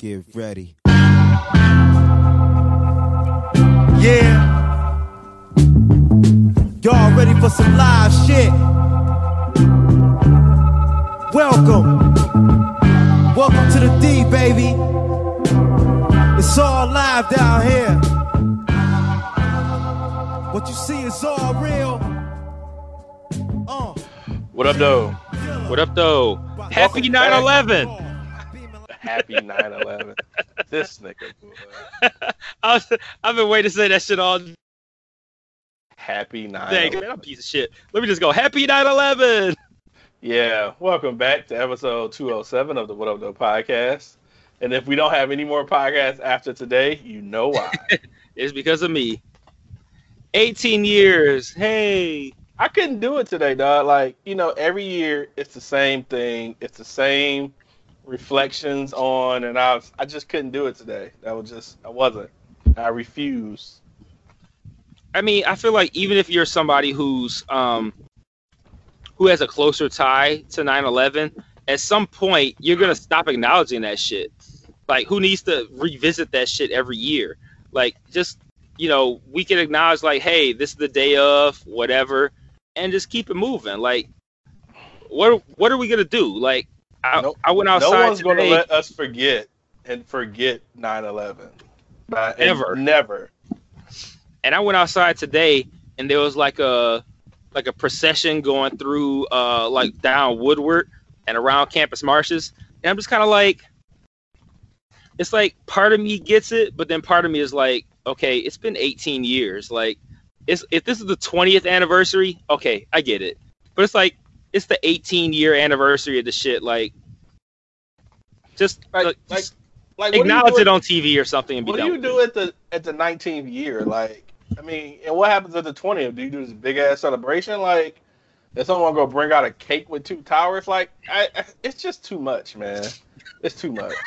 Get ready. Yeah. Y'all ready for some live shit? Welcome. Welcome to the D, baby. It's all live down here. What you see is all real. Uh, What up, though? What up, though? Happy 9 11. Happy 9/11. this nigga. boy. I've been waiting to say that shit all Happy 9 day. Man, I'm a piece of shit. Let me just go. Happy 9 11. Yeah, welcome back to episode 207 of the What Up Though podcast. And if we don't have any more podcasts after today, you know why. It's because of me. 18 years. Hey. I couldn't do it today, dog. Like, you know, every year it's the same thing. It's the same reflections on, and I I just couldn't do it today. That was just, I wasn't. I refused. I mean, I feel like even if you're somebody who's um who has a closer tie to 9/11, at some point you're gonna stop acknowledging that shit. Like, who needs to revisit that shit every year? Like, just you know, we can acknowledge like, hey, this is the day of whatever, and just keep it moving. Like, what what are we gonna do? Like, I. I went No outside one's going to let us forget and forget 9/11. But Ever. never. and I went outside today, and there was like a like a procession going through uh like down Woodward and around Campus Martius, and I'm just kind of like, it's like part of me gets it, but then part of me is like, okay, it's been 18 years, like, it's if this is the 20th anniversary, okay, I get it, but it's like it's the 18 year anniversary of the shit, like. Just, Like- like, like, just Like, what do you acknowledge it on TV or something and be What do you do it. at the at the 19th year? Like, I mean, and what happens at the 20th? Do you do this big ass celebration? Like, is someone gonna bring out a cake with two towers? Like, I, I it's just too much, man. It's too much.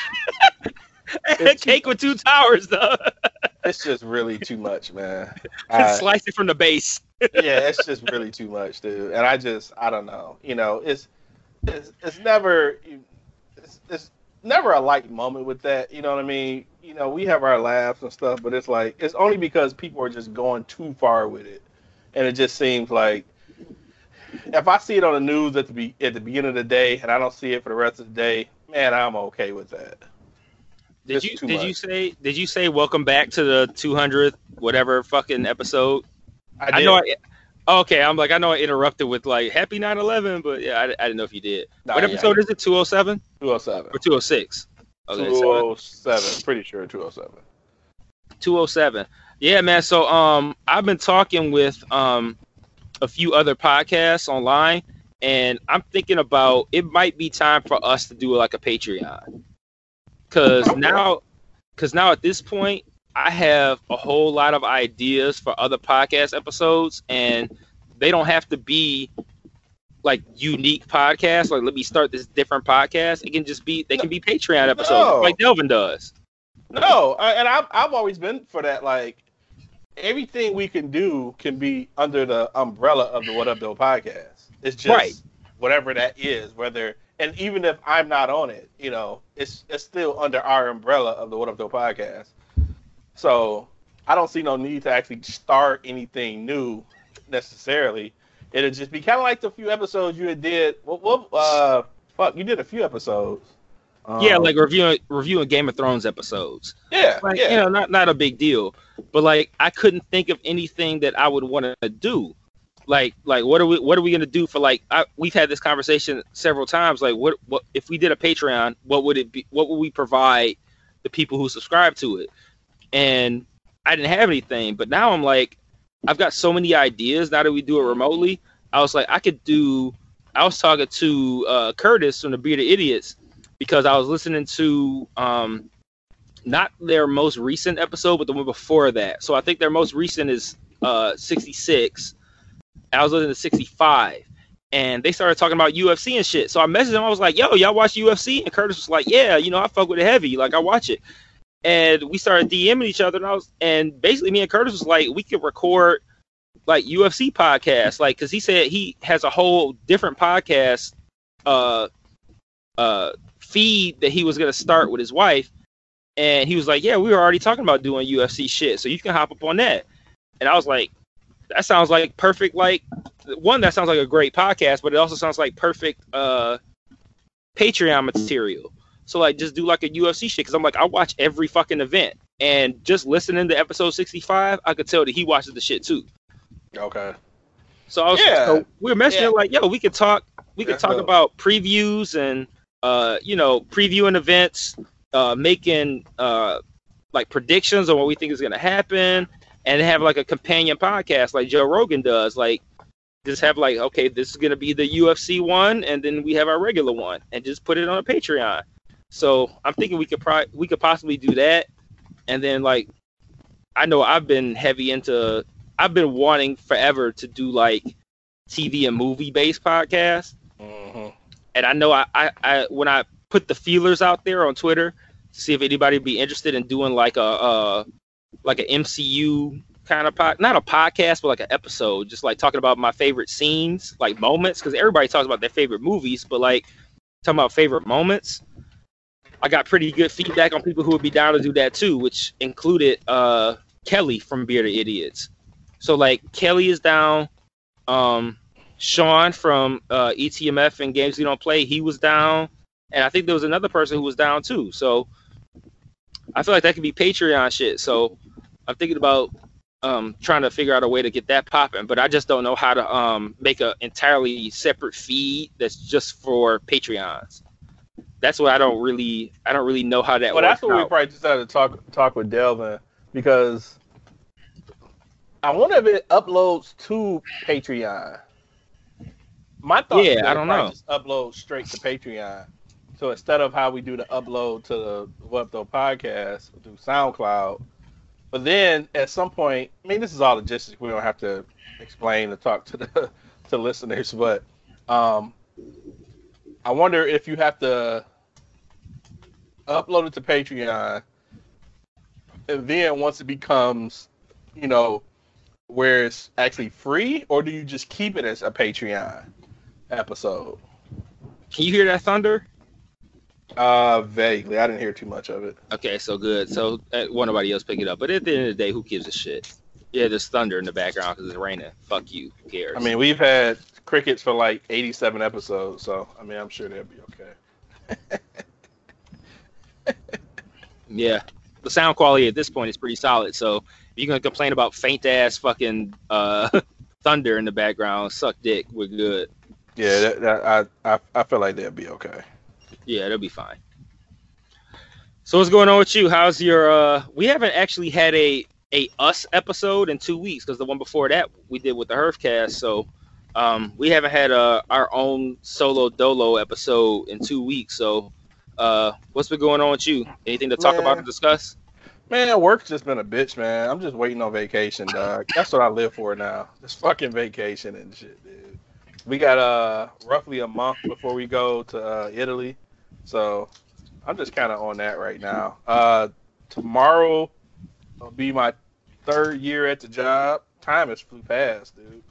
It's too Cake with two towers, though. It's just really too much, man. I- Slice it from the base. Yeah, it's just really too much, dude. And I just, I don't know. You know, it's, it's, it's never, it's, it's never a light moment with that. You know what I mean? You know, we have our laughs and stuff, but it's like it's only because people are just going too far with it, and it just seems like if I see it on the news at the be, at the beginning of the day and I don't see it for the rest of the day, man, I'm okay with that. Did It's you did you say did you say welcome back to the 200th whatever fucking episode? I, I, know. I, okay, I'm like I know I interrupted with like Happy 9/11, but yeah, I, I didn't know if you did. Nah, what yeah, episode is it? 207 207. or 206? Okay, so 207. Pretty sure 207. 207. Yeah, man. So um, I've been talking with um a few other podcasts online, and I'm thinking about it might be time for us to do like a Patreon, because now, because now at this point, I have a whole lot of ideas for other podcast episodes, and they don't have to be like unique podcasts. Like, let me start this different podcast. It can just be they can be Patreon episodes, No. like Delvin does. No, and I've I've always been for that. Like everything we can do can be under the umbrella of the What Up Though podcast. It's just Right. whatever that is. Whether and even if I'm not on it, you know, it's it's still under our umbrella of the What Up Though podcast. So I don't see no need to actually start anything new necessarily. It'll just be kind of like the few episodes you had did. What what uh fuck you did a few episodes. yeah, Um, like reviewing reviewing Game of Thrones episodes. yeah, Like yeah. you know, not not a big deal, but like I couldn't think of anything that I would want to do. Like like what are we what are we gonna do for like I, we've had this conversation several times. Like what what if we did a Patreon? What would it be? What would we provide the people who subscribe to it? And I didn't have anything, but now I'm like I've got so many ideas now that we do it remotely. I was like I could do. I was talking to uh, Curtis from the Bearded Idiots because I was listening to um, not their most recent episode, but the one before that. So I think their most recent is uh 66. I was listening to 65. And they started talking about UFC and shit. So I messaged them. I was like, yo, y'all watch UFC? And Curtis was like, yeah, you know, I fuck with it heavy. Like, I watch it. And we started DMing each other. And I was, and basically, me and Curtis was like, we could record like UFC podcasts. Like, cause he said he has a whole different podcast, uh, uh, feed that he was to start with his wife and he was like, "Yeah, we were already talking about doing UFC shit, so you can hop up on that." And I was like, "That sounds like perfect. Like one, that sounds like a great podcast, but it also sounds like perfect uh, Patreon material. So like, just do like a UFC shit because I'm like, I watch every fucking event, and just listening to episode 65, I could tell that he watches the shit too. Okay. So I was, Yeah. so we were mentioning Yeah. like, yo, we could talk, we could That's talk dope. about previews and, uh, you know, previewing events, uh, making uh, like predictions on what we think is gonna happen, and have like a companion podcast like Joe Rogan does, like just have like, okay, this is gonna be the UFC one, and then we have our regular one, and just put it on a Patreon. So I'm thinking we could probably we could possibly do that, and then like, I know I've been heavy into I've been wanting forever to do like TV and movie based podcasts. hmm And I know I, I, I when I put the feelers out there on Twitter to see if anybody would be interested in doing like a uh like an MCU kind of pod not a podcast but like an episode just like talking about my favorite scenes like moments because everybody talks about their favorite movies but like talking about favorite moments I got pretty good feedback on people who would be down to do that too which included uh Kelly from Bearded Idiots so like Kelly is down um Sean from uh, ETMF and Games We Don't Play, he was down, and I think there was another person who was down too. So I feel like that could be Patreon shit. So I'm thinking about um, trying to figure out a way to get that popping, but I just don't know how to um, make an entirely separate feed that's just for Patreons. That's what I don't really, I don't really know how that works. Well, that's what we probably just had to talk talk with Delvin because I wonder if it uploads to Patreon. My thought Yeah, is I don't know. Just upload straight to Patreon. So instead of how we do the upload to the What Though podcast through SoundCloud, but then at some point, I mean, this is all logistics. We don't have to explain or talk to the to listeners, but um, I wonder if you have to upload it to Patreon, and then once it becomes, you know, where it's actually free, or do you just keep it as a Patreon episode? Can you hear that thunder? Uh, vaguely. I didn't hear too much of it. Okay, so good. So uh, won't nobody else pick it up. But at the end of the day, who gives a shit? Yeah, there's thunder in the background because it's raining. Fuck you. Who cares? I mean, we've had crickets for like 87 episodes, so I mean, I'm sure they'll be okay. yeah, the sound quality at this point is pretty solid. So if you're gonna complain about faint ass fucking uh, thunder in the background, suck dick. We're good. Yeah, that, that, I, I I feel like that'll be okay. Yeah, they'll be fine. So what's going on with you? How's your? uh We haven't actually had a a us episode in two weeks because the one before that we did with the Herfcast. So um we haven't had uh, our own solo dolo episode in two weeks. So uh what's been going on with you? Anything to talk about Man. and discuss? Man, work's just been a bitch, man. I'm just waiting on vacation, dog. That's what I live for now. Just fucking vacation and shit, dude. We got uh roughly a month before we go to uh, Italy, so I'm just kind of on that right now. Uh, tomorrow will be my third year at the job. Time has flew past, dude.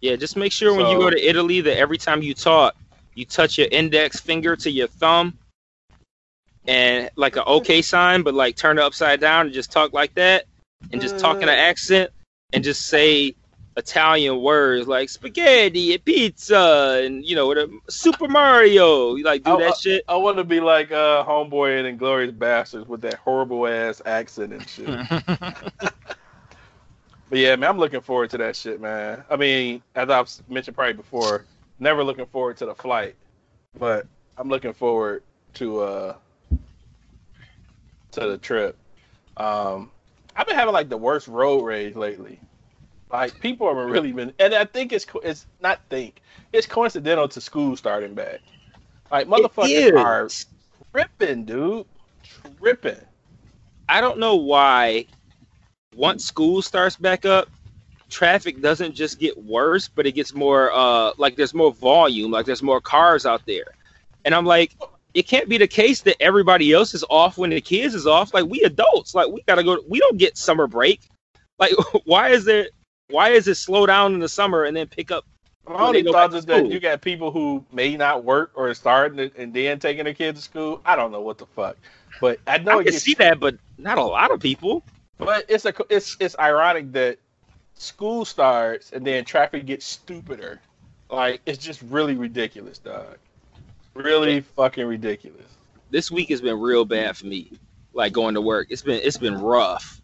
Yeah, just make sure when you go to Italy that every time you talk, you touch your index finger to your thumb and like an okay sign, but like turn it upside down and just talk like that and just talk in an accent and just say Italian words like spaghetti and pizza and you know the Super Mario. You like do that uh, shit. I want to be like uh, Homeboy and Inglourious Basterds with that horrible ass accent and shit. But yeah, man, I'm looking forward to that shit, man. I mean, as I've mentioned probably before, never looking forward to the flight, but I'm looking forward to uh to the trip. Um, I've been having like the worst road rage lately. Like people have really been, and I think it's it's not think it's coincidental to school starting back. Like motherfuckers are tripping, dude, tripping. I don't know why once school starts back up, traffic doesn't just get worse, but it gets more uh like there's more volume, like there's more cars out there. And I'm like, it can't be the case that everybody else is off when the kids is off. Like we adults, like we gotta go we don't get summer break. Like why is there why is it slow down in the summer and then pick up My only thought is that you got people who may not work or starting and then taking their kids to school. I don't know what the fuck, but I know I can gets see that, but not a lot of people. But it's a it's it's ironic that school starts and then traffic gets stupider. Like it's just really ridiculous, dog. Really fucking ridiculous. This week has been real bad for me. Like going to work, it's been it's been rough.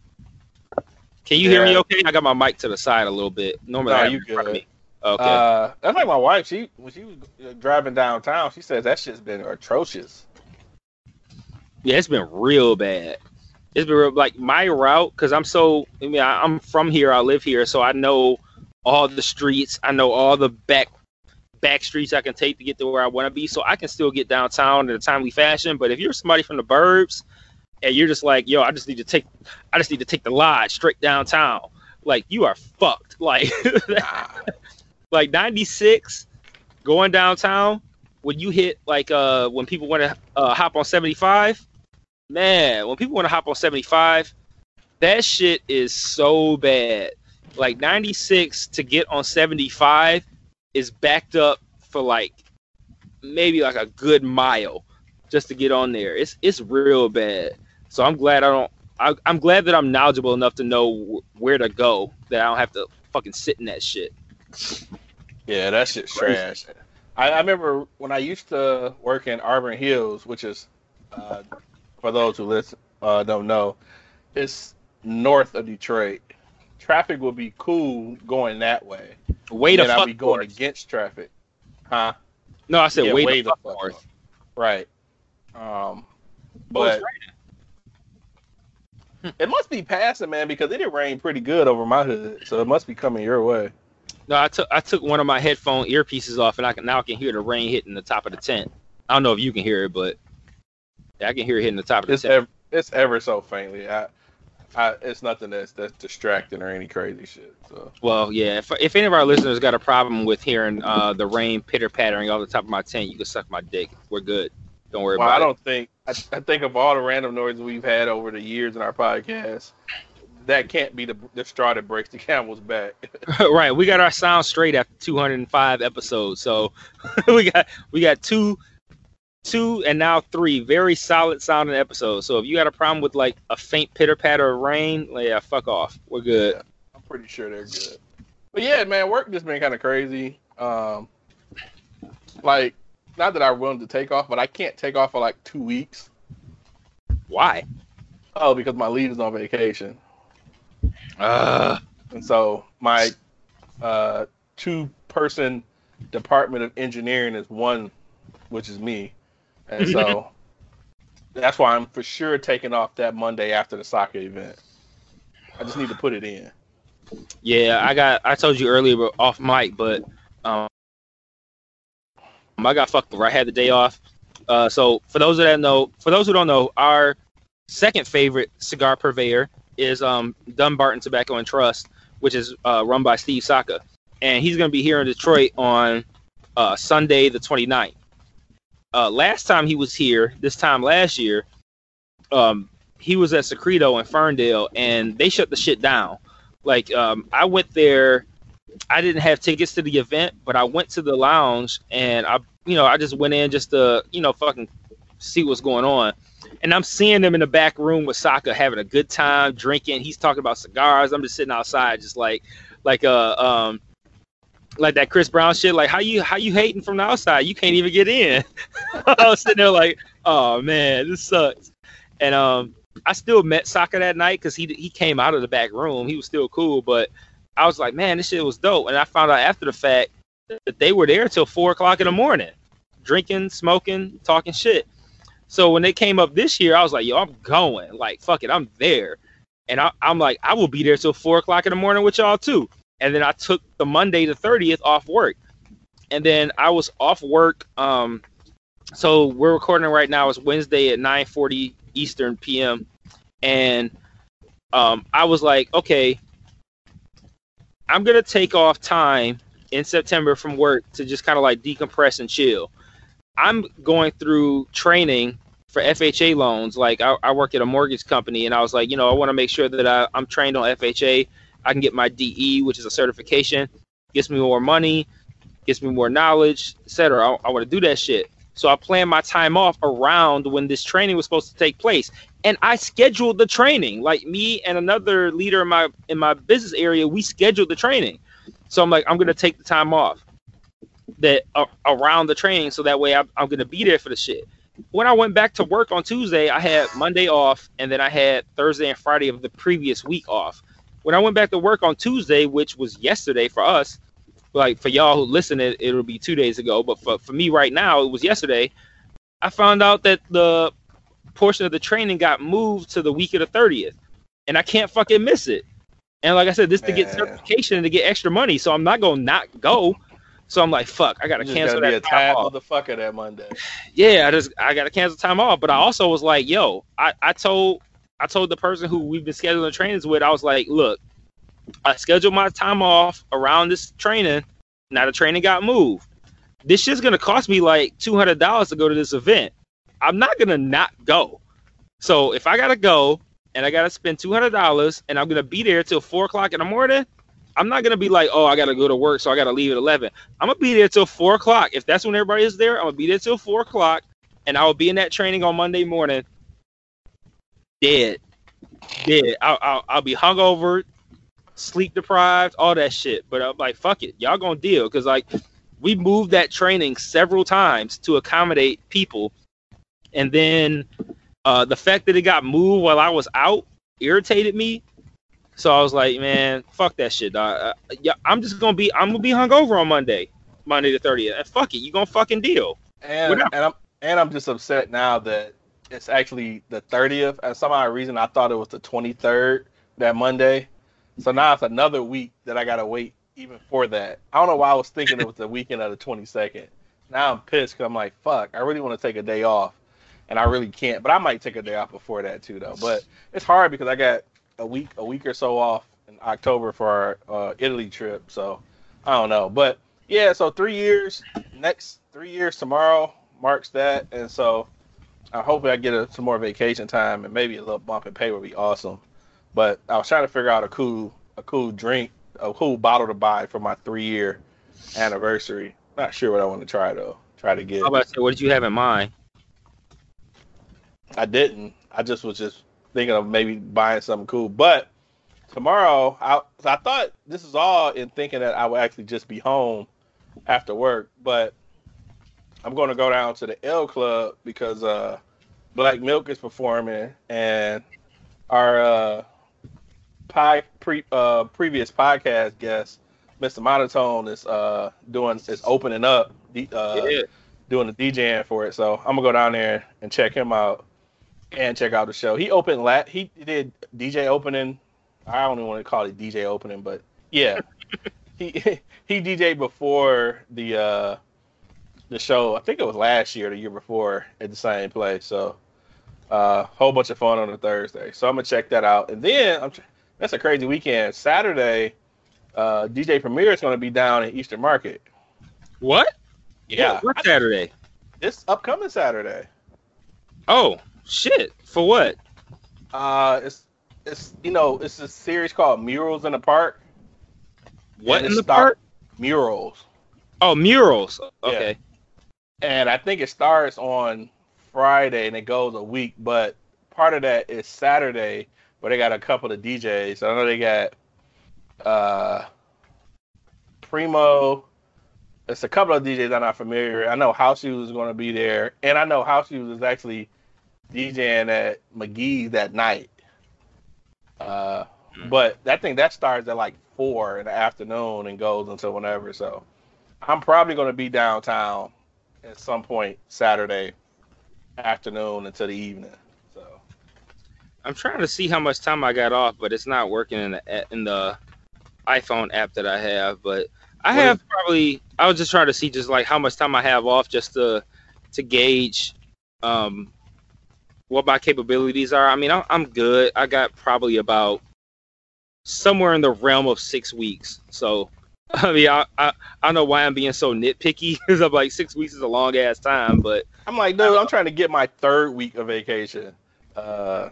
Can you hear me? Okay, I got my mic to the side a little bit. Normally, Nah, you it in front of good. me. Okay. Uh, that's like my wife. She when she was uh, driving downtown, she says that shit's been atrocious. Yeah, it's been real bad. It's been real, like my route because I'm so. I mean, I, I'm from here. I live here, so I know all the streets. I know all the back back streets I can take to get to where I want to be. So I can still get downtown in a timely fashion. But if you're somebody from the burbs and you're just like, yo, I just need to take, I just need to take the lodge straight downtown. Like you are fucked. Like like 96 going downtown when you hit like uh when people want to uh, hop on 75 man when people want to hop on 75 that shit is so bad. Like 96 to get on 75 is backed up for like maybe like a good mile just to get on there. It's it's real bad. So i'm glad i don't I, i'm glad that i'm knowledgeable enough to know wh- where to go that i don't have to fucking sit in that shit. Yeah, that shit's trash. I, I remember when I used to work in Auburn Hills, which is, uh, for those who listen uh, don't know, it's north of Detroit. Traffic would be cool going that way. way to and I'll be going north. against traffic. Huh? No, I said Yeah, way, way the the fuck fuck north. Right. Um, Oh, but it must be passing, man, because it did rain pretty good over my hood, so it must be coming your way. No, I took I took one of my headphone earpieces off, and I can now I can hear the rain hitting the top of the tent. I don't know if you can hear it, but I can hear it hitting the top of the It's ever, it's ever so faintly. I, I, it's nothing that's that's distracting or any crazy shit. So well, yeah. If, if any of our listeners got a problem with hearing uh, the rain pitter pattering off the top of my tent, you can suck my dick. We're good. Don't worry about it. I don't think I, I think of all the random noises we've had over the years in our podcast, that can't be the the straw that breaks the camel's back. right, we got our sound straight after 205 episodes, so we got we got two, two, and now three very solid sounding episodes. So if you got a problem with like a faint pitter patter of rain, yeah, fuck off. We're good. I'm pretty sure they're good. But yeah, man, work just been kind of crazy. Um, like, not that I'm willing to take off, but I can't take off for like two weeks. Why? Oh, because my lead is on vacation, Uh, and so my uh, two-person department of engineering is one, which is me, and so that's why I'm for sure taking off that Monday after the soccer event. I just need to put it in. Yeah, I got. I told you earlier off mic, but um, I got fucked over. I had the day off. Uh, so for those that know, for those who don't know, our second favorite cigar purveyor is um Dunbarton Tobacco and Trust, which is uh, run by Steve Saka, and he's gonna be here in Detroit on uh, Sunday the 29th. Uh, last time he was here, this time last year, um, he was at Secreto in Ferndale, and they shut the shit down like um, I went there. I didn't have tickets to the event, but I went to the lounge and I, you know, I just went in just to, you know, fucking see what's going on. And I'm seeing them in the back room with Saka having a good time drinking. He's talking about cigars. I'm just sitting outside, just like, like uh, um, like that Chris Brown shit. Like how you how you hating from the outside? You can't even get in. I was sitting there like, oh man, this sucks. And um, I still met Saka that night because he he came out of the back room. He was still cool, but I was like, man, this shit was dope. And I found out after the fact that they were there till four o'clock in the morning, drinking, smoking, talking shit. So when they came up this year, I was like, yo, I'm going. Like, fuck it, I'm there. And I, I'm like, I will be there till four o'clock in the morning with y'all too. And then I took the Monday the 30th off work. And then I was off work. Um, so we're recording right now. It's Wednesday at 9:40 Eastern PM, and um, I was like, okay, I'm gonna take off time in September from work to just kind of like decompress and chill. I'm going through training for FHA loans. Like I, I work at a mortgage company, and I was like, you know, I want to make sure that I, I'm trained on FHA. I can get my DE, which is a certification, gets me more money. gets me more knowledge, etc. I, I want to do that shit. So I plan my time off around when this training was supposed to take place, and I scheduled the training. Like me and another leader in my in my business area, we scheduled the training. So I'm like, I'm gonna take the time off that uh, around the training, so that way I'm, I'm gonna be there for the shit. When I went back to work on Tuesday, I had Monday off, and then I had Thursday and Friday of the previous week off. When I went back to work on Tuesday, which was yesterday for us, like for y'all who listen, it, it'll be two days ago. But for, for me right now, it was yesterday. I found out that the portion of the training got moved to the week of the 30th. And I can't fucking miss it. And like I said, this to get certification and to get extra money. So I'm not gonna not go. So I'm like, fuck, I gotta cancel gotta that time off. motherfucker that Monday. Yeah, I just I gotta cancel time off. But I also was like, yo, I, I told I told the person who we've been scheduling trainings with, I was like, look, I scheduled my time off around this training. Now the training got moved. This shit's gonna cost me like two hundred dollars to go to this event. I'm not gonna not go. So if I gotta go and I gotta spend two hundred dollars and I'm gonna be there till four o'clock in the morning, I'm not gonna be like, oh, I gotta go to work, so I gotta leave at eleven. I'm gonna be there till four o'clock. If that's when everybody is there, I'm gonna be there till four o'clock, and I will be in that training on Monday morning. Dead, dead. I'll, I'll, I'll be hungover, sleep deprived, all that shit. But I'm like, fuck it, y'all gonna deal because like we moved that training several times to accommodate people, and then uh, the fact that it got moved while I was out irritated me. So I was like, man, fuck that shit, dog. Uh, yeah, I'm just gonna be, I'm gonna be hungover on Monday, Monday the 30th. And fuck it, you gonna fucking deal. And and I'm and I'm just upset now that it's actually the 30th. And some odd reason I thought it was the 23rd that Monday. So now it's another week that I gotta wait even for that. I don't know why I was thinking it was the weekend of the 22nd. Now I'm pissed because I'm like, fuck, I really want to take a day off, and I really can't. But I might take a day off before that too, though. But it's hard because I got a week, a week or so off in October for our uh, Italy trip. So I don't know, but yeah. So three years, next three years tomorrow marks that, and so I hope I get a, some more vacation time and maybe a little bump in pay would be awesome. But I was trying to figure out a cool, a cool drink, a cool bottle to buy for my three year anniversary. Not sure what I want to try though. Try to get. How about say, what did you have in mind? I didn't. I just was just thinking of maybe buying something cool. But tomorrow, I I thought this is all in thinking that I would actually just be home after work. But I'm going to go down to the El Club because uh, Black Milk is performing, and our uh, pie pre uh, previous podcast guest, Mr. Monotone, is uh, doing is opening up. Uh, yeah. doing the DJing for it. So I'm gonna go down there and check him out and check out the show. He opened lat. He did DJ opening. I don't even want to call it DJ opening, but yeah, he he DJed before the uh the show. I think it was last year, the year before, at the same place. So uh, whole bunch of fun on a Thursday. So I'm gonna check that out, and then I'm. tr- That's a crazy weekend. Saturday, uh, DJ Premier is gonna be down in Eastern Market. What? Yeah, What, what Saturday? this upcoming Saturday. Oh shit! For what? Uh, it's it's you know it's a series called Murals in the Park. What in the start- park? Murals, Oh, murals. Yeah. And I think it starts on Friday and it goes a week. But part of that is Saturday, where they got a couple of DJs. I know they got uh Primo. It's a couple of DJs I'm not familiar. I know House Shoes is going to be there, and I know House Shoes is actually DJing at McGee's that night. Uh, Mm. but that thing that starts at like four in the afternoon and goes until whenever. So I'm probably going to be downtown at some point Saturday afternoon until the evening. So I'm trying to see how much time I got off, but it's not working in the in the iPhone app that I have. But I have probably. I was just trying to see just like how much time I have off, just to to gauge um what my capabilities are. I mean, I'm, I'm good. I got probably about somewhere in the realm of six weeks. So. I mean, I, I I don't know why I'm being so nitpicky because I'm like six weeks is a long ass time, but I'm like, dude, I'm trying to get my third week of vacation. Uh,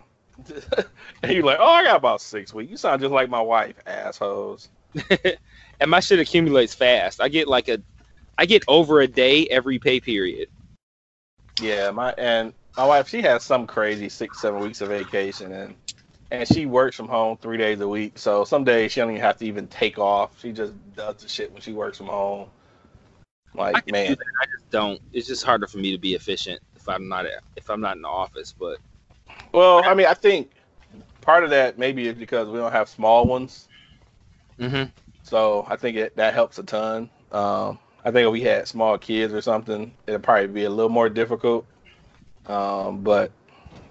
and you're like, oh, I got about six weeks. You sound just like my wife, assholes. and my shit accumulates fast. I get like a I get over a day every pay period. Yeah, my and my wife, she has some crazy six, seven weeks of vacation, and and she works from home three days a week. So some days she don't even have to even take off. She just does the shit when she works from home. Like do man. I just don't. It's just harder for me to be efficient if I'm not at, if I'm not in the office. But well, I mean, I think part of that maybe is because we don't have small ones. mm-hmm. So I think it, that helps a ton. Um, I think if we had small kids or something, it'd probably be a little more difficult. Um, but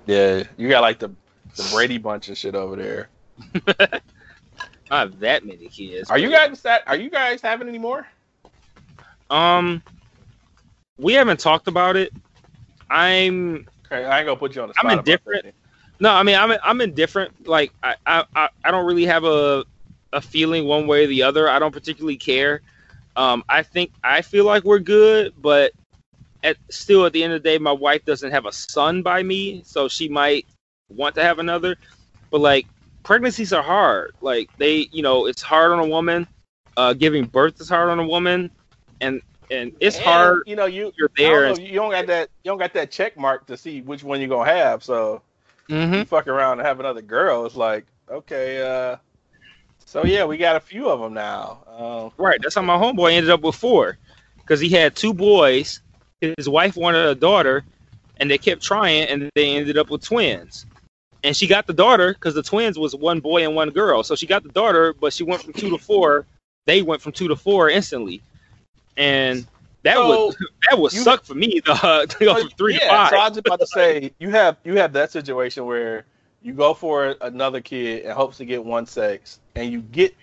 yeah, you got like the the Brady bunch and shit over there. I have that many kids. Are you guys that? Are you guys having any more? Um, we haven't talked about it. I'm Okay, I ain't gonna put you on the I'm indifferent. no. I mean, I'm I'm indifferent. Like I I I- I don't really have a a feeling one way or the other. I don't particularly care. Um, I think I feel like we're good, but at still at the end of the day, my wife doesn't have a son by me, so she might want to have another. But like pregnancies are hard. Like they, you know, it's hard on a woman. Uh, giving birth is hard on a woman, and and it's And, hard. You know, you You're I don't there. know, you don't got that. You don't got that check mark to see which one you're gonna have. So Mhm. you fuck around and have another girl. It's like okay. uh So yeah, we got a few of them now. Um, Right. That's how my homeboy ended up with four, because he had two boys. His wife wanted a daughter, and they kept trying, and they ended up with twins. And she got the daughter because the twins was one boy and one girl. So she got the daughter, but she went from two to four. They went from two to four instantly, and that So, would that would you- suck for me to, uh, to go from three yeah, to five. So I was about to say you have you have that situation where you go for another kid and hopes to get one sex, and you get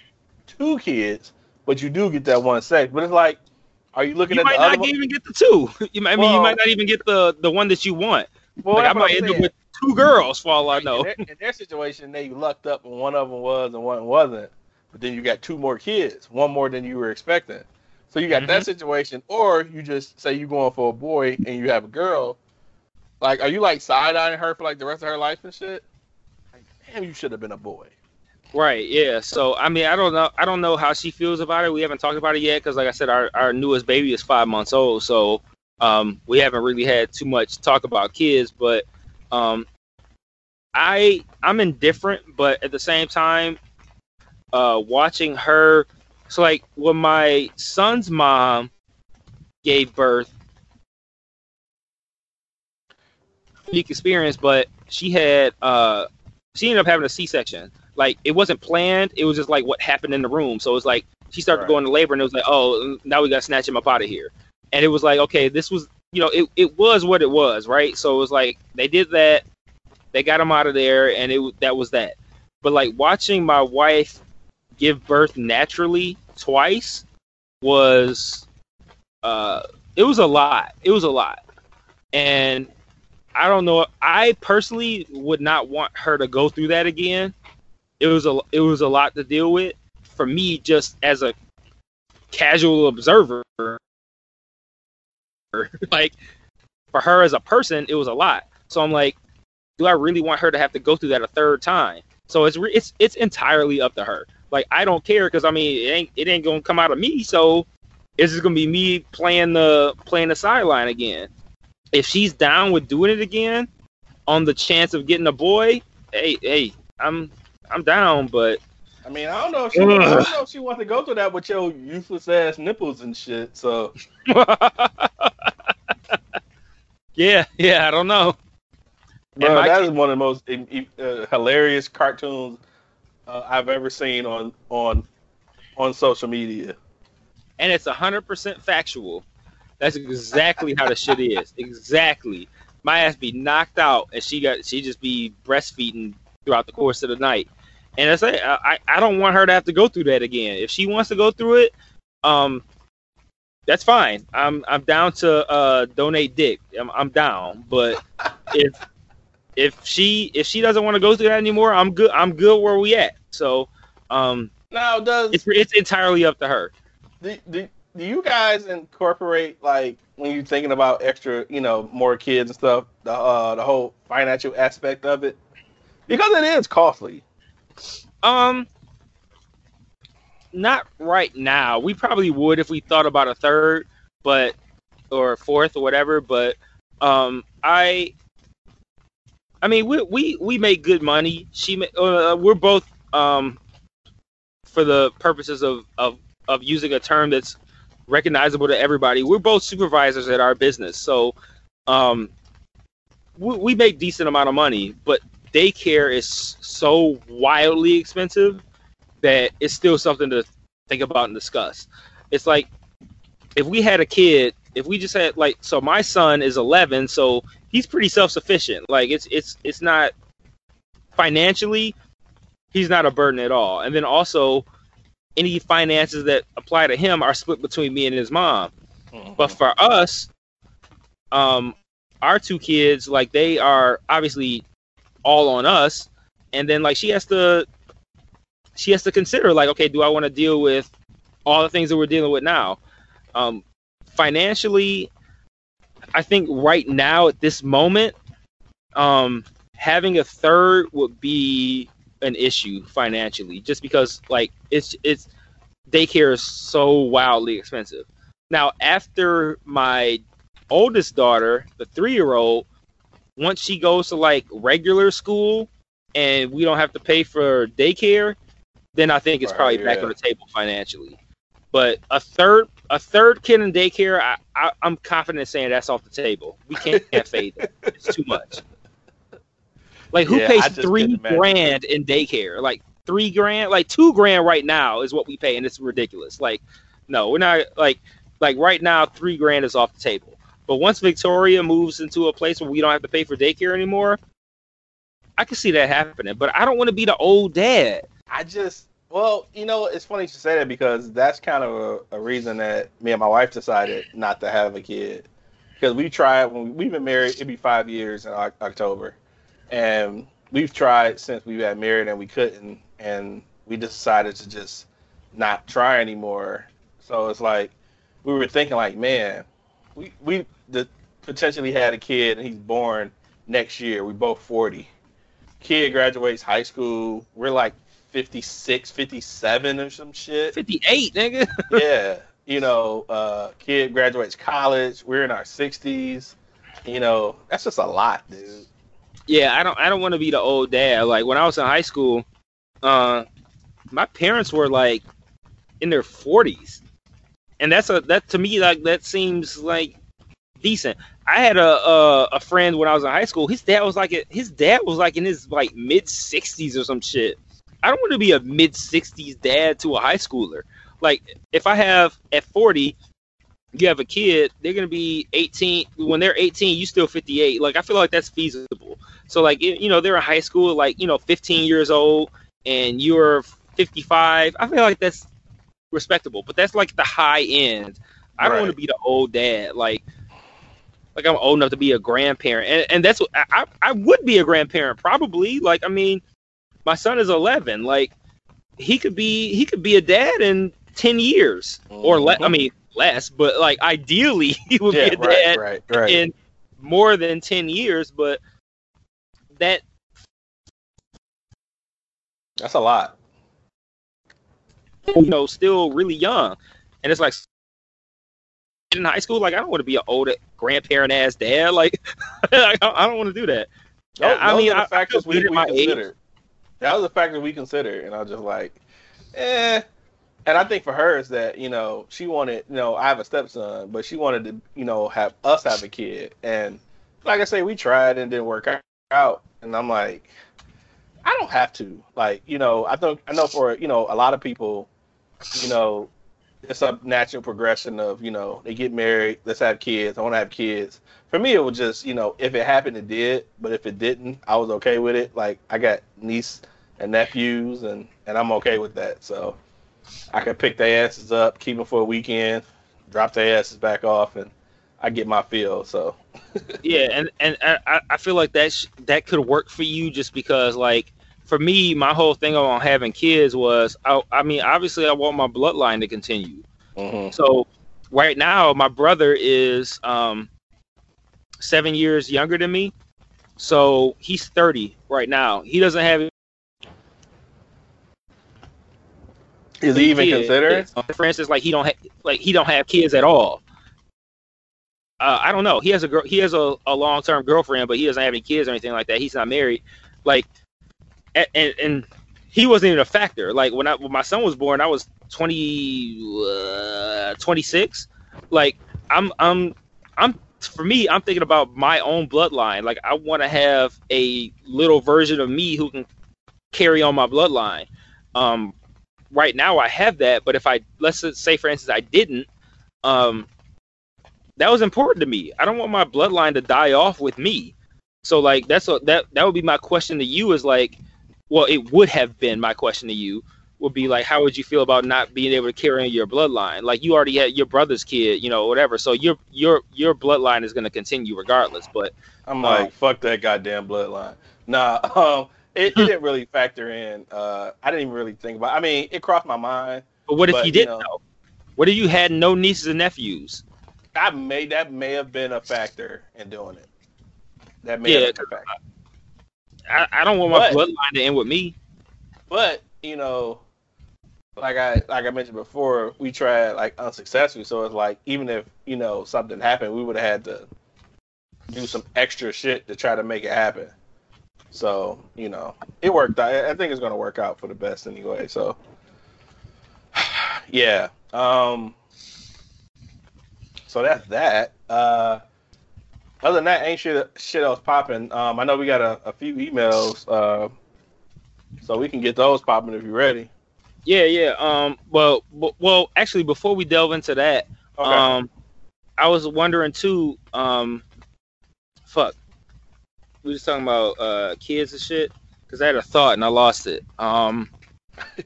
two kids, but you do get that one sex. But it's like, are you looking you at might the other not one? even get the two. You might, I mean, you might not even get the the one that you want. Well, like I might end up with two girls for all I know. In their, in their situation, they lucked up and one of them was and one wasn't. But then you got two more kids, one more than you were expecting. So you got Mm-hmm. that situation, or you just say you're going for a boy and you have a girl. Like, are you like side eyeing her for like the rest of her life and shit? Like, damn, you should have been a boy. Right. Yeah. So I mean, I don't know. I don't know how she feels about it. We haven't talked about it yet because, like I said, our our newest baby is five months old. So um, we haven't really had too much talk about kids. But um, I I'm indifferent, but at the same time, uh, watching her. So like when my son's mom gave birth, unique experience, but she had uh she ended up having a C-section. Like it wasn't planned. It was just like what happened in the room. So it was like she started Right. going to labor, and it was like, oh, now we got to snatch him up out of here. And it was like, okay, this was, you know, it, it was what it was, right? So it was like they did that, they got him out of there, and it that was that. But like watching my wife give birth naturally twice was, uh, it was a lot. It was a lot, and I don't know. I personally would not want her to go through that again. It was a it was a lot to deal with for me, just as a casual observer. like for her as a person, it was a lot. So I'm like, do I really want her to have to go through that a third time? So it's re- it's it's entirely up to her. Like I don't care because I mean it ain't it ain't gonna come out of me. So it's just gonna be me playing the playing the sideline again if she's down with doing it again on the chance of getting a boy, hey, hey, I'm I'm down, but I mean, I don't know if she, I don't know if she wants to go through that with your useless ass nipples and shit. So yeah, yeah, I don't know. Bro, that kid- is one of the most uh, hilarious cartoons uh, I've ever seen on on on social media. And it's hundred percent factual. That's exactly how the shit is. Exactly. My ass be knocked out, and she got she just be breastfeeding throughout the course of the night. And I say I- I don't want her to have to go through that again. If she wants to go through it, um, that's fine. I'm I'm down to uh donate dick. I'm I'm down. But if if she if she doesn't want to go through that anymore, I'm good. I'm good where we at. So um, Now, does it's it's entirely up to her. do, do, do you guys incorporate like when you're thinking about extra, you know, more kids and stuff, the uh, the whole financial aspect of it? Because it is costly. Um, not right now. We probably would if we thought about a third, but or fourth or whatever. But um, I, I mean, we we we make good money. She, ma- uh, we're both um, for the purposes of of of using a term that's recognizable to everybody. We're both supervisors at our business, so um, we, we make decent amount of money. But daycare is so wildly expensive that it's still something to think about and discuss. It's like if we had a kid, if we just had like so my son is 11, so he's pretty self-sufficient. Like it's it's it's not financially he's not a burden at all. And then also any finances that apply to him are split between me and his mom. But for us, um, our two kids, like they are obviously all on us, and then like she has to, she has to consider like, okay, do I want to deal with all the things that we're dealing with now? Um, financially, I think right now at this moment, um, having a third would be an issue financially, just because like it's it's daycare is so wildly expensive. Now, after my oldest daughter, the three year old, once she goes to like regular school and we don't have to pay for daycare, then I think it's Right, probably back yeah. on the table financially. But a third a third kid in daycare, I, I I'm confident in saying that's off the table. We can't, can't fade that. It's too much. Like who Yeah, pays three grand in daycare? Like three grand, like two grand right now is what we pay, and it's ridiculous. Like, no, we're not like like right now three grand is off the table. But once Victoria moves into a place where we don't have to pay for daycare anymore, I can see that happening. But I don't want to be the old dad. I just, well, you know, it's funny you should say that because that's kind of a, a reason that me and my wife decided not to have a kid. Because we tried when we, we've been married, it'd be five years in Oc- October, and we've tried since we got married and we couldn't, and we decided to just not try anymore. So it's like we were thinking, like, man, we we the, potentially had a kid and he's born next year. We both forty. Kid graduates high school. We're like 56, 57 or some shit. Fifty eight, nigga. yeah. You know, uh, kid graduates college. We're in our 60s. You know, that's just a lot, dude. yeah, I don't I don't want to be the old dad. Like when I was in high school, uh, my parents were like in their forties, and that's a that to me like that seems like decent. I had a, a a friend when I was in high school. His dad was like his dad was like in his like mid sixties or some shit. I don't want to be a mid sixties dad to a high schooler. Like if I have at forty, you have a kid, they're gonna be eighteen. When they're eighteen, you still fifty eight. Like I feel like that's feasible. So like you know they're in high school, like you know fifteen years old, and you're fifty five. I feel like that's respectable, but that's like the high end. I don't Right. want to be the old dad. Like like I'm old enough to be a grandparent, and, and that's what I I would be a grandparent probably. Like I mean, my son is 11. Like he could be he could be a dad in 10 years or less. I mm-hmm. mean less, but like ideally he would Yeah, be a dad right, right. in more than 10 years. But that That's a lot. you know still really young, and it's like in high school. Like I don't want to be an old grandparent ass dad. Like I don't, want to do that. Those, I mean, the I- I factors we, we my age. That was the factor we considered, and I was just like, eh. And I think for her is that you know she wanted, you know, I have a stepson, but she wanted to, you know, have us have a kid, and like I say, we tried and didn't work out, and I'm like, I don't have to, like, you know, I think I know for you know a lot of people, you know, it's a natural progression of you know they get married, let's have kids, I want to have kids. For me, it was just you know if it happened, it did. But if it didn't, I was okay with it. Like I got niece and nephews, and and I'm okay with that. So I could pick their asses up, keep them for a weekend, drop their asses back off, and I get my fill. So yeah and and I- I, I feel like that sh- that could work for you just because like for me my whole thing on having kids was I, I mean obviously i want my bloodline to continue mhm. so right now my brother is um seven years younger than me so he's 30 right now he doesn't have is he even kids. considering? for instance like he don't ha- like he don't have kids at all uh, I don't know. He has a girl. He has a, a long term girlfriend, but he doesn't have any kids or anything like that. He's not married. Like, and and, and he wasn't even a factor. Like when I when my son was born, I was 20, uh, 26. Like I'm I'm I'm for me, I'm thinking about my own bloodline. Like I want to have a little version of me who can carry on my bloodline. Um, right now I have that, but if I let's say for instance I didn't, um, that was important to me. I don't want my bloodline to die off with me. So like that's what that that would be my question to you is like, well, it would have been my question to you would be like, how would you feel about not being able to carry on your bloodline? Like you already had your brother's kid, you know, whatever. So your your your bloodline is going to continue regardless. But I'm like, um, fuck that goddamn bloodline. Nah, um, it, it didn't really factor in. Uh, I didn't even really think about. I mean, it crossed my mind. But what if but, you didn't you know, know? What if you had no nieces and nephews? I may that may have been a factor in doing it. That may yeah, have been a factor. I, I don't want my but, bloodline to end with me. But you know, like I like I mentioned before, we tried like unsuccessfully. So it's like even if you know something happened, we would have had to do some extra shit to try to make it happen. So you know, it worked out. I think it's gonna work out for the best anyway. So yeah. Um. So that's that. Uh. Other than that, ain't shit shit else popping. Um. I know we got a, a few emails. Uh. So we can get those popping if you're ready. Yeah, yeah. Um, well, b- well, actually, before we delve into that, okay. um, I was wondering too. Um, fuck, we just talking about uh kids and shit because I had a thought and I lost it. Um,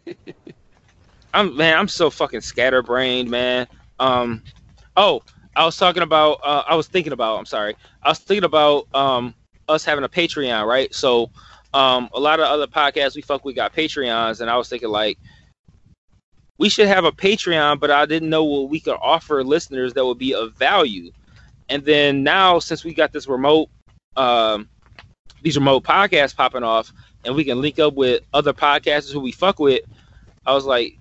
I'm man, I'm so fucking scatterbrained, man. Um, oh, I was talking about. Uh, I was thinking about. I'm sorry. I was thinking about um us having a Patreon, right? So, um, a lot of other podcasts we fuck we got Patreons, and I was thinking like we should have a Patreon, but I didn't know what we could offer listeners that would be of value. And then now, since we got this remote, um, these remote podcasts popping off, and we can link up with other podcasters who we fuck with, I was like,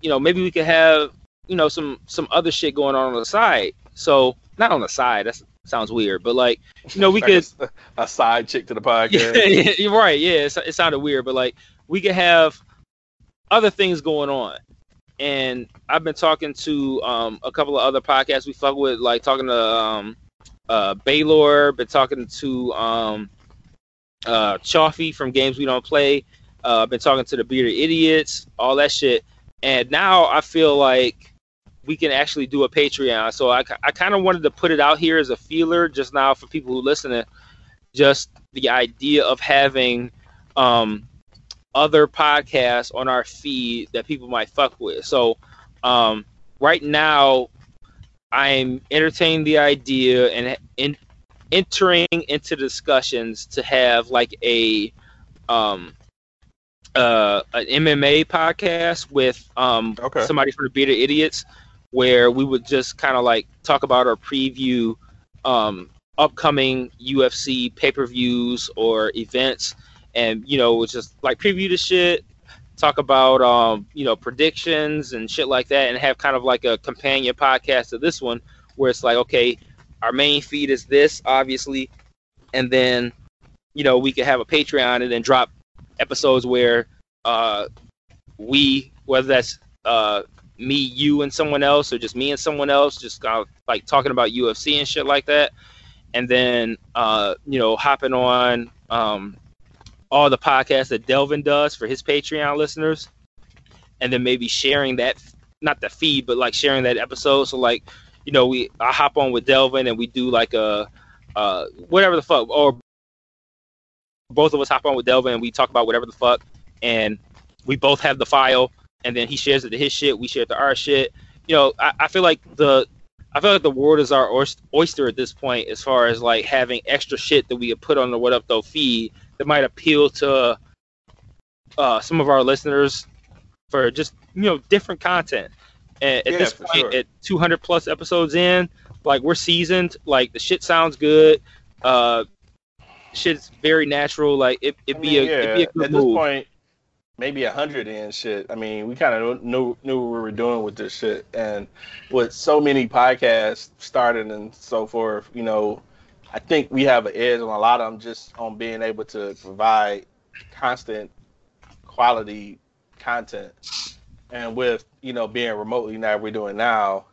you know, maybe we could have, you know, some some other shit going on on the side. So not on the side. That sounds weird, but like, you know, we like could a, a, side chick to the podcast. Yeah, you're right. Yeah, it, it sounded weird, but like, we could have other things going on and I've been talking to um, a couple of other podcasts we fuck with, like talking to um, uh, Baylor, been talking to um, uh, Chaffee from Games We Don't Play, uh, been talking to the Bearded Idiots, all that shit, and now I feel like we can actually do a Patreon. So I, I kind of wanted to put it out here as a feeler just now for people who listen to just the idea of having um, other podcasts on our feed that people might fuck with. So um, right now, I'm entertaining the idea and in, entering into discussions to have like a um, uh, an MMA podcast with um, okay. somebody from the Bearded Idiots, where we would just kind of like talk about or preview um, upcoming UFC pay per views or events. And you know just like preview the shit talk about um you know predictions and shit like that and have kind of like a companion podcast to this one where it's like okay our main feed is this obviously and then you know we could have a patreon and then drop episodes where uh we whether that's uh me you and someone else or just me and someone else just of like talking about ufc and shit like that. And then uh you know hopping on um all the podcasts that Delvin does for his Patreon listeners, and then maybe sharing that not the feed, but like sharing that episode. So like, you know, we I hop on with Delvin and we do like a uh whatever the fuck or both of us hop on with Delvin and we talk about whatever the fuck. And we both have the file and then he shares it to his shit, we share it to our shit. You know, I, I feel like the I feel like the world is our oyster at this point as far as like having extra shit that we could put on the What Up Though feed that might appeal to uh, some of our listeners for just you know different content. And at yes, this point, sure. at 200 plus episodes in, like we're seasoned. Like the shit sounds good. Uh, shit's very natural. Like it, it'd be a, yeah, it'd be a good at move. this point, maybe a hundred in shit. I mean, we kind of knew knew what we were doing with this shit, and with so many podcasts starting and so forth, you know, I think we have an edge on a lot of them just on being able to provide constant quality content, and with you know being remotely now we're doing now,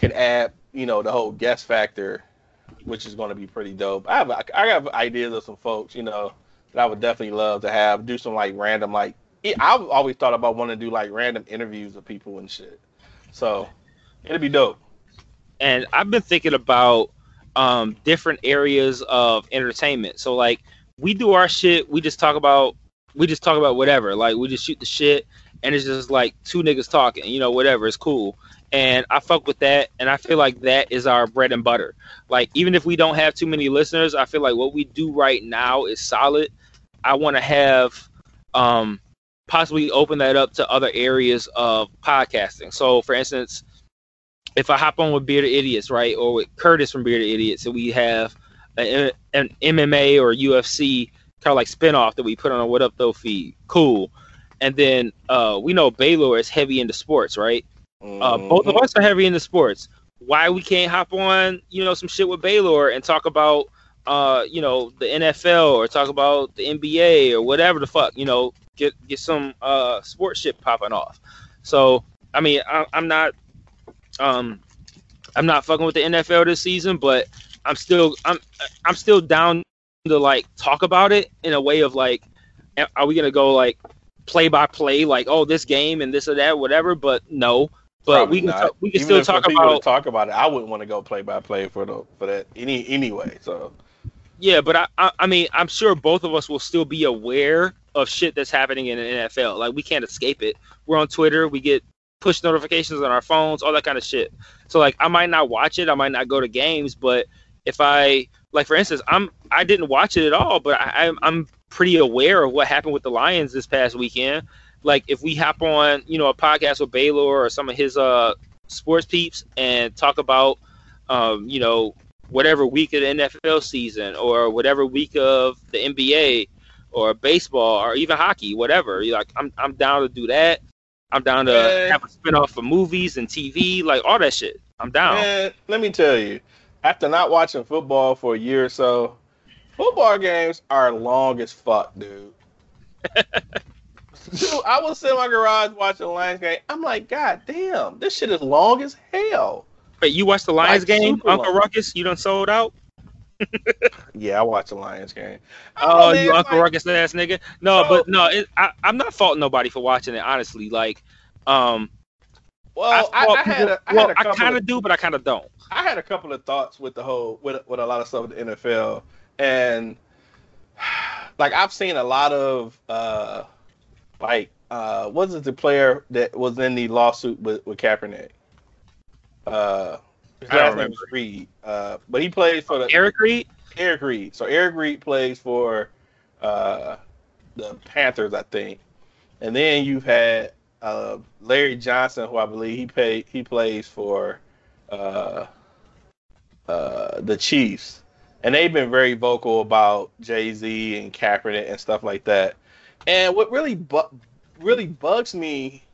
can add you know the whole guest factor, which is going to be pretty dope. I have I have ideas of some folks, you know that I would definitely love to have do some like random like I've always thought about wanting to do like random interviews of people and shit. So it'd be dope. And I've been thinking about um, different areas of entertainment. So like we do our shit, we just talk about we just talk about whatever. Like we just shoot the shit and it's just like two niggas talking, you know, whatever, it's cool. And I fuck with that and I feel like that is our bread and butter. Like even if we don't have too many listeners, I feel like what we do right now is solid I want to have um, possibly open that up to other areas of podcasting. So, for instance, if I hop on with Bearded Idiots, right, or with Curtis from Bearded Idiots, and we have a, an MMA or UFC kind of like spinoff that we put on a What Up Though feed, cool. And then uh, we know Baylor is heavy into sports, right? Mm-hmm. Uh, both of mm-hmm. us are heavy into sports. Why we can't hop on, you know, some shit with Baylor and talk about uh, you know, the NFL or talk about the NBA or whatever the fuck, you know, get get some uh sports shit popping off. So I mean, I, I'm not um I'm not fucking with the NFL this season, but I'm still I'm I'm still down to like talk about it in a way of like, are we gonna go like play by play, like oh this game and this or that, whatever? But no, but Probably we can we can Even still talk about talk about it. I wouldn't want to go play by play for the for that any anyway. So yeah, but I, I, I mean, I'm sure both of us will still be aware of shit that's happening in the NFL. Like we can't escape it. We're on Twitter. We get push notifications on our phones, all that kind of shit. So like, I might not watch it. I might not go to games, but if I like, for instance, I'm I didn't watch it at all, but I, I'm pretty aware of what happened with the Lions this past weekend. Like, if we hop on, you know, a podcast with Baylor or some of his uh sports peeps and talk about, um, you know, whatever week of the NFL season or whatever week of the NBA or baseball or even hockey, whatever. You're like, I'm I'm down to do that. I'm down to Man. have a spinoff for movies and TV, like all that shit. I'm down. Man, let me tell you, after not watching football for a year or so, football games are long as fuck, dude. dude, I was sitting in my garage watching the Lions game. I'm like, God damn, this shit is long as hell. Wait, you watched the Lions like game, Uncle Ruckus? You done sold out? yeah, I watched the Lions game. Oh, you Uncle like, Ruckus ass nigga. No, but no, it, I, am not faulting nobody for watching it. Honestly, like, um, well, I, I, I had a, I well, I kind of do, but I kind of don't. I had a couple of thoughts with the whole with with a lot of stuff with the NFL, and like I've seen a lot of uh, like uh, was it the player that was in the lawsuit with with Kaepernick? Uh, his last name is Reid. Uh, but he plays for the Eric Reid. Eric Reid. So Eric Reid plays for uh, the Panthers, I think. And then you've had uh, Larry Johnson, who I believe he pay he plays for uh, uh, the Chiefs, and they've been very vocal about Jay Z and Kaepernick and stuff like that. And what really bu- really bugs me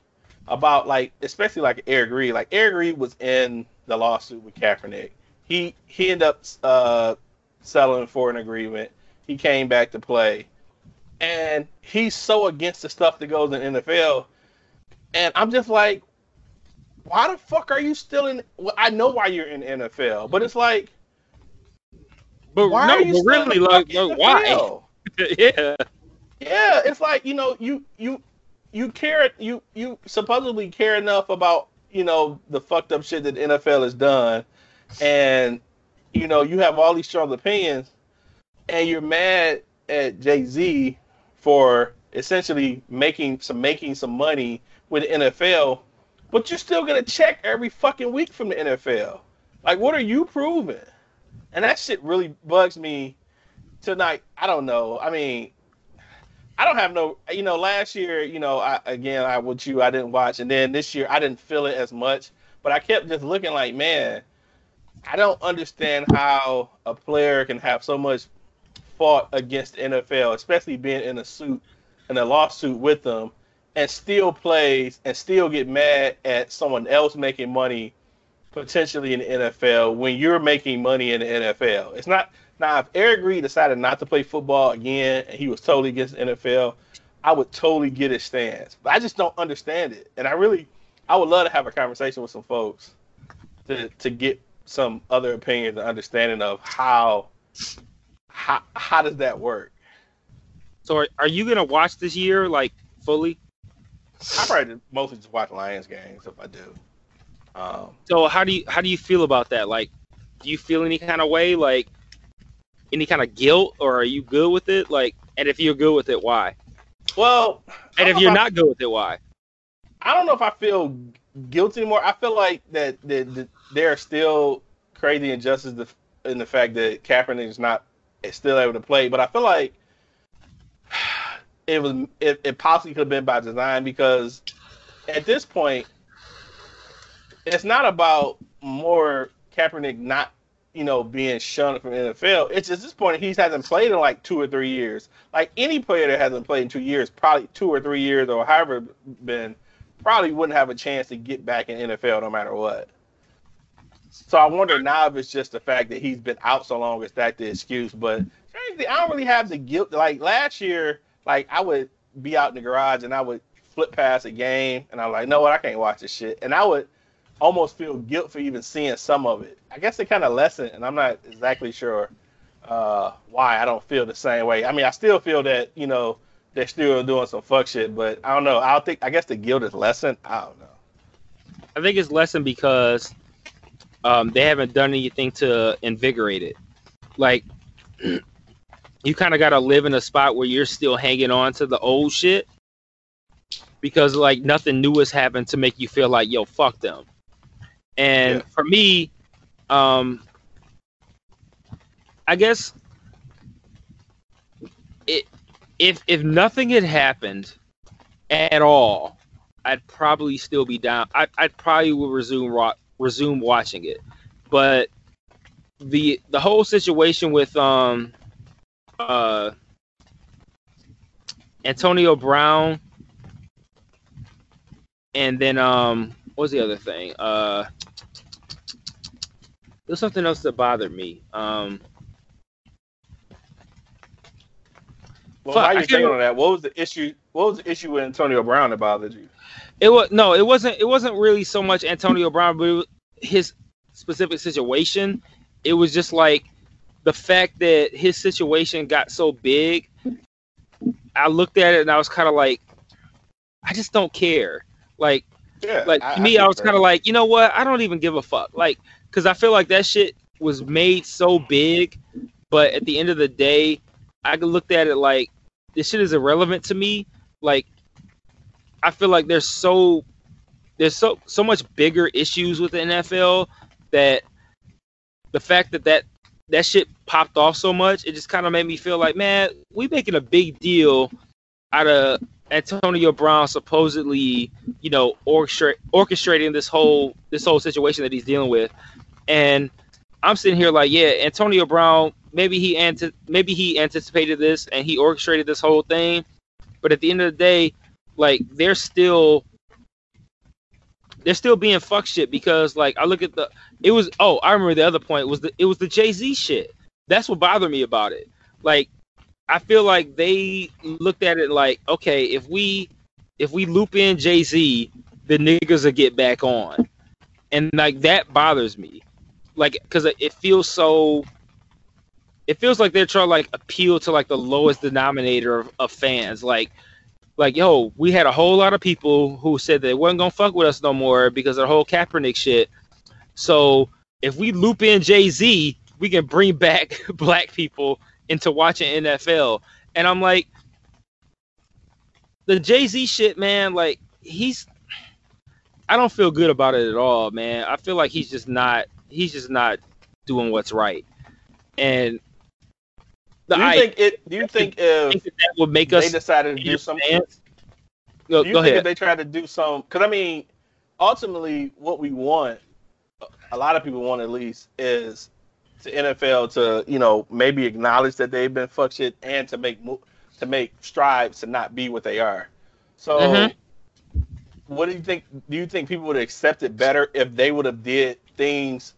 about like especially like Eric Reid. Like Eric Reid was in the lawsuit with Kaepernick. He he ended up uh, settling for an agreement. He came back to play, and he's so against the stuff that goes in NFL. And I'm just like, why the fuck are you still in? Well, I know why you're in NFL, but it's like, but why no, are you but really, like, like why? yeah, yeah. It's like you know, you you you care you you supposedly care enough about you know the fucked up shit that the NFL has done, and you know you have all these strong opinions, and you're mad at Jay Z for essentially making some making some money with the NFL, but you're still gonna check every fucking week from the NFL. Like, what are you proving? And that shit really bugs me tonight. I don't know. I mean, I don't have no, you know, last year, you know, I, again, I with you, I didn't watch, and then this year, I didn't feel it as much, but I kept just looking like, man, I don't understand how a player can have so much fought against NFL, especially being in a suit in a lawsuit with them and still plays and still get mad at someone else making money potentially in the NFL when you're making money in the NFL. It's not now if Eric Reid decided not to play football again and he was totally against the NFL, I would totally get his stance. But I just don't understand it. And I really I would love to have a conversation with some folks to to get some other opinions and understanding of how how how does that work? So are, are you gonna watch this year like fully? I probably mostly just watch Lions games if I do. Um, so how do you how do you feel about that? Like, do you feel any kind of way, like any kind of guilt, or are you good with it? Like, and if you're good with it, why? Well, and if you're not good with it, why? I don't know if I feel guilty anymore. I feel like that that, that they're still crazy injustice in the fact that Kaepernick is not still able to play, but I feel like it was it, it possibly could have been by design because at this point it's not about more Kaepernick not you know being shunned from NFL. It's just this point he hasn't played in like two or three years. Like any player that hasn't played in two years, probably two or three years or however been, probably wouldn't have a chance to get back in NFL no matter what. So I wonder now if it's just the fact that he's been out so long is that the excuse. But I don't really have the guilt. Like last year, like I would be out in the garage and I would flip past a game and I'm like, no, what? I can't watch this shit. And I would almost feel guilt for even seeing some of it. I guess it kind of lessened, and I'm not exactly sure uh, why I don't feel the same way. I mean, I still feel that you know they're still doing some fuck shit, but I don't know. I think. I guess the guilt is lessened. I don't know. I think it's lessened because um, they haven't done anything to invigorate it. Like you kind of got to live in a spot where you're still hanging on to the old shit because like nothing new has happened to make you feel like yo fuck them. And yeah. for me, um, I guess it if if nothing had happened at all, I'd probably still be down. I I probably would resume resume watching it. But the the whole situation with um uh Antonio Brown and then um what was the other thing? Uh there's something else that bothered me. Um Well, fuck, how you think on that? What was the issue? What was the issue with Antonio Brown that bothered you? It was no, it wasn't. It wasn't really so much Antonio Brown, but his specific situation. It was just like the fact that his situation got so big. I looked at it and I was kind of like, I just don't care. Like, yeah, like I, me, I, I was kind of like, you know what? I don't even give a fuck. Like, because I feel like that shit was made so big, but at the end of the day, I looked at it like this shit is irrelevant to me. Like, I feel like there's so there's so so much bigger issues with the NFL that the fact that that that shit popped off so much, it just kind of made me feel like, man, we making a big deal out of Antonio Brown supposedly, you know, orchestra- orchestrating this whole this whole situation that he's dealing with, and I'm sitting here like, yeah, Antonio Brown, maybe he ante- maybe he anticipated this and he orchestrated this whole thing, but at the end of the day, like they're still they're still being fuck shit because like I look at the it was oh I remember the other point was the it was the Jay Z shit. That's what bothered me about it. Like I feel like they looked at it like okay if we if we loop in Jay Z the niggas will get back on, and like that bothers me, like because it feels so. It feels like they're trying to like appeal to like the lowest denominator of, of fans, like like, yo, we had a whole lot of people who said they wasn't gonna fuck with us no more because of the whole Kaepernick shit. So if we loop in Jay Z, we can bring back black people into watching NFL. And I'm like, the Jay Z shit, man, like he's I don't feel good about it at all, man. I feel like he's just not he's just not doing what's right. And do you I, think it? Do you think if think that, would make us? They decided to do something. Go, do you go think ahead. if they tried to do some? Because I mean, ultimately, what we want, a lot of people want at least, is the NFL to you know maybe acknowledge that they've been fuck shit and to make mo- to make strides to not be what they are. So, Mhm. what do you think? Do you think people would accept it better if they would have did things,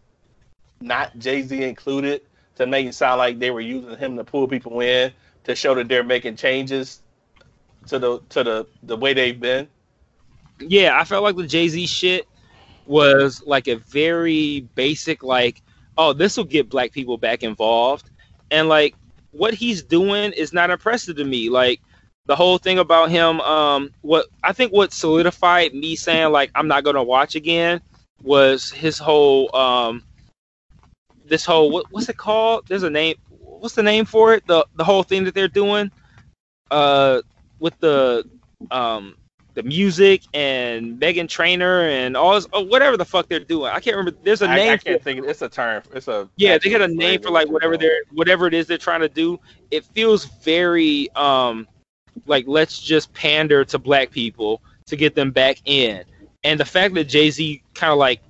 not Jay Z included, to make it sound like they were using him to pull people in to show that they're making changes to the to the the way they've been? yeah, I felt like the Jay Z shit was like a very basic, like, oh, this will get black people back involved. And like what he's doing is not impressive to me. Like the whole thing about him, um, what I think what solidified me saying like I'm not gonna watch again was his whole um this whole what, what's it called? There's a name what's the name for it? The the whole thing that they're doing uh with the um the music and Meghan Trainor and all this, oh, whatever the fuck they're doing. I can't remember. There's a name. I can't think. It's a term. It's a yeah, they got a name for like whatever they're whatever it is they're trying to do. It feels very um like let's just pander to black people to get them back in. And the fact that Jay Z kind of like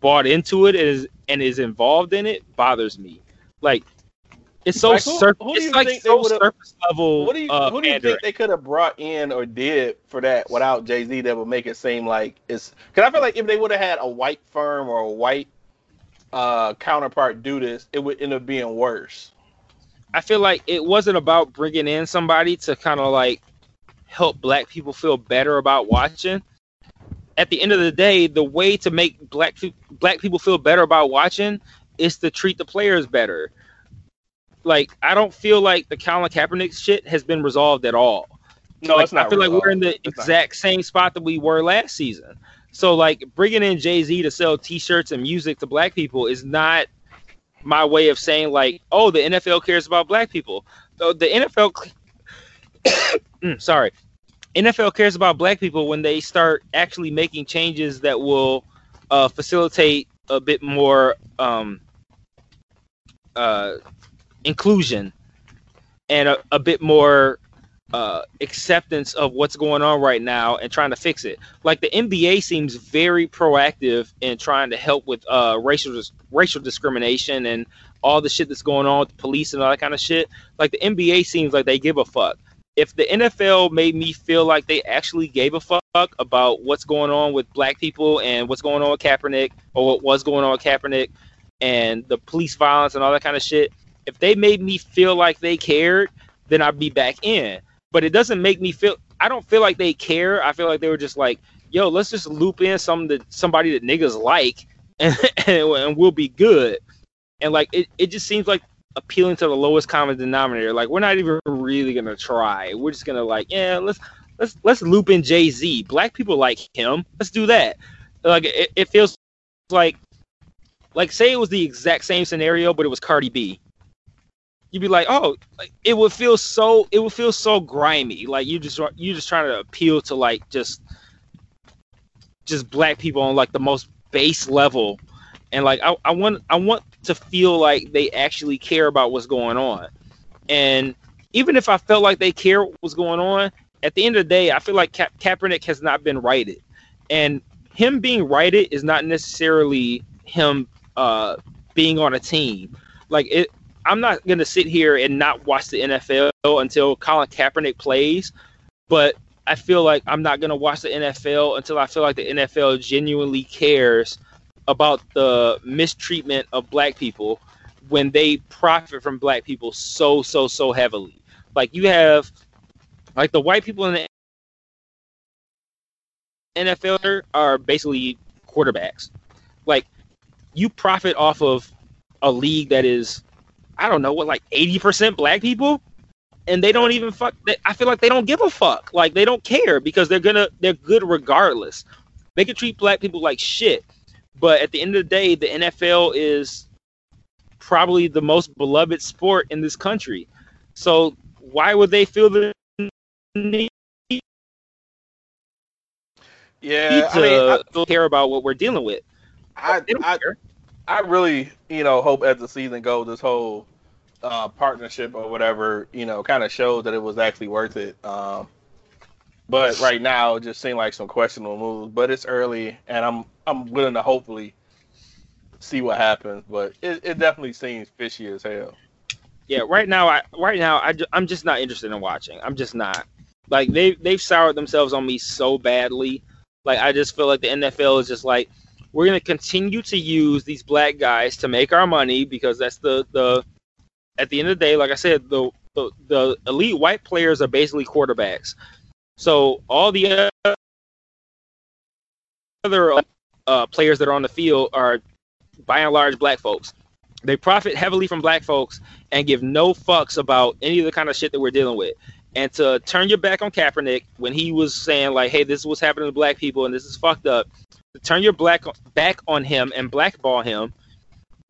bought into it and is and is involved in it bothers me. Like it's so Like, who- surf- who do you like think they so surface level. What do you uh, Who do you think they could have brought in or did for that without Jay Z that would make it seem like it's? Because I feel like if they would have had a white firm or a white uh, counterpart do this, it would end up being worse. I feel like it wasn't about bringing in somebody to kind of like help black people feel better about watching. At the end of the day, the way to make black black people feel better about watching is to treat the players better. Like I don't feel like the Colin Kaepernick shit has been resolved at all. No, like, it's not. I feel like we're in the It's not. exact same spot that we were last season. So like bringing in Jay Z to sell T-shirts and music to black people is not my way of saying like, oh, the NFL cares about black people. So the NFL, Mm, sorry, NFL cares about black people when they start actually making changes that will uh, facilitate a bit more um, uh, inclusion and a, a bit more uh, acceptance of what's going on right now and trying to fix it. Like the NBA seems very proactive in trying to help with uh, racial racial discrimination and all the shit that's going on with the police and all that kind of shit. Like the NBA seems like they give a fuck. If the NFL made me feel like they actually gave a fuck about what's going on with black people and what's going on with Kaepernick or what was going on with Kaepernick and the police violence and all that kind of shit, if they made me feel like they cared, then I'd be back in. But it doesn't make me feel. I don't feel like they care. I feel like they were just like, "Yo, let's just loop in some that somebody that niggas like, and, and we'll be good." And like, it, it just seems like appealing to the lowest common denominator. Like, we're not even really gonna try. We're just gonna like, yeah, let's let's let's loop in Jay Z. Black people like him. Let's do that. Like, it, it feels like like say it was the exact same scenario, but it was Cardi B you'd be like, oh, it would feel so, it would feel so grimy. Like you just you just trying to appeal to like just just black people on like the most base level, and like I, I want I want to feel like they actually care about what's going on, and even if I felt like they care what's going on, at the end of the day, I feel like Ka- Kaepernick has not been righted, and him being righted is not necessarily him uh, being on a team. Like it, I'm not gonna sit here and not watch the NFL until Colin Kaepernick plays, but I feel like I'm not gonna watch the NFL until I feel like the NFL genuinely cares about the mistreatment of black people when they profit from black people so so so heavily. Like you have like the white people in the NFL are basically quarterbacks. Like you profit off of a league that is I don't know what like 80% black people and they don't even fuck they, I feel like they don't give a fuck. Like they don't care because they're going to they're good regardless. They can treat black people like shit. But at the end of the day, the NFL is probably the most beloved sport in this country. So why would they feel the need Yeah, I to mean, I, care about what we're dealing with? I, don't I. I really, you know, hope as the season goes, this whole uh, partnership or whatever, you know, kind of shows that it was actually worth it. Um, but right now, it just seemed like some questionable moves. But it's early, and I'm I'm willing to hopefully see what happens. But it, it definitely seems fishy as hell. Yeah, right now, I right now I I'm just not interested in watching. I'm just not. Like they they've soured themselves on me so badly. Like I just feel like the NFL is just like we're gonna continue to use these black guys to make our money because that's the the at the end of the day, like I said, the the, the elite white players are basically quarterbacks. So all the other uh, players that are on the field are by and large black folks. They profit heavily from black folks and give no fucks about any of the kind of shit that we're dealing with. And to turn your back on Kaepernick when he was saying like, "Hey, this is what's happening to black people and this is fucked up," to turn your black back on him and blackball him,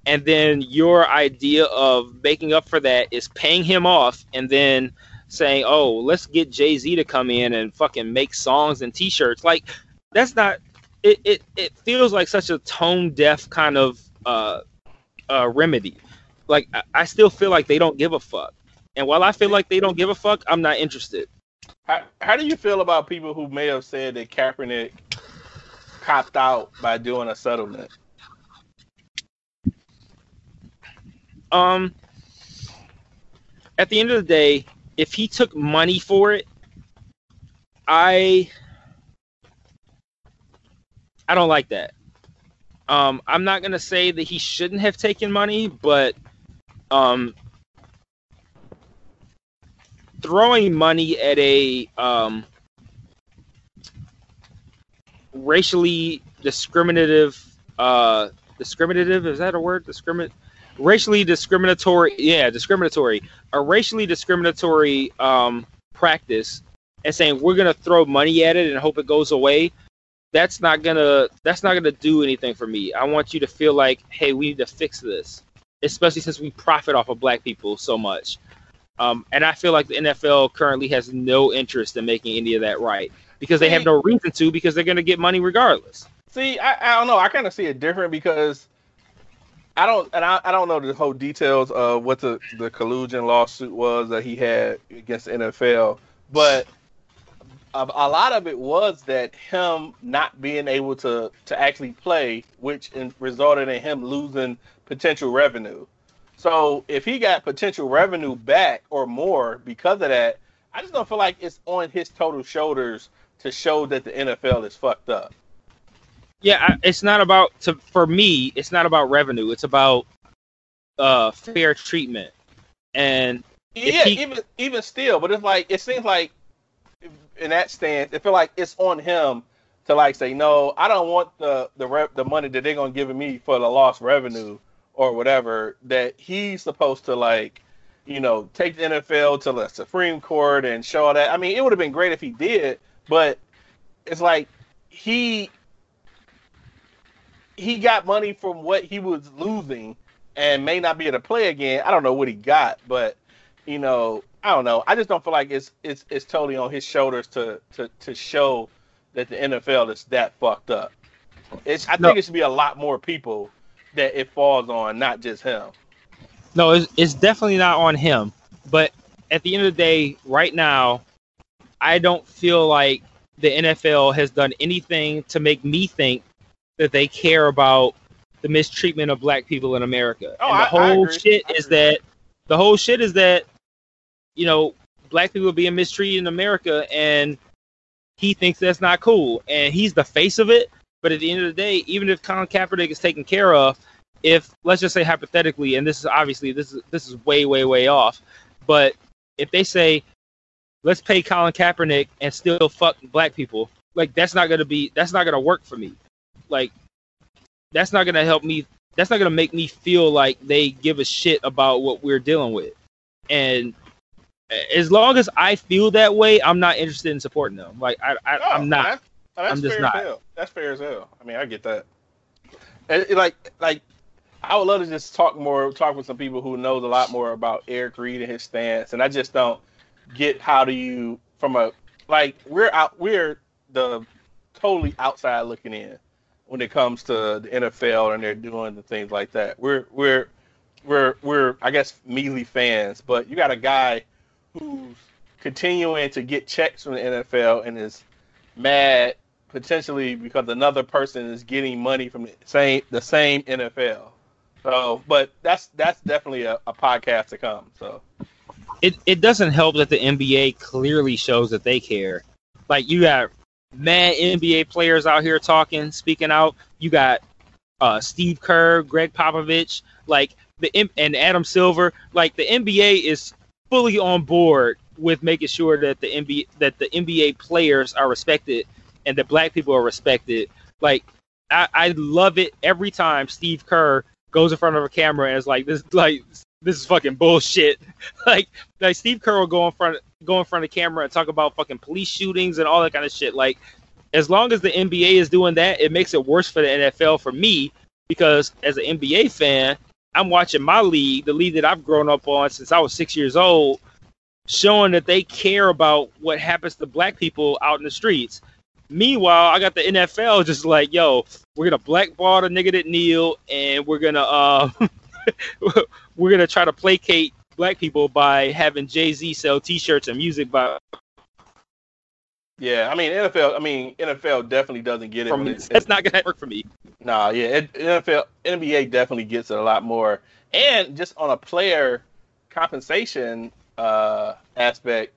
and then your idea of making up for that is paying him off and then saying, "Oh, let's get Jay Z to come in and fucking make songs and T-shirts." Like, that's not. It it, it feels like such a tone deaf kind of uh, uh, remedy. Like, I, I still feel like they don't give a fuck. And while I feel like they don't give a fuck, I'm not interested. How, how do you feel about people who may have said that Kaepernick copped out by doing a settlement? Um, at the end of the day, if he took money for it, I I don't like that. Um, I'm not gonna say that he shouldn't have taken money, but um, throwing money at a um, racially discriminative uh, discriminative is that a word? Discriminate racially discriminatory yeah discriminatory. A racially discriminatory um, practice and saying we're gonna throw money at it and hope it goes away that's not gonna that's not gonna do anything for me. I want you to feel like hey we need to fix this especially since we profit off of black people so much. Um, and i feel like the nfl currently has no interest in making any of that right because they have no reason to because they're gonna get money regardless See, I, I don't know. I kind of see it different because I don't, and I, I don't know the whole details of what the the collusion lawsuit was that he had against the NFL, but a, a lot of it was that him not being able to to actually play, which in, resulted in him losing potential revenue. So if he got potential revenue back or more because of that, I just don't feel like it's on his total shoulders to show that the NFL is fucked up. yeah I, it's not about to for me it's not about revenue it's about uh fair treatment and Yeah, he- even even still, but it's like it seems like in that stance, it feel like it's on him to like say, no, I don't want the the rep, the money that they're gonna give me for the lost revenue or whatever. That he's supposed to like, you know, take the NFL to the Supreme Court and show all that. I mean, it would have been great if he did, but it's like he he got money from what he was losing and may not be able to play again. I don't know what he got, but you know, I don't know. I just don't feel like it's it's it's totally on his shoulders to to to show that the NFL is that fucked up. It's I No. think it should be a lot more people that it falls on, not just him. No, it's, it's definitely not on him. But at the end of the day, right now, I don't feel like the NFL has done anything to make me think that they care about the mistreatment of black people in America. Oh, and the I- I whole agree. shit I is that the whole shit is that you know black people are being mistreated in America, and he thinks that's not cool, and he's the face of it. But at the end of the day, even if Colin Kaepernick is taken care of, if let's just say hypothetically, and this is obviously this is this is way way way off, but if they say let's pay Colin Kaepernick and still fuck black people, like that's not gonna be that's not gonna work for me. Like that's not gonna help me. That's not gonna make me feel like they give a shit about what we're dealing with. And as long as I feel that way, I'm not interested in supporting them. Like I, I No, I'm not. That's, oh, that's I'm just fair not. Hell. That's fair as hell. I mean, I get that. And, it- like, like, I would love to just talk more, talk with some people who knows a lot more about Eric Reid and his stance, and I just don't get how do you, from a, like, we're out, we're the totally outside looking in when it comes to the NFL and they're doing the things like that. We're, we're, we're, we're, I guess, mealy fans, but you got a guy who's continuing to get checks from the NFL and is mad potentially because another person is getting money from the same the same NFL. So, but that's that's definitely a, a podcast to come. So it, it doesn't help that the NBA clearly shows that they care. Like you got mad NBA players out here talking, speaking out. You got uh, Steve Kerr, Gregg Popovich, like the and Adam Silver. Like the NBA is fully on board with making sure that the NBA that the NBA players are respected and that black people are respected. Like I, I love it every time Steve Kerr goes in front of a camera and is like this like this is fucking bullshit. like like Steve Kerr will go in front go in front of camera and talk about fucking police shootings and all that kind of shit. Like as long as the NBA is doing that, it makes it worse for the NFL for me because as an NBA fan, I'm watching my league, the league that I've grown up on since I was six years old, showing that they care about what happens to black people out in the streets. Meanwhile, I got the NFL just like, yo, we're gonna blackball the nigga that kneel, and we're gonna uh, we're gonna try to placate black people by having Jay Z sell T-shirts and music by. Yeah, I mean NFL. I mean NFL definitely doesn't get it. From, it that's not gonna work for me. Nah, yeah, it, NFL NBA definitely gets it a lot more, and just on a player compensation uh, aspect,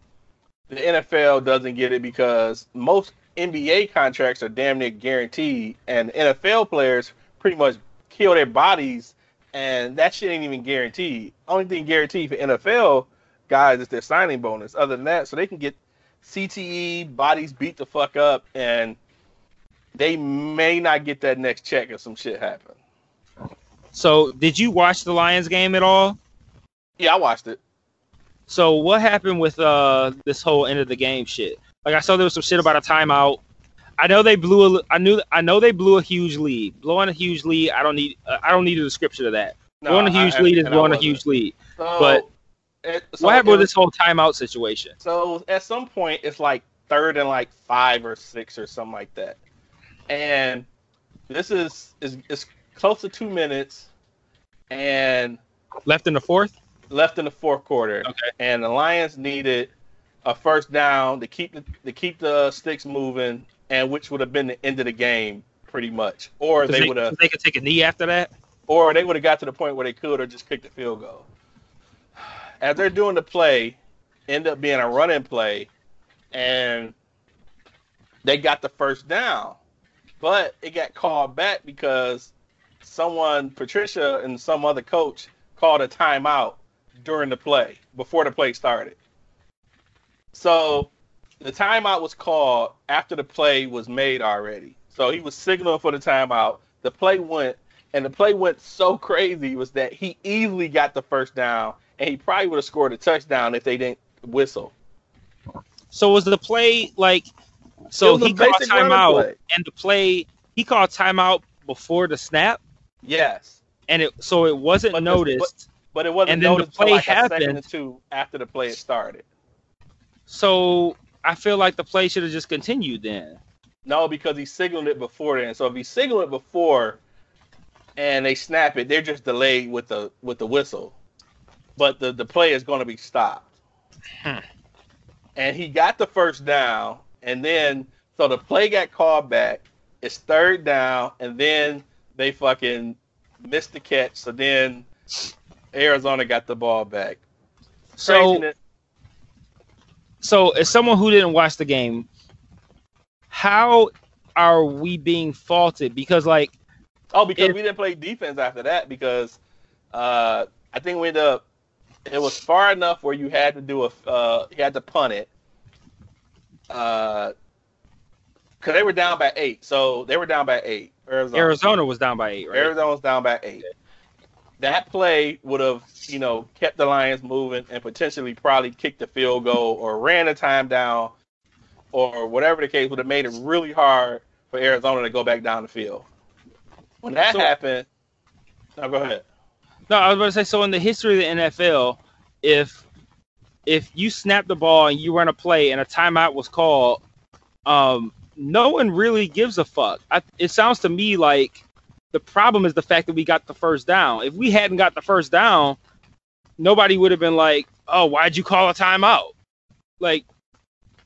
the NFL doesn't get it because most NBA contracts are damn near guaranteed, and NFL players pretty much kill their bodies, and that shit ain't even guaranteed. Only thing guaranteed for NFL guys is their signing bonus. Other than that, so they can get CTE, bodies beat the fuck up, and they may not get that next check if some shit happen. So, did you watch the Lions game at all? Yeah, I watched it. So, what happened with uh this whole end of the game shit? Like, I saw there was some shit about a timeout. I know they blew a. I knew. I know they blew a huge lead. Blowing a huge lead. I don't need. Uh, I don't need a description of that. No, blowing a huge I, lead is blowing a huge lead. So, but it, so what happened with this whole timeout situation? So at some point, it's like third and like five or six or something like that, and this is is is close to two minutes, and left in the fourth. Left in the fourth quarter. Okay. And the Lions needed a first down to keep the to keep the sticks moving, and which would have been the end of the game pretty much. Or they, they would have they could take a knee after that. Or they would have got to the point where they could or just kicked the field goal as they're doing the play, end up being a running play, and they got the first down, but it got called back because someone, Patricia and some other coach, called a timeout during the play before the play started. So the timeout was called after the play was made already. So he was signaling for the timeout. The play went, and the play went so crazy was that he easily got the first down and he probably would have scored a touchdown if they didn't whistle. So was the play like? So he called timeout, and the play he called timeout before the snap. Yes, and it so it wasn't but noticed. But, but, it wasn't noticed. and then the play like happened two after the play started. So I feel like the play should have just continued then. No, because he signaled it before then. So if he signaled it before, and they snap it, they're just delayed with the with the whistle but the, the play is going to be stopped. Hmm. And he got the first down, and then so the play got called back. It's third down, and then they fucking missed the catch. So then Arizona got the ball back. So, so as someone who didn't watch the game, how are we being faulted? Because like, oh, because if, we didn't play defense after that. Because uh, I think we ended up it was far enough where you had to do a uh, you had to punt it. Uh, because they were down by eight, so they were down by eight. Arizona, Arizona was down by eight, right? Arizona was down by eight. That play would have, you know, kept the Lions moving and potentially probably kicked the field goal or ran the time down or whatever the case would have made it really hard for Arizona to go back down the field. When that so, happened, now go ahead. No, I was about to say. So in the history of the NFL, if if you snap the ball and you run a play and a timeout was called, um, no one really gives a fuck. I, it sounds to me like the problem is the fact that we got the first down. If we hadn't got the first down, nobody would have been like, "Oh, why'd you call a timeout?" Like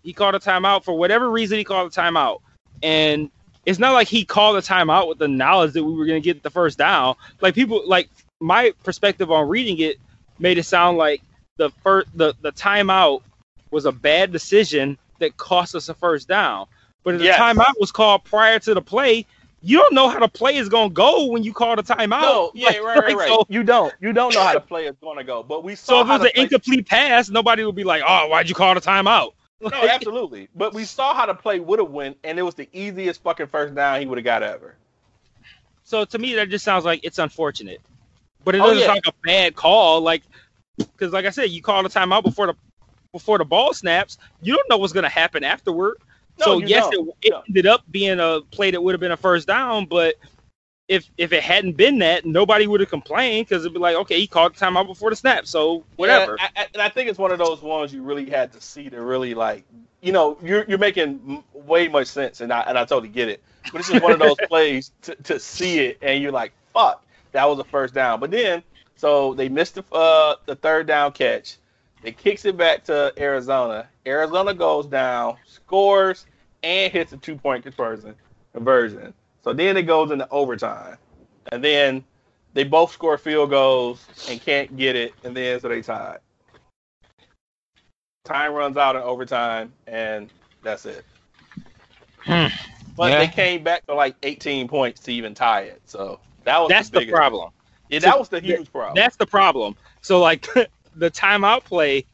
he called a timeout for whatever reason. He called a timeout, and it's not like he called a timeout with the knowledge that we were going to get the first down. Like people, like my perspective on reading it made it sound like the first the the timeout was a bad decision that cost us a first down. But if Yes. the timeout was called prior to the play, you don't know how the play is gonna go when you call the timeout. No, yeah, Like- right, right, like, right. So, you don't, you don't know how the play is going to go. But we saw. so if it was an incomplete pass, nobody would be like, "Oh, why'd you call the timeout?" No, absolutely. But we saw how the play would have went, and it was the easiest fucking first down he would have got ever. So to me, that just sounds like it's unfortunate, but it Oh, doesn't yeah. sound like a bad call. Like, because like I said, you call the timeout before the before the ball snaps. You don't know what's going to happen afterward. No, so yes, it, it No. ended up being a play that would have been a first down, but if if it hadn't been that, nobody would have complained because it'd be like, okay, he called the timeout before the snap, so whatever. Yeah, I, I, and I think it's one of those ones you really had to see to really like, you know, you're you're making way much sense, and I and I totally get it. But it's just one of those plays to, to see it, and you're like, fuck, that was a first down. But then, so they missed the uh, the third down catch. They kicks it back to Arizona. Arizona goes down, scores, and hits a two point conversion. Conversion. So then it goes into overtime, and then they both score field goals and can't get it, and then so they tied. Time runs out in overtime, and that's it. Hmm. But Yeah. they came back to like 18 points to even tie it. So that was That's the, the problem. Yeah, that was the huge problem. That's the problem. So like the timeout play,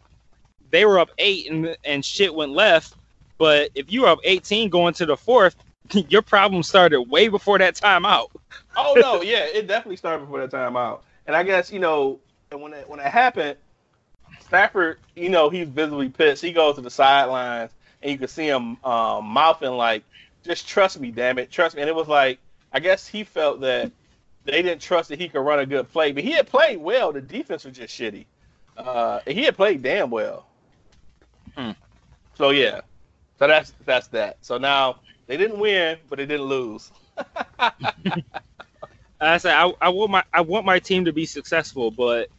they were up eight and and shit went left. But if you were up 18 going to the fourth, your problem started way before that timeout. oh no, yeah, it definitely started before that timeout. And I guess you know, and when it when it happened, Stafford, you know, he's visibly pissed. He goes to the sidelines, and you can see him um, mouthing like, "Just trust me, damn it, trust me." And it was like, I guess he felt that they didn't trust that he could run a good play, but he had played well. The defense was just shitty. Uh, he had played damn well. Hmm. So yeah, so that's that's that. So now they didn't win, but they didn't lose. I said I, I want my I want my team to be successful, but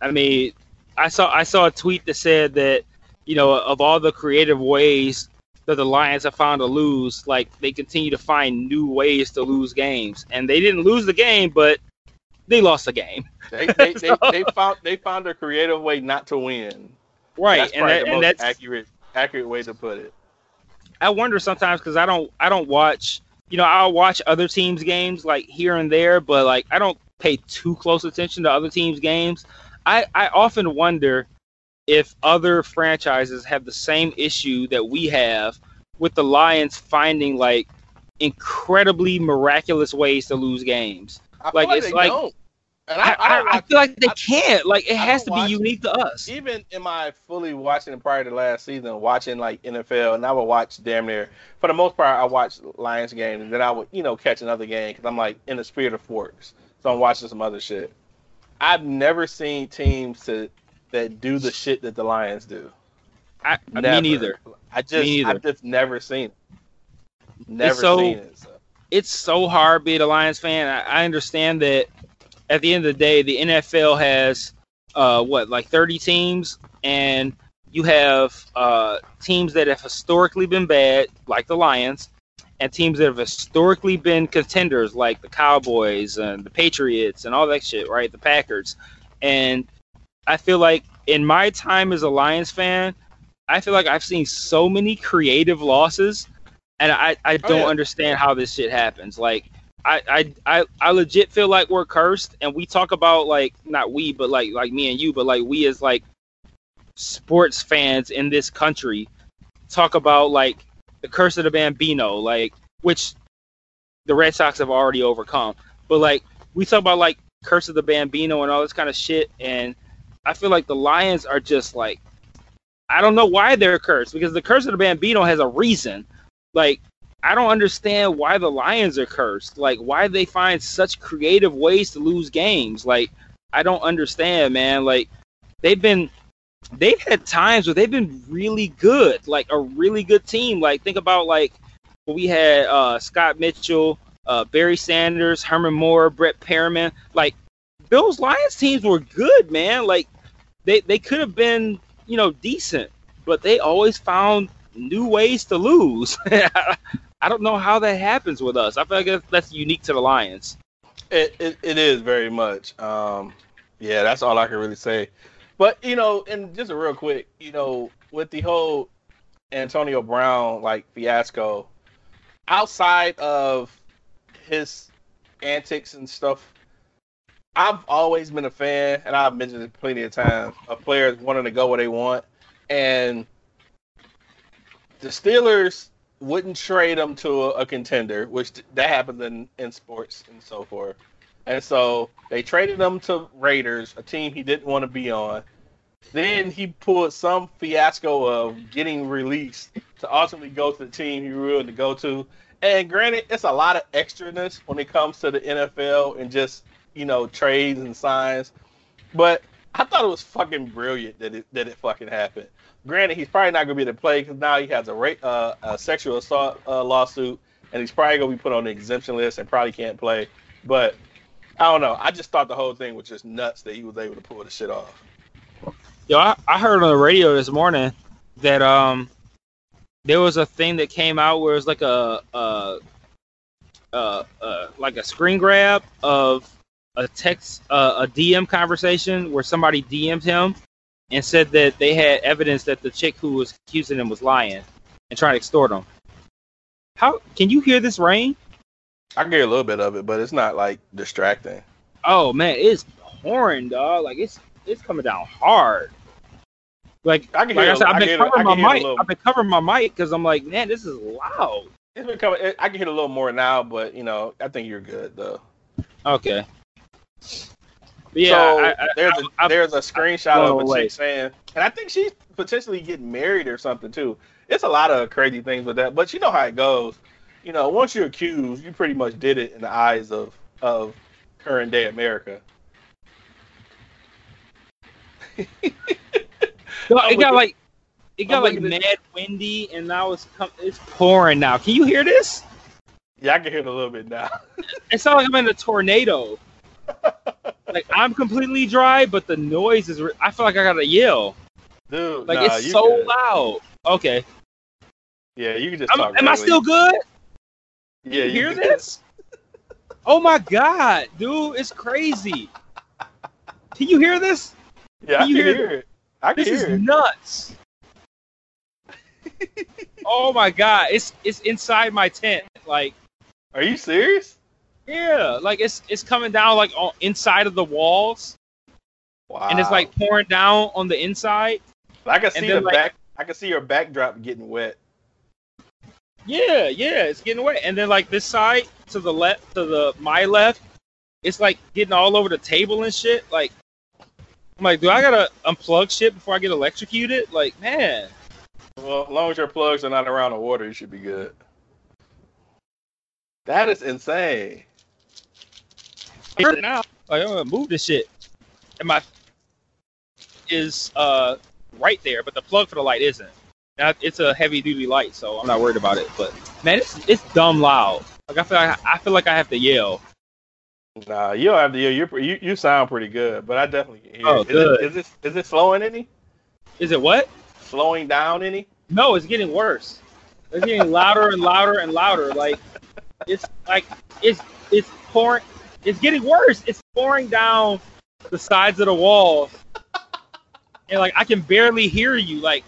I mean, I saw I saw a tweet that said that you know of all the creative ways that the Lions have found to lose, like they continue to find new ways to lose games, and they didn't lose the game, but they lost the game, They they, they, So- they found they found a creative way not to win. right? That's and that, the and that's accurate accurate way to put it. I wonder sometimes because I don't I don't watch you know I'll watch other teams games like here and there, but like I don't pay too close attention to other teams games. I I often wonder if other franchises have the same issue that we have with the Lions finding like incredibly miraculous ways to lose games. I Like, feel it's they like- don't. And I, I, I, I, I feel like they I- can't. Like it has to be unique to us. even in my fully watching prior to last season, watching like NFL, and I would watch damn near for the most part. I watch Lions games, and then I would you know catch another game because I'm like in the spirit of forks, so I'm watching some other shit. I've never seen teams to that do the shit that the Lions do. I, me neither. I just. I've just never seen it. Never so- seen it. So. It's so hard being a Lions fan. I, I understand that at the end of the day, the NFL has uh, what like 30 teams, and you have uh, teams that have historically been bad, like the Lions, and teams that have historically been contenders, like the Cowboys and the Patriots and all that shit, right? The Packers, and I feel like in my time as a Lions fan, I feel like I've seen so many creative losses and I, I oh, don't yeah. understand how this shit happens. Like I, I I I legit feel like we're cursed and we talk about like not we but like like me and you but like we as like sports fans in this country talk about like the curse of the bambino like which the Red Sox have already overcome. But like we talk about like curse of the bambino and all this kind of shit and I feel like the Lions are just like I don't know why they're cursed because the curse of the bambino has a reason like I don't understand why the Lions are cursed. Like why they find such creative ways to lose games. Like I don't understand, man. Like they've been they've had times where they've been really good, like a really good team. Like think about like we had uh Scott Mitchell, uh Barry Sanders, Herman Moore, Brett Perriman. Like those Lions teams were good, man. Like they they could have been, you know, decent, but they always found new ways to lose. I don't know how that happens with us. I feel like that's, unique to the Lions. It, it it is very much. Um, yeah, that's all I can really say. But you know, and just a real quick, you know, with the whole Antonio Brown like fiasco, outside of his antics and stuff, I've always been a fan, and I've mentioned it plenty of times, of players wanting to go where they want, and the Steelers wouldn't trade him to a, a contender, which th- that happens in, in sports and so forth. And so they traded him to Raiders, a team he didn't want to be on. Then he pulled some fiasco of getting released to ultimately go to the team he wanted to go to. And granted, it's a lot of extraness when it comes to the NFL and just you know trades and signs. But I thought it was fucking brilliant that it that it fucking happened. Granted, he's probably not gonna be able to play because now he has a rape, uh, a sexual assault uh, lawsuit, and he's probably gonna be put on the exemption list and probably can't play. But I don't know. I just thought the whole thing was just nuts that he was able to pull the shit off. Yo, I, I heard on the radio this morning that um there was a thing that came out where it was like a uh uh, uh like a screen grab of a text uh, a DM conversation where somebody DM'd him and said that they had evidence that the chick who was accusing him was lying and trying to extort him. How can you hear this rain? I can hear a little bit of it, but it's not like distracting. Oh man, it's pouring, dog. Like it's it's coming down hard. Like, I can like hear I said, I've been can hear it- I covering my mic. I've been covering my mic because I'm like, man, this is loud. It's been coming. I can hear a little more now, but you know, I think you're good though. Okay. Yeah, so I, I, there's a I- there's a screenshot of a away. chick saying, and I think she's potentially getting married or something too. It's a lot of crazy things with that, but you know how it goes. You know, once you're accused, you pretty much did it in the eyes of of current day America. No, it got like it got like mad windy, and now it's com- it's pouring now. Can you hear this? Yeah, I can hear it a little bit now. It sounds like I'm in a tornado. like I'm completely dry, but the noise is. Re- I feel like I gotta yell. Dude, Like nah, it's so good. loud. Okay, Yeah, you can just am I still good? Yeah, you hear can- this? Oh my god, dude, it's crazy. Can you hear this? Yeah, I Can can hear hear it. I can This is hear it. nuts. oh my god, it's it's inside my tent. Like Are you serious? Yeah, like it's it's coming down like on inside of the walls, Wow. and it's like pouring down on the inside. I can see the like- back. I can see your backdrop getting wet. Yeah, yeah, it's getting wet. And then like this side to the left, to the my left, it's like getting all over the table and shit. Like, I'm like, do I gotta unplug shit before I get electrocuted? Like, man, Well, as long as your plugs are not around the water, you should be good. That is insane. Hurt now. Like, I'm gonna move this shit. And my is uh right there, but the plug for the light isn't. Now, it's a heavy duty light, so I'm not worried about it. But man, it's it's dumb loud. Like I feel like I feel like I have to yell. Nah, you don't have to. yell. You you you sound pretty good, but I definitely can hear. Oh, it. Is good. it, is this is it slowing any? Is it what? Slowing down any? No, it's getting worse. It's getting louder and louder and louder. Like it's like it's it's pouring. It's getting worse. It's pouring down the sides of the walls, and like I can barely hear you. Like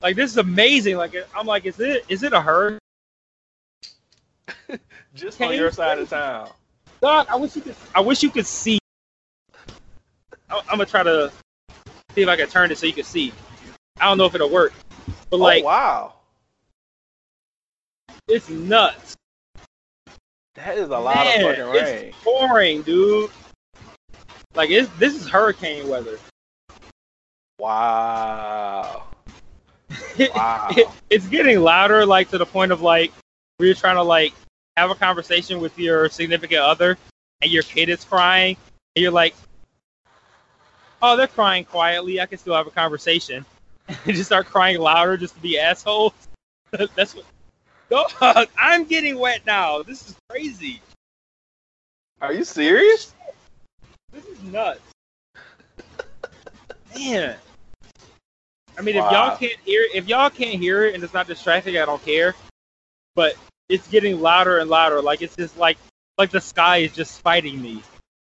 like this is amazing. Like I'm like, is it is it a herd? Just on your side of town. God, I wish you could. I wish you could see. I, I'm gonna try to see if I can turn it so you can see. I don't know if it'll work, but oh, like oh wow, it's nuts. That is a lot Man, of fucking rain. It's pouring, dude. Like it's this is hurricane weather. Wow. Wow. It- it's getting louder, like to the point of like where you're trying to like have a conversation with your significant other, and your kid is crying, and you're like, "Oh, they're crying quietly. I can still have a conversation." And just start crying louder, just to be assholes. That's what. Dog, I'm getting wet now. This is crazy. Are you serious? This is nuts. Man. I mean, if y'all can't hear, if y'all can't hear it and it's not distracting, I don't care. But it's getting louder and louder. Like it's just like like the sky is just fighting me.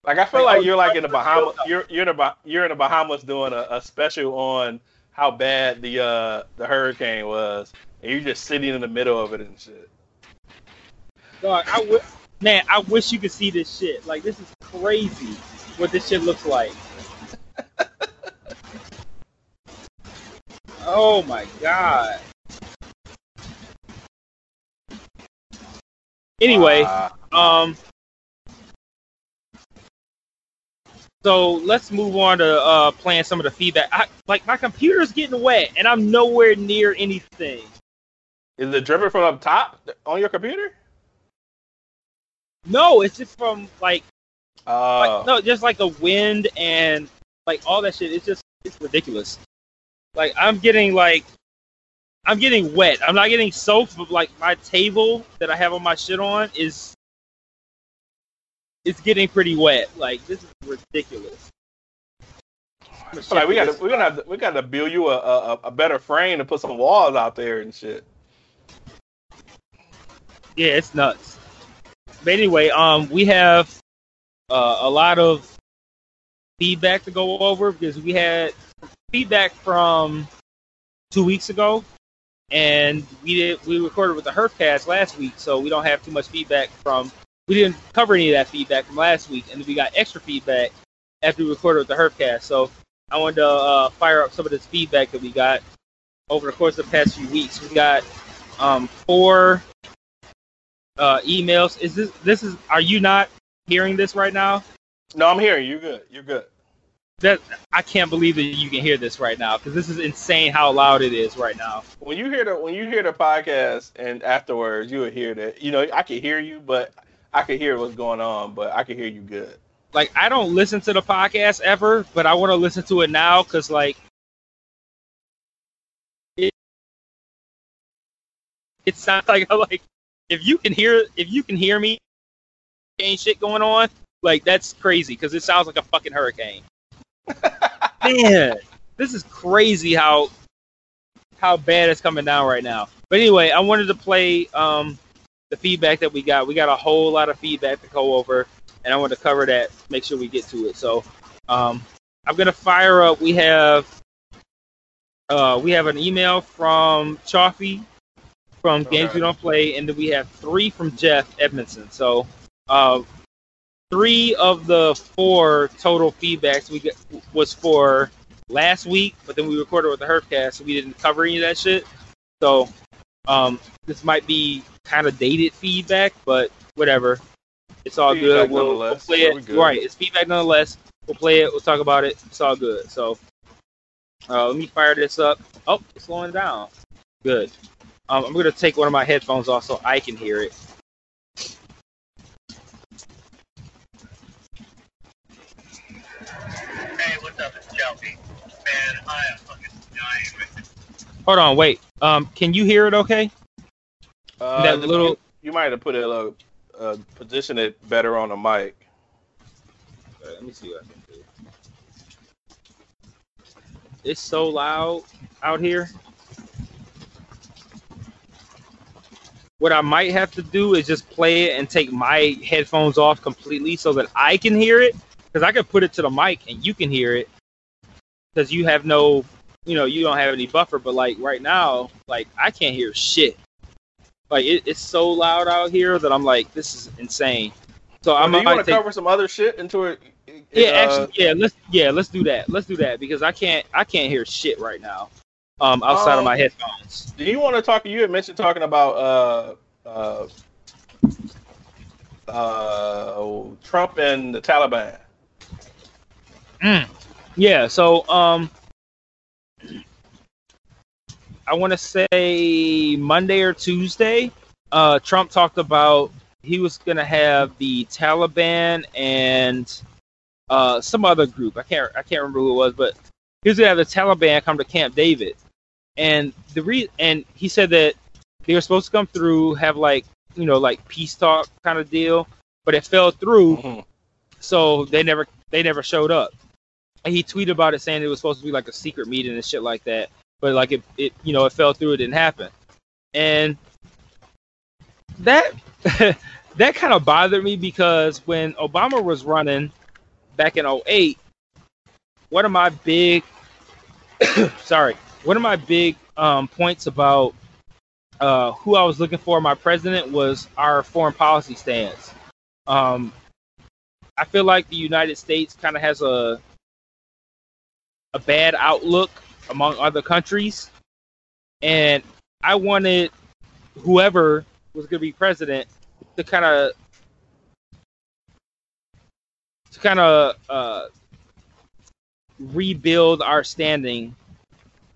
Like I feel like you're like in the Bahamas. You're you're in the you're in the Bahamas doing a, a special on how bad the uh the hurricane was, and you're just sitting in the middle of it and shit. Dog, I w- man, I wish you could see this shit. Like this is crazy what this shit looks like. oh my god. Anyway, Uh, um so let's move on to uh playing some of the feedback. I, like my computer's getting wet and I'm nowhere near anything. Is it dripping from up top on your computer? No, it's just from like Uh, like, no, just like the wind and like all that shit. It's just it's ridiculous. Like I'm getting like I'm getting wet. I'm not getting soaked, but like my table that I have all my shit on is it's getting pretty wet. Like this is ridiculous. Like we got to we're gonna have to, we got to build you a, a a better frame to put some walls out there and shit. Yeah, it's nuts. But anyway, um, we have uh, a lot of feedback to go over because we had feedback from two weeks ago, and we did we recorded with the Herfcast last week, so we don't have too much feedback from. We didn't cover any of that feedback from last week, and we got extra feedback after we recorded with the Herfcast. So I wanted to uh, fire up some of this feedback that we got over the course of the past few weeks. We got um, four uh, emails. Is this this is? Are you not hearing this right now? No, I'm hearing you. You're good. You're good. That I can't believe that you can hear this right now because this is insane how loud it is right now. When you hear the when you hear the podcast and afterwards, you will hear that. You know, I can hear you, but I can hear what's going on, but I can hear you good. Like I don't listen to the podcast ever, but I want to listen to it now because like it sounds like like if you can hear if you can hear me ain't shit going on like that's crazy because it sounds like a fucking hurricane. Man, this is crazy how how bad it's coming down right now. But anyway, I wanted to play um, the feedback that we got. We got a whole lot of feedback to go over, and I want to cover that. Make sure we get to it. So um, I'm gonna fire up. We have uh, we have an email from Chaffee from Games We Don't Play, and then we have three from Jeff Edmondson. So uh, three of the four total feedbacks we get was for last week, but then we recorded with the Herfcast, so we didn't cover any of that shit. So um, this might be kind of dated feedback, but whatever. It's all Feedback good. We'll, we'll play it. right, it's feedback nonetheless. We'll play it. We'll talk about it. It's all good. So uh, let me fire this up. Oh, it's slowing down. Good. Um, I'm gonna take one of my headphones off so I can hear it. Hey, what's up? It's Chelsea. Man, I am fucking dying. Hold on, wait. Um, can you hear it? Okay. Uh, That you- little- You, might have put it uh, uh, position it better on the mic. Uh, let me see what I can do. It's so loud out here. What I might have to do is just play it and take my headphones off completely so that I can hear it. Because I can put it to the mic and you can hear it. Because you have no, you know, you don't have any buffer. But like right now, like I can't hear shit. Like it, it's so loud out here that I'm like, this is insane. So I I'm do you want to take cover some other shit into it? yeah, uh, actually, yeah. Let's yeah, let's do that. Let's do that because I can't I can't hear shit right now. Um, outside of Um, my headphones. Do you want to talk? You had mentioned talking about uh, uh, uh, Trump and the Taliban. Mm. Yeah. So um, I want to say Monday or Tuesday. Uh, Trump talked about he was gonna have the Taliban and uh some other group. I can't I can't remember who it was, but he was gonna have the Taliban come to Camp David, and the re and he said that they were supposed to come through, have like you know like peace talk kind of deal, but it fell through, Mhm. so they never they never showed up. And he tweeted about it saying it was supposed to be like a secret meeting and shit like that, but like it, it you know it fell through, it didn't happen, and that that kind of bothered me because when Obama was running back in 08, one of my big sorry, one of my big um, points about uh, who I was looking for my president was our foreign policy stance. Um, I feel like the United States kind of has a a bad outlook among other countries, and I wanted whoever was going to be president to kind of to kind of uh, rebuild our standing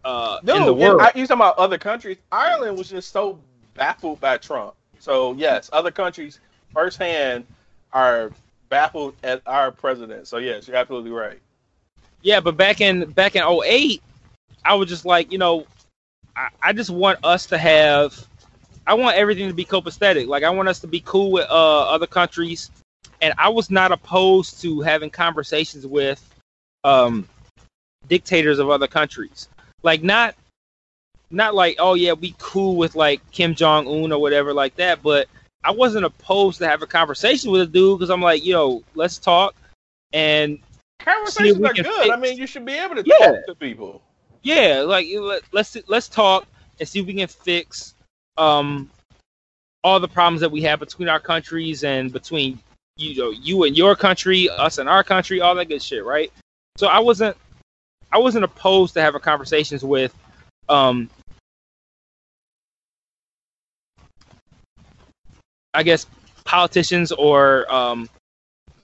uh, No, in the world. I, you talking about other countries? Ireland was just so baffled by Trump. So yes, other countries firsthand are baffled at our president. So yes, you're absolutely right. Yeah, but back in back in 08, I was just like, you know, I, I just want us to have I want everything to be copacetic. Like I want us to be cool with uh, other countries. And I was not opposed to having conversations with um, dictators of other countries. Like not not like, oh yeah, we cool with like Kim Jong Un or whatever like that, but I wasn't opposed to have a conversation with a dude because I'm like, yo, let's talk and Conversations we are good. I mean, you should be able to Yeah. talk to people. yeah, like let, let's let's talk and see if we can fix um all the problems that we have between our countries and between you know you and your country, us and our country, all that good shit, right? So I wasn't I wasn't opposed to having conversations with um I guess politicians or um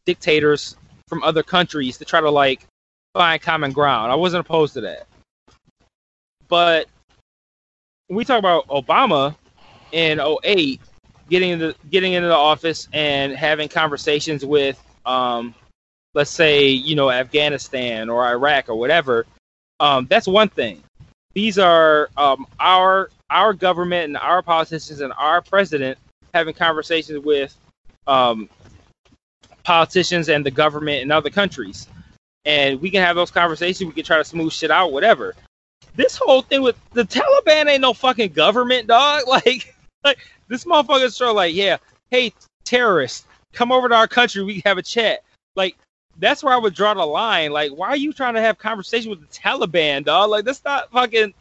dictators from other countries to try to like find common ground. I wasn't opposed to that. But when we talk about Obama in 08 getting into getting into the office and having conversations with um let's say, you know, Afghanistan or Iraq or whatever, um, that's one thing. These are um, our our government and our politicians and our president having conversations with um, politicians and the government in other countries. And we can have those conversations. We can try to smooth shit out, whatever. This whole thing with the Taliban ain't no fucking government, dog. Like, like this motherfucker's sort of like, yeah, hey, terrorists, come over to our country. We can have a chat. Like, that's where I would draw the line. Like, why are you trying to have conversation with the Taliban, dog? Like, that's not fucking.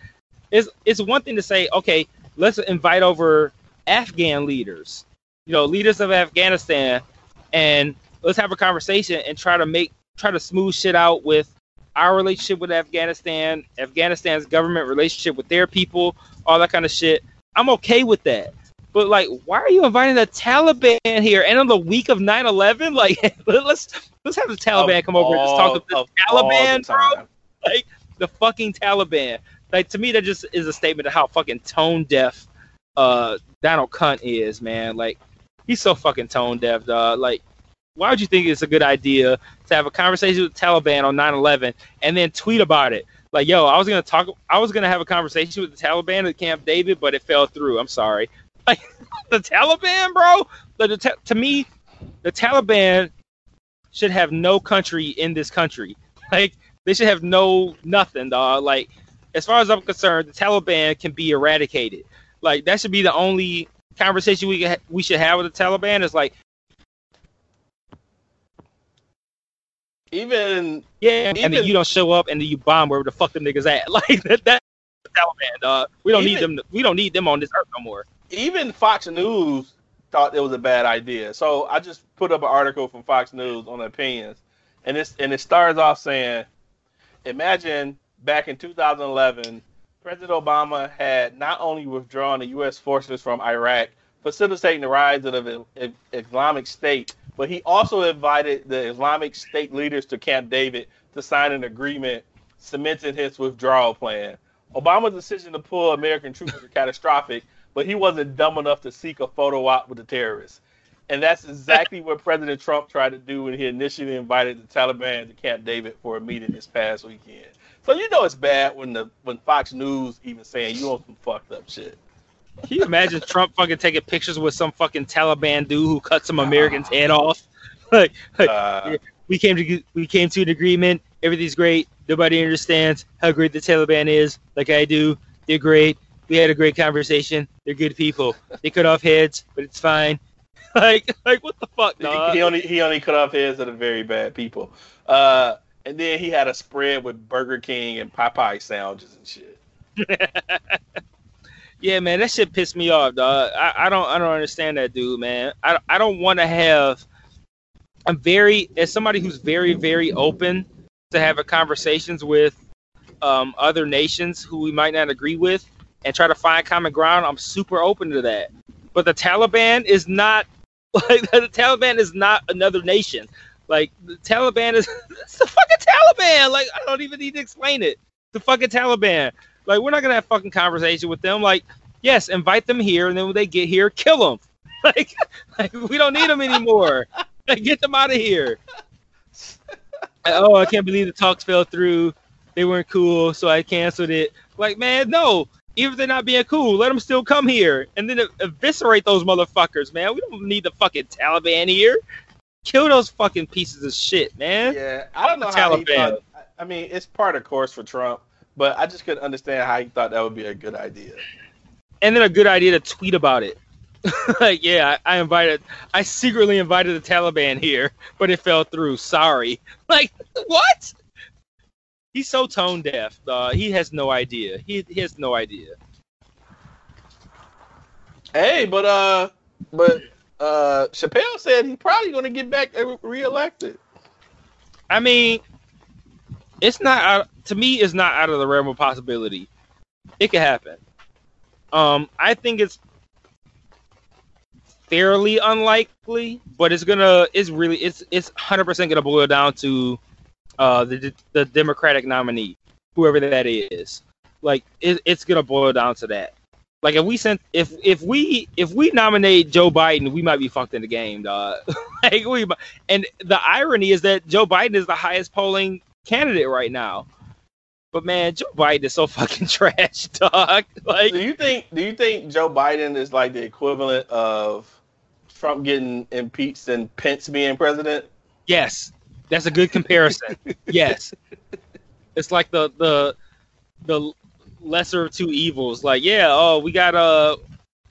It's it's one thing to say, okay, let's invite over Afghan leaders, you know, leaders of Afghanistan, and let's have a conversation and try to make try to smooth shit out with our relationship with Afghanistan, Afghanistan's government relationship with their people, all that kind of shit. I'm okay with that. But like, why are you inviting the Taliban here? And on the week of 9/11, like, let's let's have the Taliban Of come over and just talk to the all- of all Taliban, the bro. Like the fucking Taliban. Like to me, that just is a statement of how fucking tone deaf uh Donald Cunt is, man. Like he's so fucking tone deaf, dog. Like, why would you think it's a good idea to have a conversation with Taliban on 9/11 and then tweet about it? Like, yo, I was gonna talk, I was gonna have a conversation with the Taliban at Camp David, but it fell through. I'm sorry. Like the Taliban, bro. The, the, to me, the Taliban should have no country in this country. Like they should have no nothing, dog. Like as far as I'm concerned, the Taliban can be eradicated. Like that should be the only conversation we ha- we should have with the Taliban. Is like, Even yeah, and then Even- you don't show up, and then you bomb wherever the fuck them niggas at. Like that, that's the Taliban, dog. We don't need Even- them. We don't need them on this earth no more. Even Fox News thought it was a bad idea. So I just put up an article from Fox News on opinions, and it's and it starts off saying, imagine back in 2011, President Obama had not only withdrawn the U.S. forces from Iraq, facilitating the rise of the Islamic State, but he also invited the Islamic State leaders to Camp David to sign an agreement cementing his withdrawal plan. Obama's decision to pull American troops was catastrophic, but he wasn't dumb enough to seek a photo op with the terrorists. And that's exactly what President Trump tried to do when he initially invited the Taliban to Camp David for a meeting this past weekend. So you know it's bad when the when Fox News even saying you on some fucked up shit. Can you imagine Trump fucking taking pictures with some fucking Taliban dude who cut some Americans' head off? Like, like Uh, we came to we came to an agreement. Everything's great. Nobody understands how great the Taliban is. Like I do. They're great. We had a great conversation. They're good people. They cut off heads, but it's fine. like, like what the fuck, He, he only he only cut off heads of the very bad people. Uh, and then he had a spread with Burger King and Popeye sandwiches and shit. yeah, man, that shit pissed me off, dog. I, I don't I don't understand that dude, man. I I don't want to have. I'm very as somebody who's very very open to having conversations with um, other nations who we might not agree with and try to find common ground. I'm super open to that. But the Taliban is not like the Taliban is not another nation. Like the Taliban is it's the fucking Taliban. Like I don't even need to explain it. The fucking Taliban. Like we're not gonna have fucking conversation with them. Like yes, invite them here, and then when they get here, kill them. Like, like we don't need them anymore. Like, get them out of here. oh, I can't believe the talks fell through. They weren't cool, so I canceled it. Like, man, no. Even if they're not being cool, let them still come here and then eviscerate those motherfuckers, man. We don't need the fucking Taliban here. Kill those fucking pieces of shit, man. Yeah, I don't know The how he Taliban. thought. I mean, it's part of course for Trump, but I just couldn't understand how he thought that would be a good idea. and then a good idea to tweet about it. like, yeah, I, I invited, I secretly invited the Taliban here, but it fell through. Sorry. Like, what? He's so tone deaf. Uh, he has no idea. He, he has no idea. Hey, but uh, but uh, Chappelle said he's probably going to get back reelected. I mean, it's not out, to me. It's not out of the realm of possibility. It could happen. Um, I think it's fairly unlikely, but it's gonna. It's really. It's it's hundred percent gonna boil down to uh the the Democratic nominee, whoever that is. Like it, it's gonna boil down to that. Like if we sent if if we if we nominate Joe Biden, we might be fucked in the game, dog. like we and the irony is that Joe Biden is the highest polling candidate right now. But man, Joe Biden is so fucking trash, dog. Like Do you think? Do you think Joe Biden is like the equivalent of Trump getting impeached and Pence being president? Yes, that's a good comparison. yes, it's like the the the lesser of two evils. Like, yeah, oh, we got uh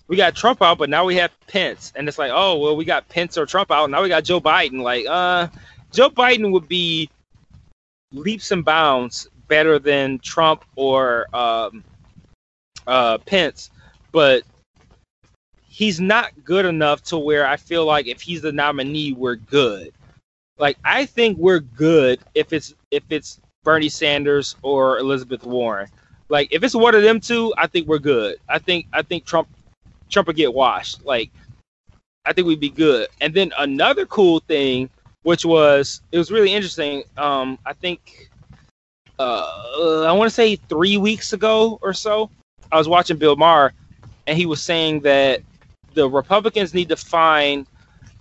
we got Trump out, but now we have Pence, and it's like, oh, well, we got Pence or Trump out, now we got Joe Biden. Like, uh, Joe Biden would be leaps and bounds better than Trump or um, uh, Pence, but he's not good enough to where I feel like if he's the nominee, we're good. Like I think we're good if it's if it's Bernie Sanders or Elizabeth Warren. Like if it's one of them two, I think we're good. I think I think Trump Trump would get washed. Like I think we'd be good. And then another cool thing, which was it was really interesting. Um, I think uh, I want to say three weeks ago or so, I was watching Bill Maher, and he was saying that the Republicans need to find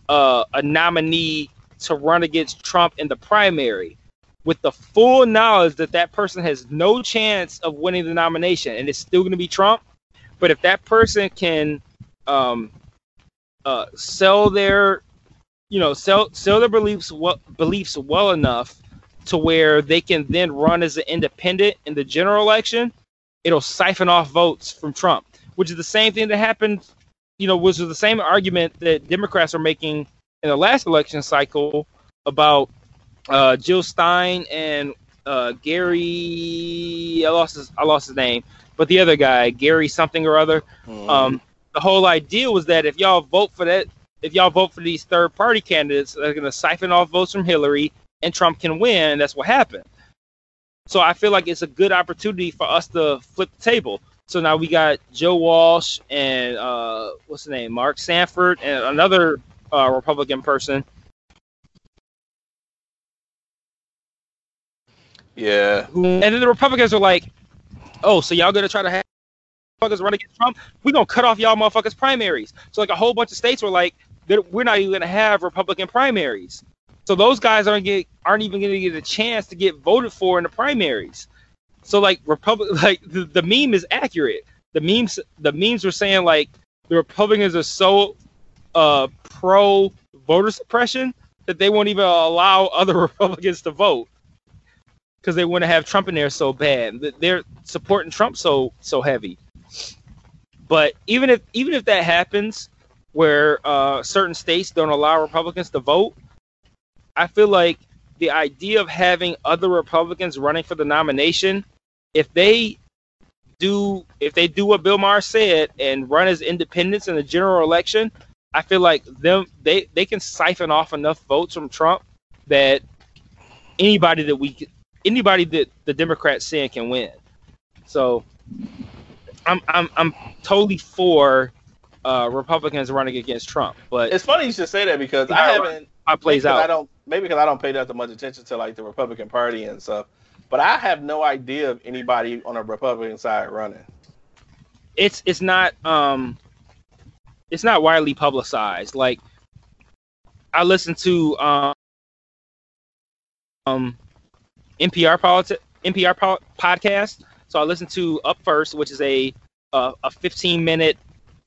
uh, a nominee to run against Trump in the primary with the full knowledge that that person has no chance of winning the nomination and it's still going to be Trump. But if that person can um, uh, sell their, you know, sell sell their beliefs well, beliefs well enough to where they can then run as an independent in the general election, it'll siphon off votes from Trump, which is the same thing that happened, you know, which was the same argument that Democrats are making in the last election cycle about uh, Jill Stein and uh, Gary. I lost his I lost his name, but the other guy, Gary something or other. Um, the whole idea was that if y'all vote for that, if y'all vote for these third party candidates, they're going to siphon off votes from Hillary, and Trump can win. And that's what happened. So I feel like it's a good opportunity for us to flip the table. So now we got Joe Walsh and uh, what's the name, Mark Sanford, and another uh, Republican person. yeah, and then the Republicans are like, "Oh, so y'all gonna try to have motherfuckers run against Trump? We gonna cut off y'all motherfuckers primaries." So like a whole bunch of states were like, "We're not even gonna have Republican primaries." So those guys aren't get aren't even gonna get a chance to get voted for in the primaries. So like Republic, like the, the meme is accurate. The memes the memes were saying like the Republicans are so uh pro voter suppression that they won't even allow other Republicans to vote because they want to have Trump in there so bad. Th- They're supporting Trump so so heavy. But even if even if that happens, where uh, certain states don't allow Republicans to vote. I feel like the idea of having other Republicans running for the nomination, if they do if they do what Bill Maher said and run as independents in the general election, I feel like them they they can siphon off enough votes from Trump that anybody that we anybody that the Democrats send can win. So I'm I'm I'm totally for uh, Republicans running against Trump, but It's funny you should say that because I haven't how plays maybe 'cause I don't maybe because I don't pay that much attention to like the Republican Party and stuff. But I have no idea of anybody on the Republican side running. It's it's not um it's not widely publicized. Like I listen to um um NPR politi- NPR po- podcast. So I listen to Up First, which is a a, a 15 minute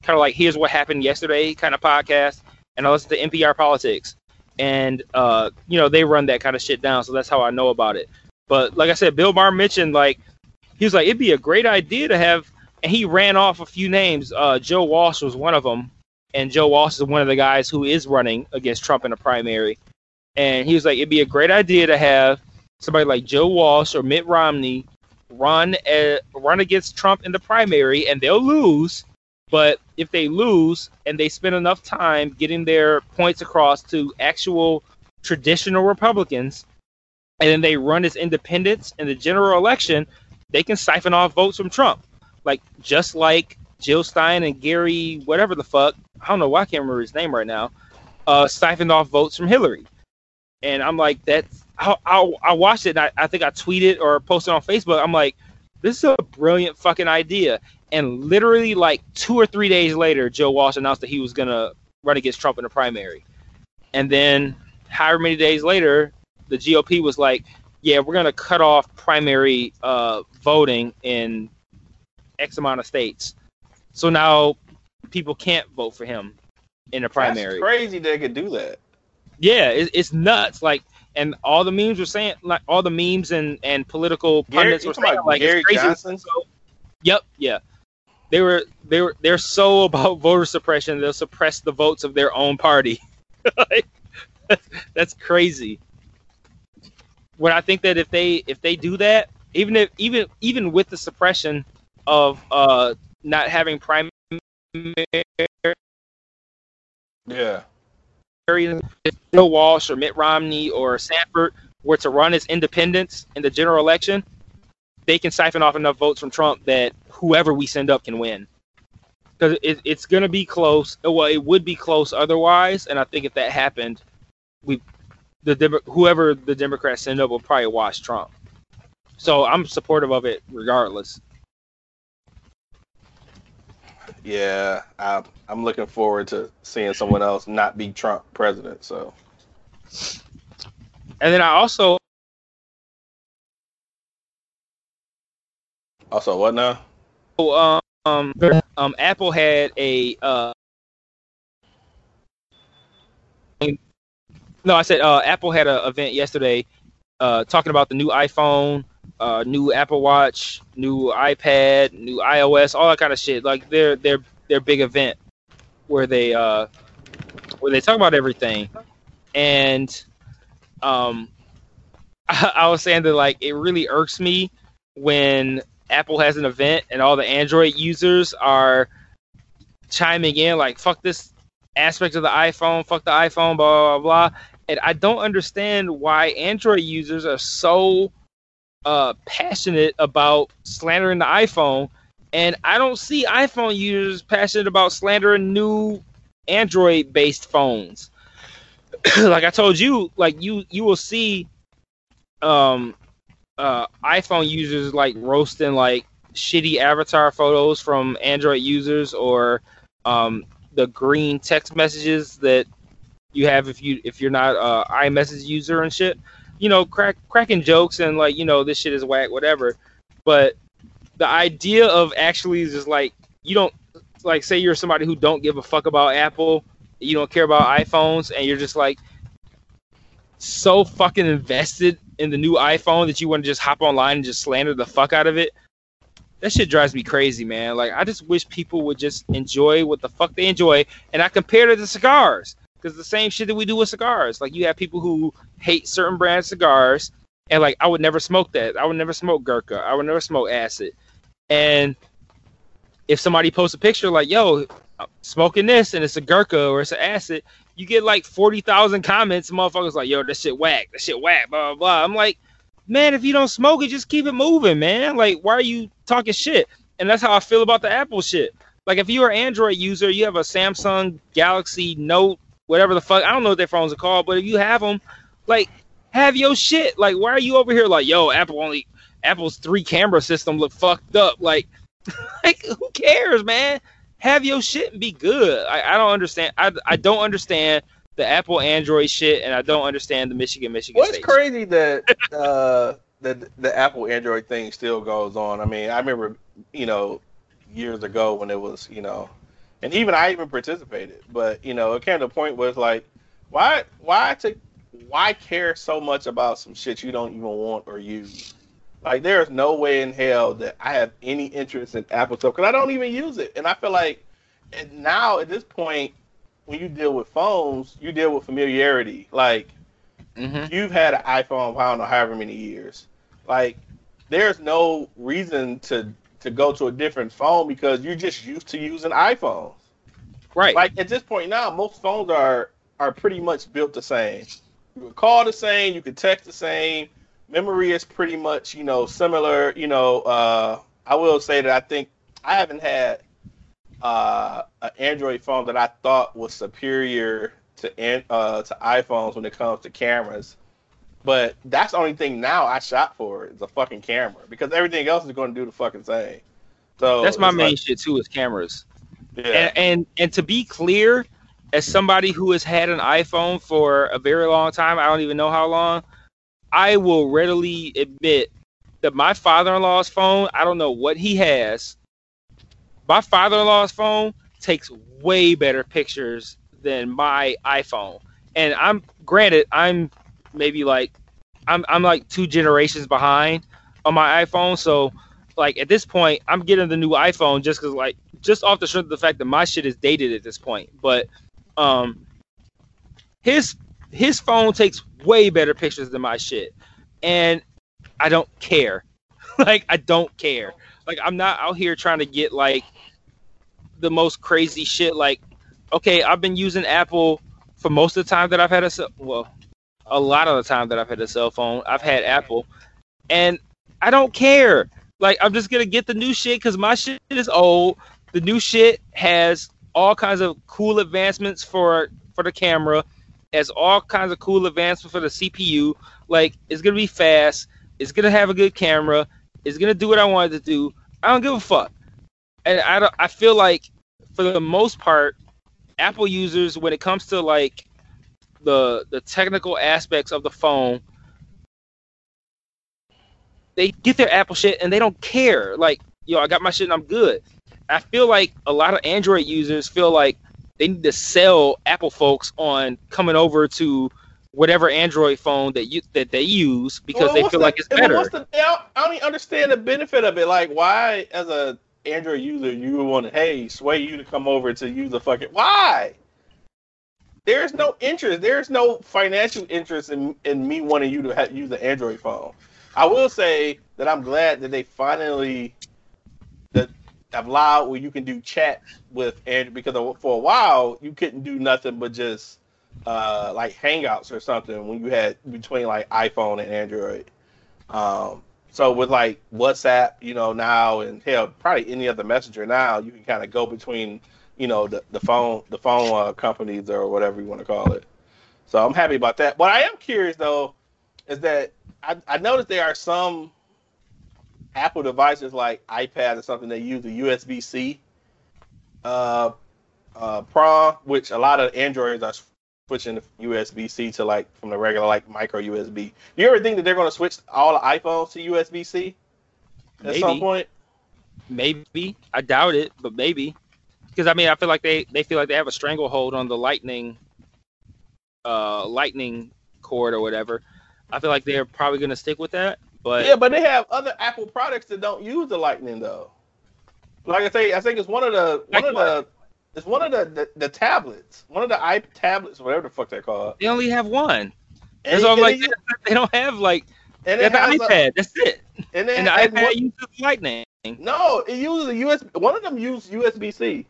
kind of like here's what happened yesterday kind of podcast, and I listen to NPR politics, and uh you know they run that kind of shit down. So that's how I know about it. But like I said, Bill Maher mentioned like he was like it'd be a great idea to have, and he ran off a few names. Uh, Joe Walsh was one of them, and Joe Walsh is one of the guys who is running against Trump in the primary. And he was like, it'd be a great idea to have somebody like Joe Walsh or Mitt Romney run uh run against Trump in the primary, and they'll lose. But if they lose and they spend enough time getting their points across to actual traditional Republicans, and then they run as independents in the general election, they can siphon off votes from Trump. Like just like Jill Stein and Gary, whatever the fuck, I don't know why I can't remember his name right now, uh, siphoned off votes from Hillary. And I'm like, that's I, I, I watched it. And I, I think I tweeted or posted on Facebook. I'm like, this is a brilliant fucking idea. And literally, like two or three days later, Joe Walsh announced that he was gonna run against Trump in the primary. And then, however many days later, the GOP was like, "Yeah, we're gonna cut off primary uh, voting in X amount of states." So now people can't vote for him in the primary. That's crazy they could do that. Yeah, it, it's nuts. Like, and all the memes were saying, like, all the memes and and political pundits you were saying, like, Gary it's crazy. Johnson? So, yep, yeah. They were they were they're so about voter suppression. They'll suppress the votes of their own party. like, that's, that's crazy. When I think that if they if they do that, even if even even with the suppression of uh not having primary Yeah. if Joe Walsh or Mitt Romney or Sanford were to run as independents in the general election, they can siphon off enough votes from Trump that whoever we send up can win. Because it, it's going to be close. Uh, well, it would be close otherwise, and I think if that happened, we the Demo- whoever the Democrats send up will probably wash Trump. So I'm supportive of it regardless. Yeah, I, I'm looking forward to seeing someone else not be Trump president. So And then I also also what now? Oh, um um Apple had a uh no I said uh Apple had an event yesterday uh talking about the new iPhone, uh new Apple Watch, new iPad, new iOS, all that kind of shit. Like their their their big event where they uh where they talk about everything. And um I, I was saying that like it really irks me when Apple has an event and all the Android users are chiming in like fuck this aspect of the iPhone, fuck the iPhone, blah blah blah. And I don't understand why Android users are so uh, passionate about slandering the iPhone, and I don't see iPhone users passionate about slandering new Android-based phones. like I told you, like you you will see um uh, iPhone users like roasting like shitty avatar photos from Android users or um, the green text messages that you have if you if you're not a iMessage user and shit. You know, crack cracking jokes and like you know this shit is whack, whatever. But the idea of actually just like you don't like say you're somebody who don't give a fuck about Apple, you don't care about iPhones, and you're just like so fucking invested in the new iPhone that you want to just hop online and just slander the fuck out of it. that shit drives me crazy, man. Like I just wish people would just enjoy what the fuck they enjoy, and I compare it to cigars because the same shit that we do with cigars. Like you have people who hate certain brand cigars, and like I would never smoke that. I would never smoke Gurkha. I would never smoke acid. And if somebody posts a picture like, "Yo, I'm smoking this," and it's a Gurkha or it's an acid, you get like forty thousand comments. Motherfuckers like, "Yo, that shit whack. That shit whack." Blah blah blah. I'm like, man, if you don't smoke it, just keep it moving, man. Like, why are you talking shit? And that's how I feel about the Apple shit. Like, if you're an Android user, you have a Samsung Galaxy Note, whatever the fuck. I don't know what their phones are called, but if you have them, like, have your shit. Like, why are you over here like, yo, Apple only Apple's three camera system look fucked up? Like, like who cares, man? Have your shit and be good. I, I don't understand. I, I don't understand the Apple Android shit, and I don't understand the Michigan Michigan. Well, it's State crazy that uh, the the Apple Android thing still goes on. I mean, I remember you know years ago when it was you know, and even I even participated, but you know, it came to a point where it's like, why why to why care so much about some shit you don't even want or use? Like, there is no way in hell that I have any interest in Apple stuff because I don't even use it, and I feel like now at this point when you deal with phones, you deal with familiarity. Like Mhm. you've had an iPhone, I don't know, however many years. Like there's no reason to to go to a different phone because you're just used to using iPhones. Right. Like at this point now, most phones are are pretty much built the same. You can call the same, you can text the same. Memory is pretty much, you know, similar. You know, uh, I will say that I think I haven't had uh, an Android phone that I thought was superior to uh, to iPhones when it comes to cameras. But that's the only thing now I shop for is a fucking camera because everything else is going to do the fucking same. So That's my main like- shit too is cameras. yeah. And, and and to be clear, as somebody who has had an iPhone for a very long time, I don't even know how long, I will readily admit that my father-in-law's phone, I don't know what he has. My father-in-law's phone takes way better pictures than my iPhone. And I'm granted, I'm maybe like I'm I'm like two generations behind on my iPhone, so like at this point, I'm getting the new iPhone just because like just off the strength of the fact that my shit is dated at this point. But um, his his phone takes way better pictures than my shit, and I don't care. like I don't care. Like I'm not out here trying to get like the most crazy shit. Like okay, I've been using Apple for most of the time that I've had a. Well, a lot of the time that I've had a cell phone, I've had Apple, and I don't care. Like I'm just gonna get the new shit because my shit is old. The new shit has all kinds of cool advancements for for the camera, has all kinds of cool advancements for the CPU. Like it's gonna be fast. It's gonna have a good camera. It's gonna do what I wanted to do. I don't give a fuck. And I don't. I feel like for the most part, Apple users, when it comes to like the the technical aspects of the phone, they get their Apple shit and they don't care. Like, yo, I got my shit and I'm good. I feel like a lot of Android users feel like they need to sell Apple folks on coming over to whatever Android phone that you that they use because Well, they feel the- like it's better. What's the, I don't- even understand the benefit of it. Like, why, as a Android user, you would want to, hey, sway you to come over to use a fucking. Why? There's no interest. There's no financial interest in, in me wanting you to ha use an Android phone. I will say that I'm glad that they finally that have allowed where you can do chat with Android because for a while you couldn't do nothing but just uh, like Hangouts or something when you had between like iPhone and Android. Um, so with like WhatsApp, you know, now and hell, probably any other messenger now, you can kind of go between, you know, the, the phone the phone uh, companies or whatever you want to call it. So I'm happy about that. What I am curious though is that I, I noticed there are some Apple devices like iPad or something that use the USB C uh, uh, prong, which a lot of Androids are switching the USB C to like from the regular like micro USB. Do you ever think that they're going to switch all the iPhones to USB C at some point? Maybe I doubt it, but maybe because I mean I feel like they they feel like they have a stranglehold on the lightning, uh, lightning cord or whatever. I feel like they're probably gonna stick with that, but yeah, but they have other Apple products that don't use the Lightning though. Like I say, I think it's one of the one Like of the it's one of the, the the tablets, one of the i tablets, whatever the fuck they're called. They only have one. And, And so I'm like, and they don't have like and they it has the a- iPad. That's it. and it And the iPad one- uses Lightning. no, it uses a USB. One of them use USB C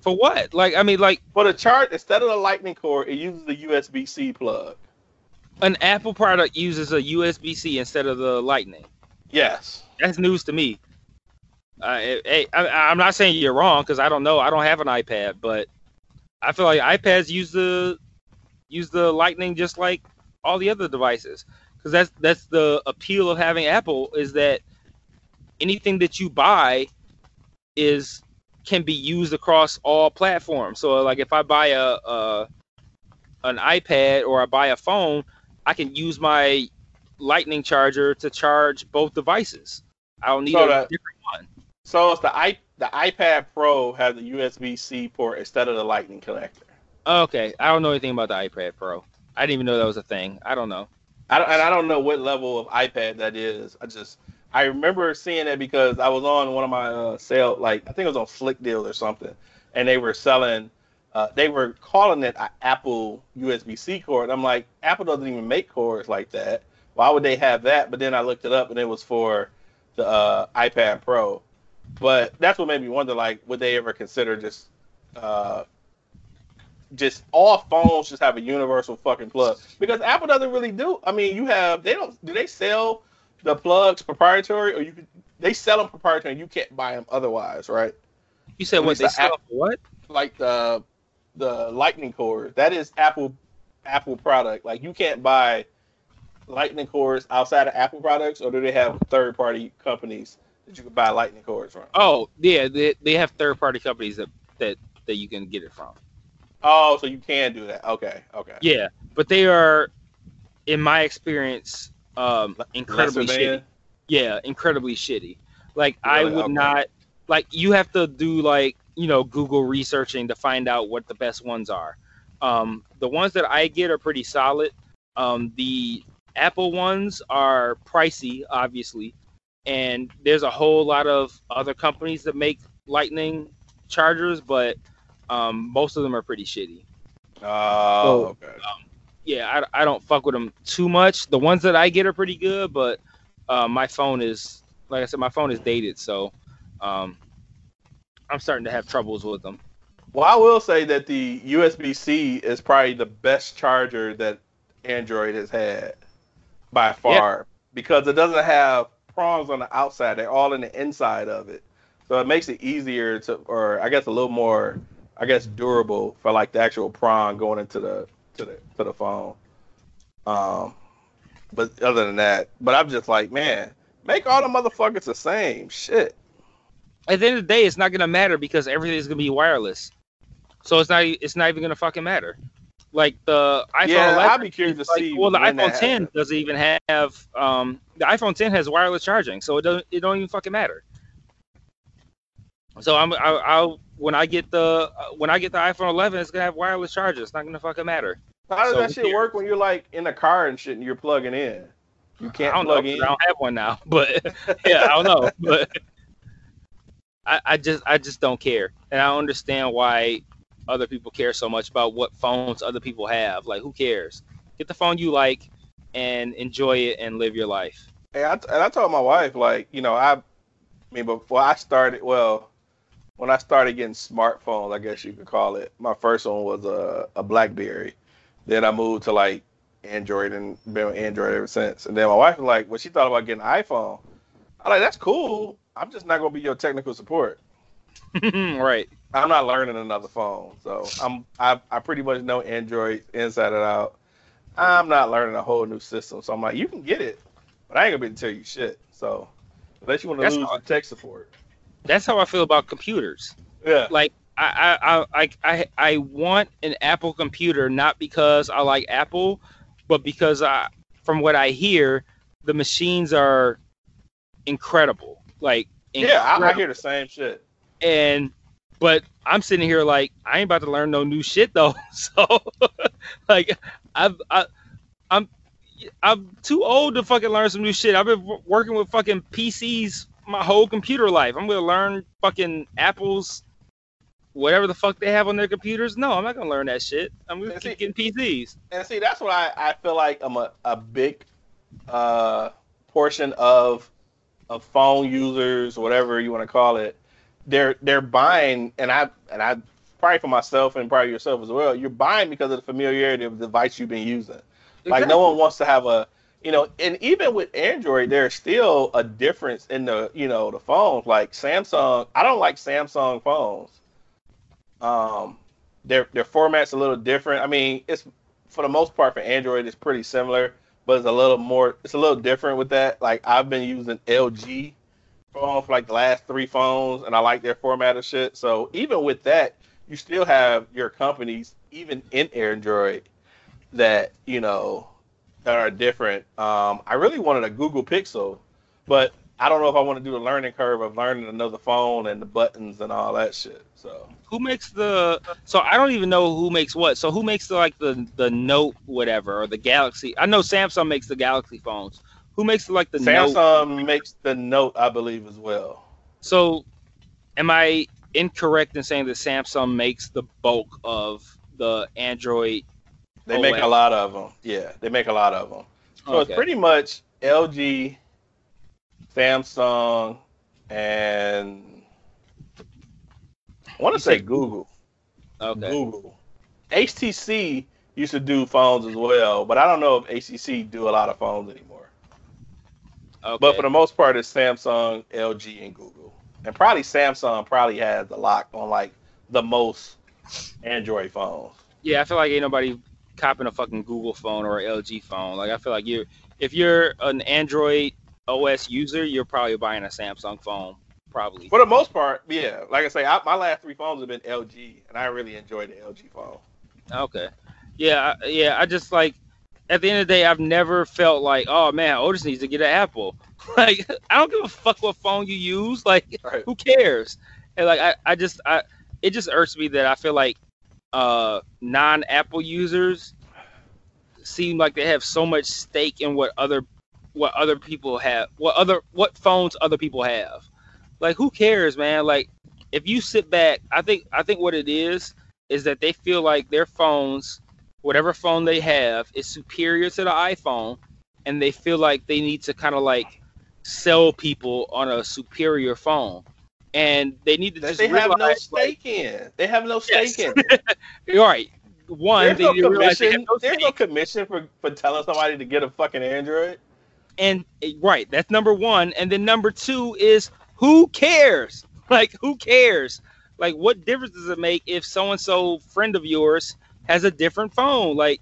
For what? Like, I mean, like for the charge instead of the Lightning cord. It uses the USB C plug. an Apple product uses a USB C instead of the Lightning. Yes. That's news to me. Uh, I, I'm not saying you're wrong because I don't know. I don't have an iPad, but I feel like iPads use the use the Lightning just like all the other devices. Because that's that's the appeal of having Apple is that anything that you buy is can be used across all platforms. So like if I buy a, a an iPad or I buy a phone, I can use my Lightning charger to charge both devices. I don't need So a different one. So it's the i the iPad Pro has a USB C port instead of the Lightning connector. Okay, I don't know anything about the iPad Pro. I didn't even know that was a thing. I don't know. I don't, and I don't know what level of iPad that is. I just I remember seeing that because I was on one of my uh, sale, like I think it was on Flick Deal or something, and they were selling. Uh, they were calling it an Apple USB C cord. I'm like, Apple doesn't even make cords like that. Why would they have that? But then I looked it up, and it was for the uh, iPad Pro. But that's what made me wonder, like, would they ever consider just uh, just all phones just have a universal fucking plug because Apple doesn't really do. I mean, you have they don't do they sell the plugs proprietary or you could they sell them proprietary and you can't buy them otherwise, right? You said what they the sell app- for what? Like the the Lightning cord that is Apple Apple product. Like you can't buy Lightning cords outside of Apple products, or do they have third party companies that you can buy Lightning cords from? Oh, yeah, they, they have third party companies that, that that you can get it from. Oh, so you can do that. Okay, okay. Yeah, but they are, in my experience, um, incredibly shitty. Yeah, incredibly shitty. Like I would Okay. not like you have to do like you know Google researching to find out what the best ones are. Um, the ones that I get are pretty solid. Um, the Apple ones are pricey, obviously, and there's a whole lot of other companies that make Lightning chargers, but um, most of them are pretty shitty Oh, okay. Yeah, I, I don't fuck with them too much. The ones that I get are pretty good, but uh, my phone is, like I said, my phone is dated, so um, I'm starting to have troubles with them. Well, I will say that the USB C is probably the best charger that Android has had by far because it doesn't have prongs on the outside; they're all in the inside of it. So it makes it easier to, or I guess a little more, I guess durable for like the actual prong going into the to the to the phone. Um, but other than that, but I'm just like, man, make all the motherfuckers the same shit. At the end of the day, it's not gonna matter because everything's gonna be wireless, so it's not it's not even gonna fucking matter. Like the iPhone Yeah, 11, I'll be curious to like, see Well, the iPhone 10 doesn't even have um, the iPhone 10 has wireless charging, so it doesn't it don't even fucking matter. So I'm I, I'll when I get the uh, when I get the iPhone 11, it's gonna have wireless charging. It's not gonna fucking matter. How does So that shit cares? work when you're like in a car and shit and you're plugging in? You can't I don't know. in. I don't have one now, but yeah, I don't know. But I, I just I just don't care, and I understand why other people care so much about what phones other people have. Like, who cares? Get the phone you like and enjoy it and live your life. And I, and I told my wife, like, you know, I, I mean, before I started, well, when I started getting smartphones, I guess you could call it, my first one was a, a Blackberry. Then I moved to like Android and been with Android ever since. And then my wife was like, well, she thought about getting an iPhone. I'm like, that's cool. I'm just not going to be your technical support. right. I'm not learning another phone, so I'm I, I pretty much know Android inside and out. I'm not learning a whole new system, so I'm like, you can get it, but I ain't gonna be able to tell you shit. So unless you want to lose the tech support, That's how I feel about computers. yeah, Like I I, I I want an Apple computer not because I like Apple, but because I from what I hear, the machines are incredible. Like yeah, I, I hear the same shit. and but I'm sitting here like I ain't about to learn no new shit though. So like I've I, I'm I'm too old to fucking learn some new shit. I've been w- working with fucking PCs my whole computer life. I'm gonna learn fucking Apple's whatever the fuck they have on their computers. No, I'm not gonna learn that shit. I'm gonna And keep see- getting PCs. And see, that's why I, I feel like I'm a, a big uh, portion of of phone users, whatever you want to call it. They're they're buying, and I and I probably for myself and probably yourself as well. You're buying because of the familiarity of the device you've been using. Like no one wants to have a you know, and even with Android, there's still a difference in the you know the phones. Like Samsung, I don't like Samsung phones. Um, their their format's a little different. I mean, it's for the most part for Android, it's pretty similar, but it's a little more, it's a little different with that. Like I've been using LG phone for like the last three phones, and I like their format of shit. So even with that, you still have your companies, even in Android, that you know that are different. Um, I really wanted a Google Pixel, but I don't know if I want to do the learning curve of learning another phone and the buttons and all that shit. So Who makes the? So I don't even know who makes what. So who makes the like the the Note whatever or the Galaxy? I know Samsung makes the Galaxy phones. Who makes like the Note? Samsung makes the Note, I believe, as well. So, am I incorrect in saying that Samsung makes the bulk of the Android? They make a lot of them. Yeah, they make a lot of them. So Okay. it's pretty much LG, Samsung, and I want to say Google. Okay. Google. HTC used to do phones as well, but I don't know if HTC do a lot of phones anymore. Okay. But for the most part, it's Samsung, LG, and Google. And probably Samsung probably has the lock on like the most Android phones. yeah, I feel like ain't nobody copping a fucking Google phone or LG phone. Like I feel like you're if you're an Android OS user, you're probably buying a Samsung phone. Probably. For the most part, yeah. Like I say, I, my last three phones have been LG, and I really enjoy the LG phone. Okay. Yeah, I- yeah. I just like at the end of the day, I've never felt like, oh man, Otis needs to get an Apple. Like I don't give a fuck what phone you use. Like Right. who cares? And like I, I just I it just irks me that I feel like uh non-Apple users seem like they have so much stake in what other what other people have what other what phones other people have. Like who cares, man? Like if you sit back, I think I think what it is is that they feel like their phones, whatever phone they have, is superior to the iPhone, and they feel like they need to kind of like sell people on a superior phone, and they need to just they have no realize, like, stake in. They have no Yes. stake in. all right, one, There's no need to realize they commission. no There's no commission for, for telling somebody to get a fucking Android. and eh, right that's number one and then number two is who cares? Like who cares? Like what difference does it make if so and so friend of yours has a different phone? Like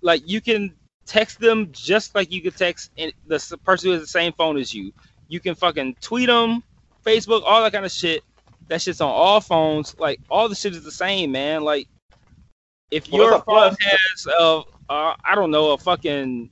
like you can text them just like you could text the person who has the same phone as you. You can fucking tweet them facebook all that kind of shit. That shit's on all phones. Like all the shit is the same man. Like if Well, your phone has uh, uh i don't know a fucking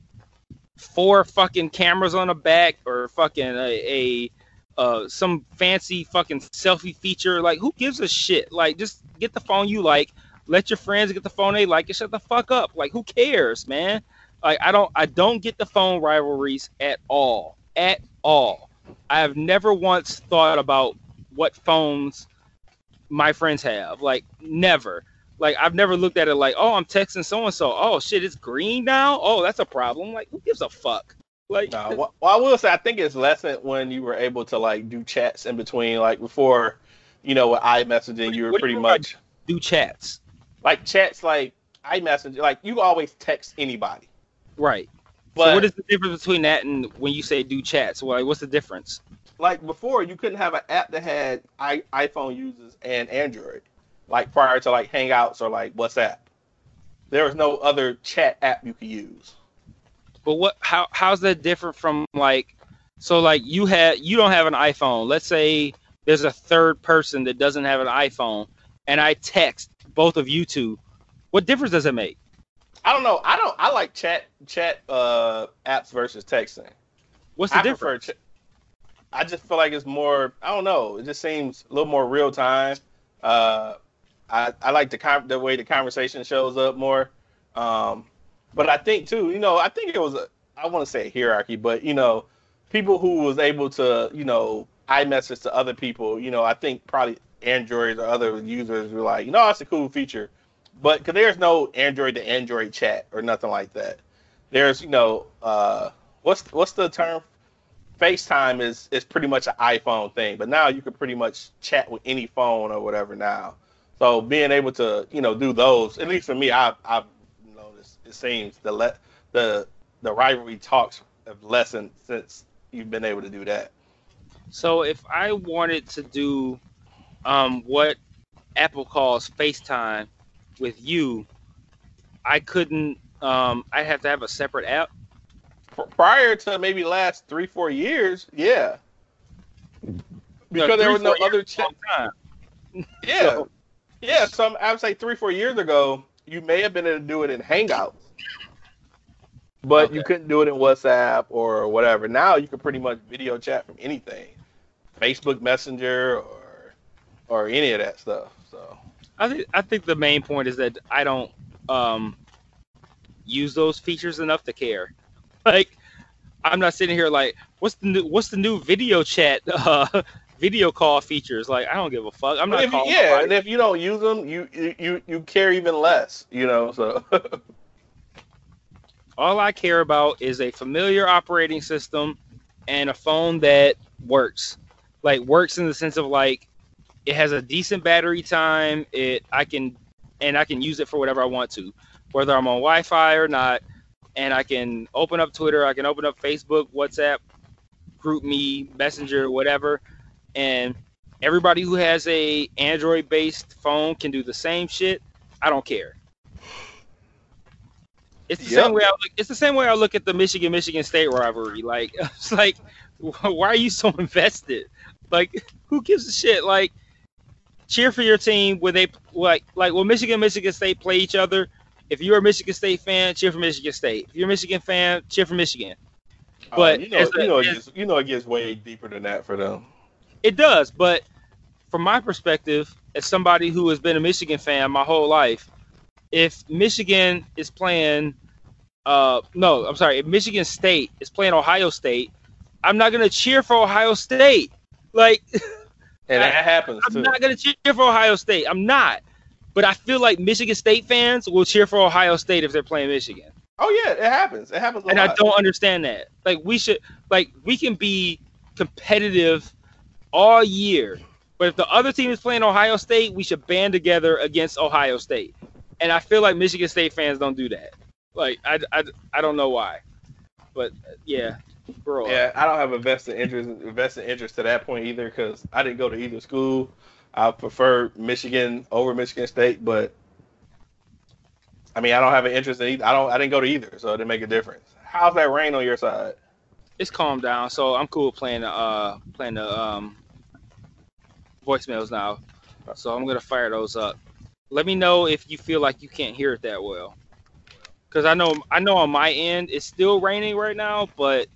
four fucking cameras on the back or fucking a, a uh some fancy fucking selfie feature. Like who gives a shit? Like just get the phone you like. Let your friends get the phone they like and shut the fuck up. Like who cares man? Like i don't i don't get the phone rivalries at all. At all. I have never once thought about what phones my friends have. Like never. Like I've never looked at it like, oh, I'm texting so and so. Oh shit, it's green now. Oh, that's a problem. Like, who gives a fuck? Like, No, well, I will say I think it's lessened when you were able to like do chats in between. Like before, you know, with iMessaging, you were pretty you much do chats, like chats like iMessage. Like you always text anybody, right? but so what is the difference between that and when you say do chats? Well, like, what's the difference? like before, you couldn't have an app that had I, iPhone users and Android, like prior to like Hangouts or like WhatsApp. There was no other chat app you could use. But what? How? How's that different from like? So like you had you don't have an iPhone. Let's say there's a third person that doesn't have an iPhone, and I text both of you two. What difference does it make? I don't know. I don't. I like chat chat uh, apps versus texting. What's the I difference? prefer. Ch- I just feel like it's more. I don't know. It just seems a little more real time. Uh, I I like the con- the way the conversation shows up more. Um, but I think too, you know, I think it was a. I want to say a hierarchy, but you know, people who was able to, you know, iMessage to other people, you know, I think probably Androids or other users were like, you know, that's a cool feature. But because there's no Android to Android chat or nothing like that. There's, you know, uh, what's what's the term? FaceTime is is pretty much an iPhone thing, but now you can pretty much chat with any phone or whatever now. So being able to, you know, do those, at least for me, I I've noticed it seems the le- the the rivalry talks have lessened since you've been able to do that. So if I wanted to do um, what Apple calls FaceTime with you, I couldn't. Um, I'd have to have a separate app. Prior to maybe last three four years, yeah, because No, there was no other chat. time. Yeah, So- yeah. So I would say three four years ago, you may have been able to do it in Hangouts, but you couldn't do it in WhatsApp or whatever. Now you can pretty much video chat from anything, Facebook Messenger or or any of that stuff. So I think I think the main point is that I don't um, use those features enough to care. Like I'm not sitting here like what's the new what's the new video chat uh, video call features? Like I don't give a fuck. I'm But not if yeah, and if you don't use them, you you you, you care even less. You know, so All I care about is a familiar operating system and a phone that works. Like works in the sense of like it has a decent battery time. It I can and I can use it for whatever I want to, whether I'm on Wi-Fi or not. And I can open up Twitter, I can open up Facebook, WhatsApp, GroupMe, Messenger, whatever. And everybody who has a Android-based phone can do the same shit. I don't care. It's the Yep. same way I look. It's the same way I look at the Michigan Michigan State rivalry. Like it's like, why are you so invested? Like who gives a shit? Like cheer for your team when they like like when Michigan Michigan State play each other. If you're a Michigan State fan, cheer for Michigan State. If you're a Michigan fan, cheer for Michigan. But uh, you know, a- you know, it as- gets, you know, it gets way deeper than that for them. It does, but from my perspective, as somebody who has been a Michigan fan my whole life, if Michigan is playing, uh, no, I'm sorry, if Michigan State is playing Ohio State, I'm not gonna cheer for Ohio State. Like, And I- that happens I'm too. not gonna cheer for Ohio State. I'm not. But I feel like Michigan State fans will cheer for Ohio State if they're playing Michigan. Oh yeah, it happens. It happens a and lot. I don't understand that. Like we should like we can be competitive all year, but if the other team is playing Ohio State, we should band together against Ohio State. And I feel like Michigan State fans don't do that. Like I, I, I don't know why, but yeah, bro. Yeah, I don't have a vested interest vested interest to that point either because I didn't go to either school. I prefer Michigan over Michigan State, but I mean I don't have an interest in either. I don't I didn't go to either, so it didn't make a difference. How's that rain on your side? It's calmed down, so I'm cool playing the uh playing the um voicemails now. So I'm gonna fire those up. Let me know if you feel like you can't hear it that well. Cause I know I know on my end it's still raining right now, but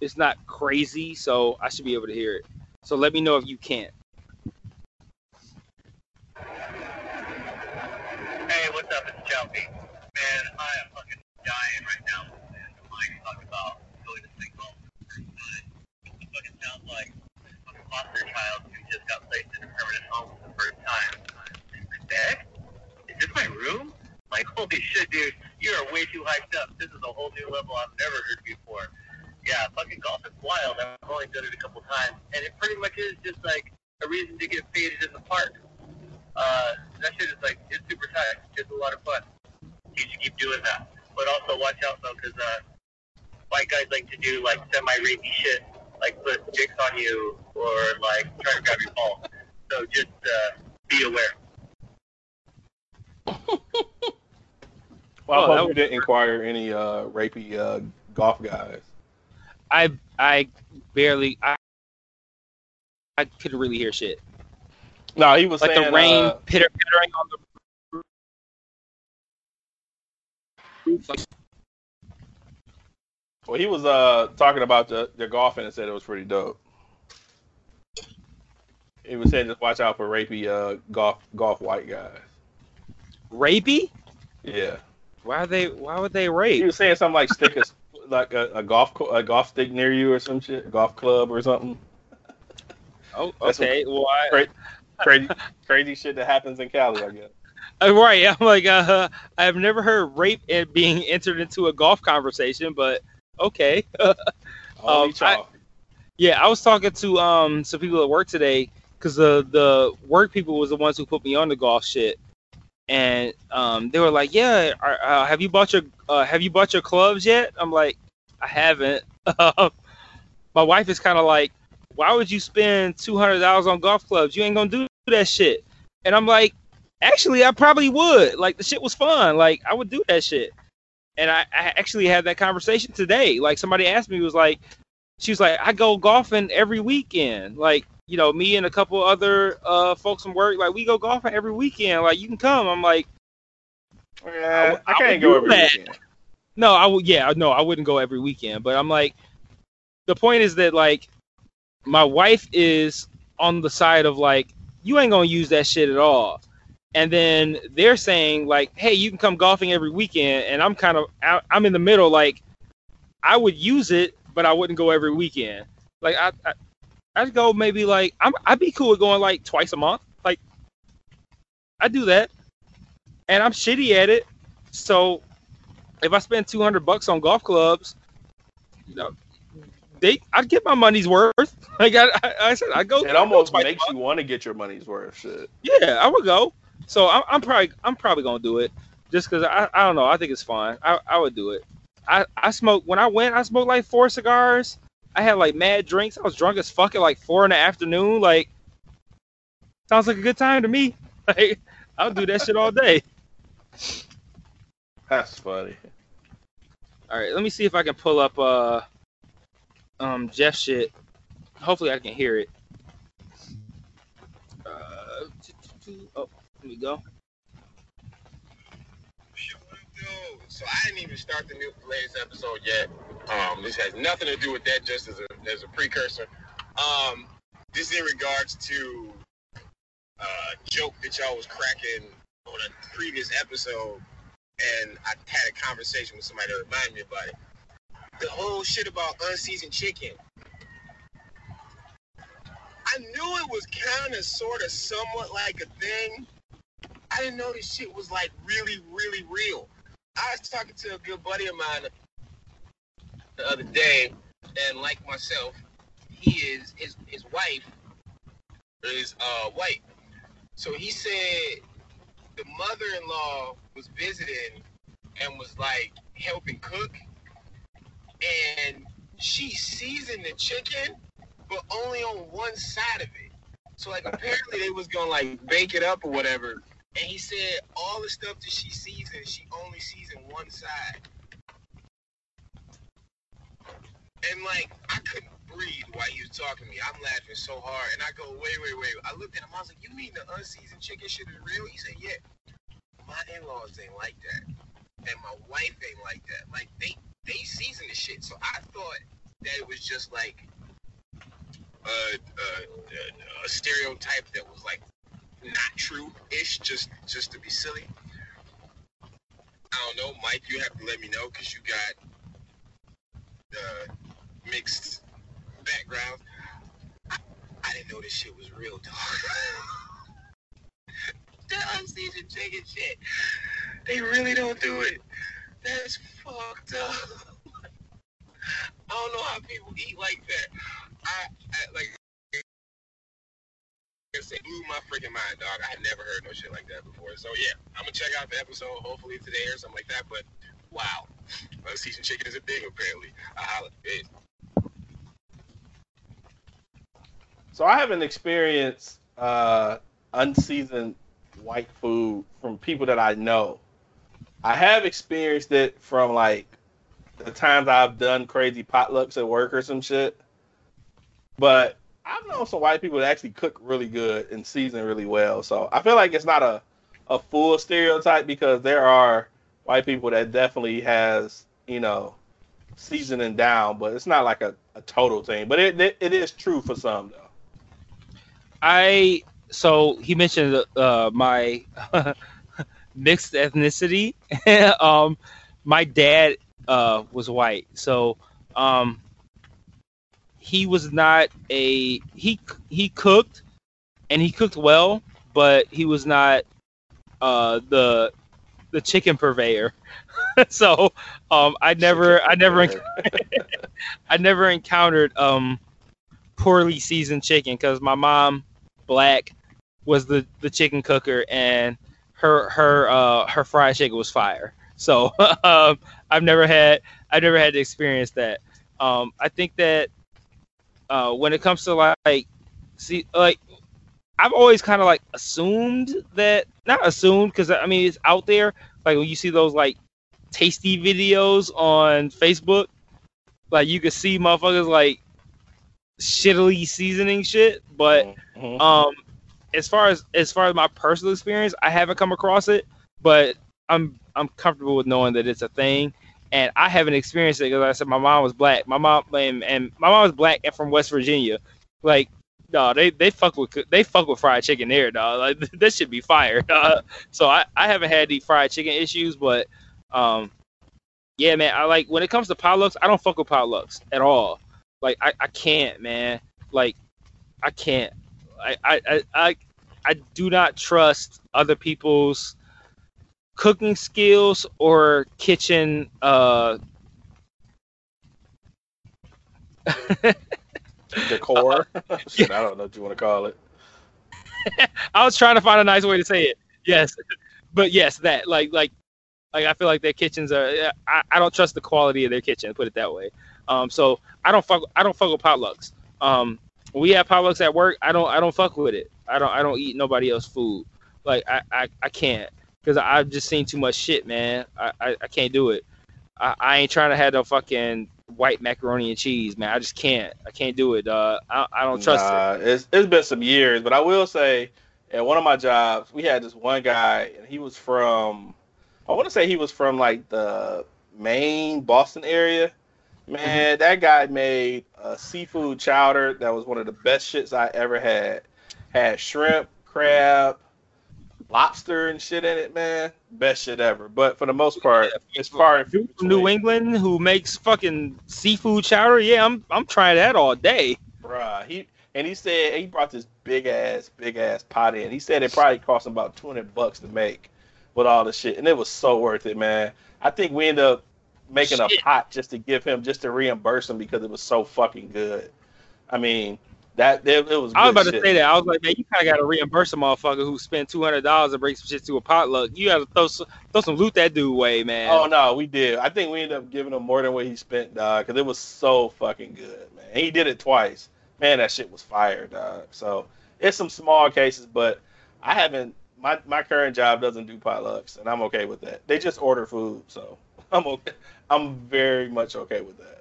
it's not crazy, so I should be able to hear it. So let me know if you can't. Hey, what's up? It's Chelsea. Man, I am fucking dying right now. Man, talk about going to sleep home. But it fucking sounds like a foster child who just got placed in a permanent home for the first time. Bed? Is this my room? Like, holy shit, dude. You are way too hyped up. This is a whole new level I've never heard before. Yeah, fucking golf is wild. I've only done it a couple times. And it pretty much is just like a reason to get faded in the park. Uh, that shit is like, it's super tight. It's a lot of fun. You should keep doing that. But also watch out though, because uh, white guys like to do like semi-rapey shit, like put dicks on you or like try to grab your balls. So just uh, be aware. Well, Oh, I hope you didn't inquire any uh, rapey uh, golf guys. I I barely I I couldn't really hear shit. No, he was Like saying the rain uh, pitter pattering on the roof. Like, well, he was uh, talking about the, the golfing and said it was pretty dope. He was saying just watch out for rapey uh, golf golf white guys. rapey? Yeah. Why are they? Why would they rape? He was saying something like stick a like a, a golf co- a golf stick near you or some shit, golf club or something. Oh, okay. Well, I, Cra- crazy, crazy shit that happens in Cali, I guess. Uh, right. I'm like, uh, I've never heard rape and being entered into a golf conversation, but okay. Um, y'all. yeah, I was talking to um some people at work today because the the work people was the ones who put me on the golf shit, and um they were like, yeah, are, uh, have you bought your uh, have you bought your clubs yet? I'm like, I haven't. My wife is kind of like, why would you spend two hundred dollars on golf clubs? You ain't gonna do that shit. And I'm like, actually, I probably would. Like the shit was fun. Like I would do that shit. And I, I actually had that conversation today. Like somebody asked me, was like, she was like, I go golfing every weekend. Like, you know, me and a couple other uh folks from work, like we go golfing every weekend. Like you can come. I'm like, Yeah, I, I can't go every that. weekend. no, I would. Yeah, no, I wouldn't go every weekend. But I'm like, the point is that like, my wife is on the side of like, you ain't gonna use that shit at all. And then they're saying like, hey, you can come golfing every weekend, and I'm kind of I- I'm in the middle. Like, I would use it, but I wouldn't go every weekend. Like I, I I'd go maybe like I'm I'd be cool with going like twice a month. Like I do that, and I'm shitty at it. So if I spend 200 bucks on golf clubs, you know, they I'd get my money's worth. Like I, I, I said, I go. It almost makes you want to get your money's worth. Shit. Yeah, I would go. So I'm, I'm probably I'm probably gonna do it just because I, I don't know. I think it's fun. I, I would do it. I I smoked when I went. I smoked like four cigars. I had like mad drinks. I was drunk as fuck at like four in the afternoon. Like sounds like a good time to me. Like I'll do that shit all day. That's funny. All right, let me see if I can pull up uh um Jeff shit. Hopefully I can hear it. Uh, oh, we go. So I didn't even start the new latest episode yet. Um, this has nothing to do with that. Just as a as a precursor. Um, this is in regards to uh, joke that y'all was cracking on a previous episode, and I had a conversation with somebody that reminded me about it. The whole shit about unseasoned chicken. I knew it was kind of, sort of, somewhat like a thing. I didn't know this shit was like really, really real. I was talking to a good buddy of mine the other day, and like myself, he is his his wife is uh white. So he said the mother-in-law was visiting and was like helping cook, and she seasoned the chicken, but only on one side of it. So like apparently they was gonna like bake it up or whatever. And he said all the stuff that she seasoned, she only seasoned one side. And like I couldn't breathe while he was talking to me. I'm laughing so hard, and I go, wait, wait, wait. I looked at him. I was like, you mean the unseasoned chicken shit is real? He said, yeah. My in-laws ain't like that, and my wife ain't like that. Like they they season the shit. So I thought that it was just like a, a, a, a stereotype that was like not true-ish, just just to be silly. I don't know, Mike. You have to let me know because you got uh, mixed background. I, I didn't know this shit was real, dog. the unseasoned chicken shit. They really don't do it. That's fucked up. I don't know how people eat like that. I, I like it blew my freaking mind, dog. I had never heard no shit like that before. So yeah, I'm gonna check out the episode hopefully today or something like that. But wow, unseasoned chicken is a thing apparently. I holla, it. So I haven't experienced uh, unseasoned white food from people that I know. I have experienced it from like the times I've done crazy potlucks at work or some shit. But I've known some white people that actually cook really good and season really well. So I feel like it's not a, a full stereotype because there are white people that definitely has, you know, seasoning down, but it's not like a, a total thing. But it, it, it is true for some though. I so he mentioned uh, my mixed ethnicity. um, my dad uh, was white. So um, he was not a he he cooked and he cooked well, but he was not uh, the the chicken purveyor. so um, I never I never I never encountered um, poorly seasoned chicken because my mom black was the the chicken cooker and her her uh, her fried chicken was fire. So um, I've never had I've never had to experience that. Um, I think that uh, when it comes to like see like I've always kind of like assumed that not assumed because I mean it's out there. Like when you see those like tasty videos on Facebook, like you can see motherfuckers like shittily seasoning shit. But Mhm. um, as far as as far as my personal experience, I haven't come across it, but I'm I'm comfortable with knowing that it's a thing. And I haven't experienced it because like I said my mom was black. My mom and, and my mom was black and from West Virginia. Like no, they they fuck with they fuck with fried chicken there, dog. Like this should be fire. Dog. So I, I haven't had the fried chicken issues, but um, yeah, man. I like when it comes to potlucks, I don't fuck with potlucks at all. Like I, I can't, man. Like I can't. I I, I I I do not trust other people's cooking skills or kitchen uh Decor. Shit, I don't know what you want to call it. I was trying to find a nice way to say it. Yes, but yes, that like like like I feel like their kitchens are. I, I don't trust the quality of their kitchen. Put it that way. Um, so I don't fuck. I don't fuck with potlucks. Um, we have potlucks at work. I don't. I don't fuck with it. I don't. I don't eat nobody else's food. Like I. I, I can't because I've just seen too much shit, man. I. I, I can't do it. I, I ain't trying to have no fucking white macaroni and cheese, man. I just can't. I can't do it. Uh, I, I don't trust it. nah, It's it's been some years, but I will say, at one of my jobs, we had this one guy, and he was from, I want to say he was from like the Maine, Boston area. Man, Mm-hmm. that guy made a seafood chowder that was one of the best shits I ever had. Had shrimp, crab, lobster, and shit in it, man. Best shit ever. But for the most part, as far as from New England who makes fucking seafood chowder. Yeah, I'm I'm trying that all day. Bruh, he and he said he brought this big ass, big ass pot in. He said it probably cost him about two hundred bucks to make with all the shit, and it was so worth it, man. I think we ended up making Shit. a pot just to give him, just to reimburse him because it was so fucking good. I mean, that it, it was. I was about to say that. I was like, man, you kind of got to reimburse a motherfucker who spent two hundred dollars to bring some shit to a potluck. You got to throw some, throw some loot that dude way, man. Oh no, we did. I think we ended up giving him more than what he spent, dog, because it was so fucking good, man. And he did it twice. Man, that shit was fire, dog. So it's some small cases, but I haven't. My my current job doesn't do potlucks, and I'm okay with that. They just order food, so I'm okay. I'm very much okay with that.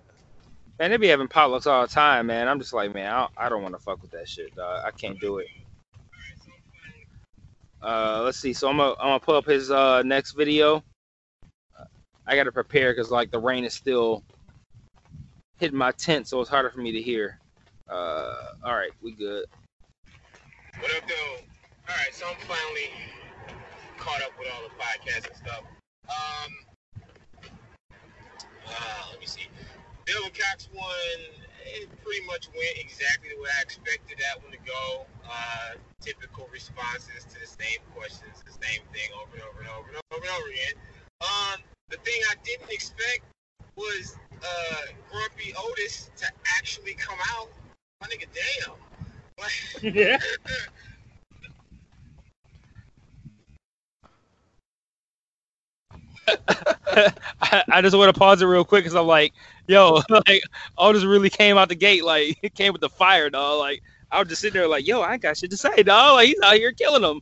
Man, they be having potlucks all the time, man. I'm just like, man, I don't, I don't want to fuck with that shit, dog. I can't do it. Uh, let's see. So I'm gonna I'm gonna pull up his uh next video. I gotta prepare because like the rain is still hitting my tent, so it's harder for me to hear. Uh, all right, we good. What up, though? All right, so I'm finally caught up with all the podcasts and stuff. Um, uh, let me see. Dylan Cox one, it pretty much went exactly the way I expected that one to go. Uh, typical responses to the same questions, the same thing over and over and over and over and over again. Um, the thing I didn't expect was uh, Grumpy Otis to actually come out. My nigga, damn. Yeah. I, I just want to pause it real quick because I'm like, yo, like, Otis really came out the gate, like, it came with the fire, dog. Like, I was just sitting there, like, yo, I got shit to say, dog. Like, he's out here killing them.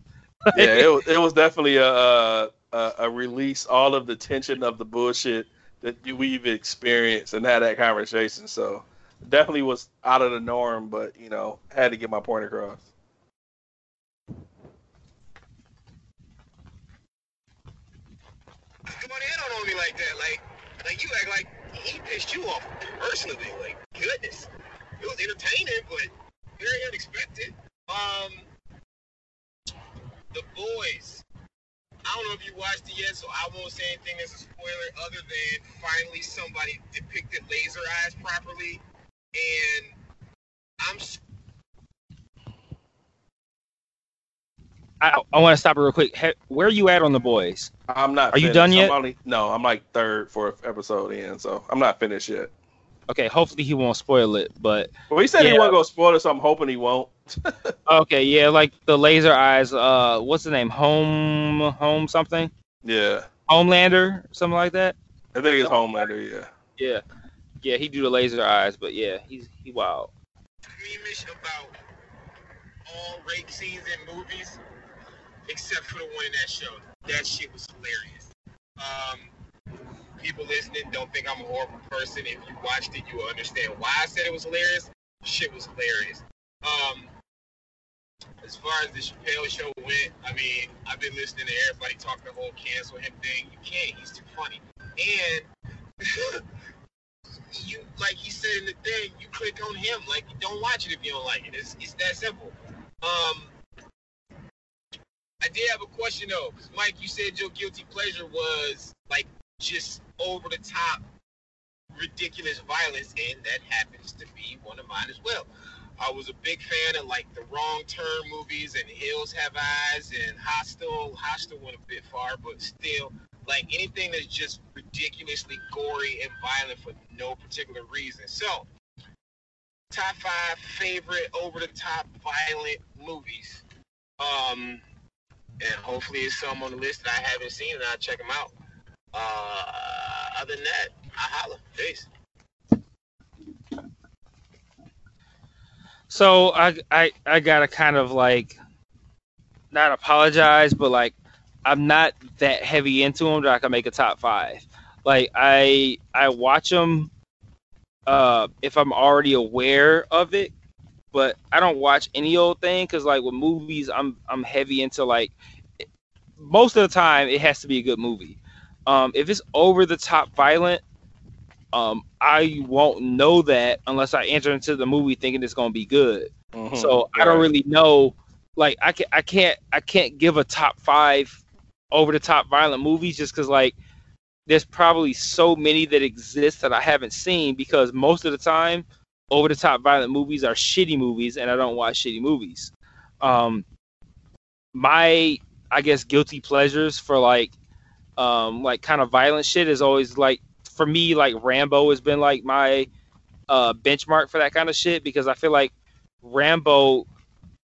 Yeah, it was it was definitely a a, a a release all of the tension of the bullshit that we've experienced and had that conversation. So definitely was out of the norm, but you know had to get my point across. Come on, they don't know me like that. Like, like you act like he pissed you off personally. Like, goodness, it was entertaining, but very unexpected. Um, the boys. I don't know if you watched it yet, so I won't say anything that's a spoiler other than finally somebody depicted laser eyes properly. And I'm I, I want to stop it real quick. He- Where are you at on the boys? I'm not. Are you done yet? I'm only, no, I'm like third, fourth episode in, so I'm not finished yet. Okay, hopefully he won't spoil it, but Well, he said he Yeah. wasn't gonna spoil it, so I'm hoping he won't. okay, yeah, like the laser eyes. Uh, what's the name? Home, home something. Yeah, Homelander, something like that. I think it's Homelander. Yeah. Yeah, yeah, he do the laser eyes, but yeah, he's he wild. squeamish about all rape scenes in movies, except for the one in that show. That shit was hilarious. Um, people listening don't think I'm a horrible person. If you watched it, you will understand why I said it was hilarious. Shit was hilarious. Um, as far as the Chappelle show went, I mean, I've been listening to everybody talk the whole cancel him thing. You can't. He's too funny. And you like he said in the thing, you click on him. Like don't watch it if you don't like it. It's it's that simple. Um I did have a question though, because Mike, you said your guilty pleasure was like just over the top ridiculous violence, and that happens to be one of mine as well. I was a big fan of like the wrong turn movies and Hills Have Eyes and Hostel. Hostel went a bit far, but still, like anything that's just ridiculously gory and violent for no particular reason. So, top five favorite over the top violent movies. Um, and hopefully it's some on the list that I haven't seen and I'll check them out. Uh, other than that, I holla. Peace. So I I I gotta kind of like not apologize, but like I'm not that heavy into them that I can make a top five. Like I I watch them uh if I'm already aware of it, but I don't watch any old thing because like with movies I'm I'm heavy into like most of the time it has to be a good movie. Um, if it's over the top violent, um, I won't know that unless I enter into the movie thinking it's gonna be good. Mhm. So I don't really know. Like I can I can't I can't give a top five over the top violent movies just because like there's probably so many that exist that I haven't seen because most of the time over the top violent movies are shitty movies and I don't watch shitty movies. Um, my I guess guilty pleasures for like um like kind of violent shit is always like for me like Rambo has been like my uh benchmark for that kind of shit because I feel like Rambo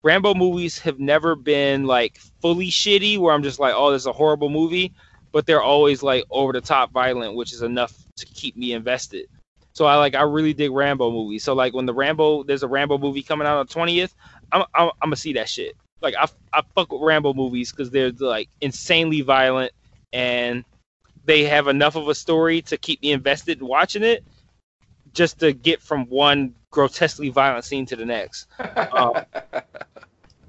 Rambo movies have never been like fully shitty where I'm just like oh this is a horrible movie but they're always like over the top violent which is enough to keep me invested. So I like I really dig Rambo movies. So like when the Rambo there's a Rambo movie coming out on the 20th, I'm I'm, I'm gonna see that shit. Like I I fuck with Rambo movies because they're like insanely violent and they have enough of a story to keep me invested in watching it, just to get from one grotesquely violent scene to the next. Um,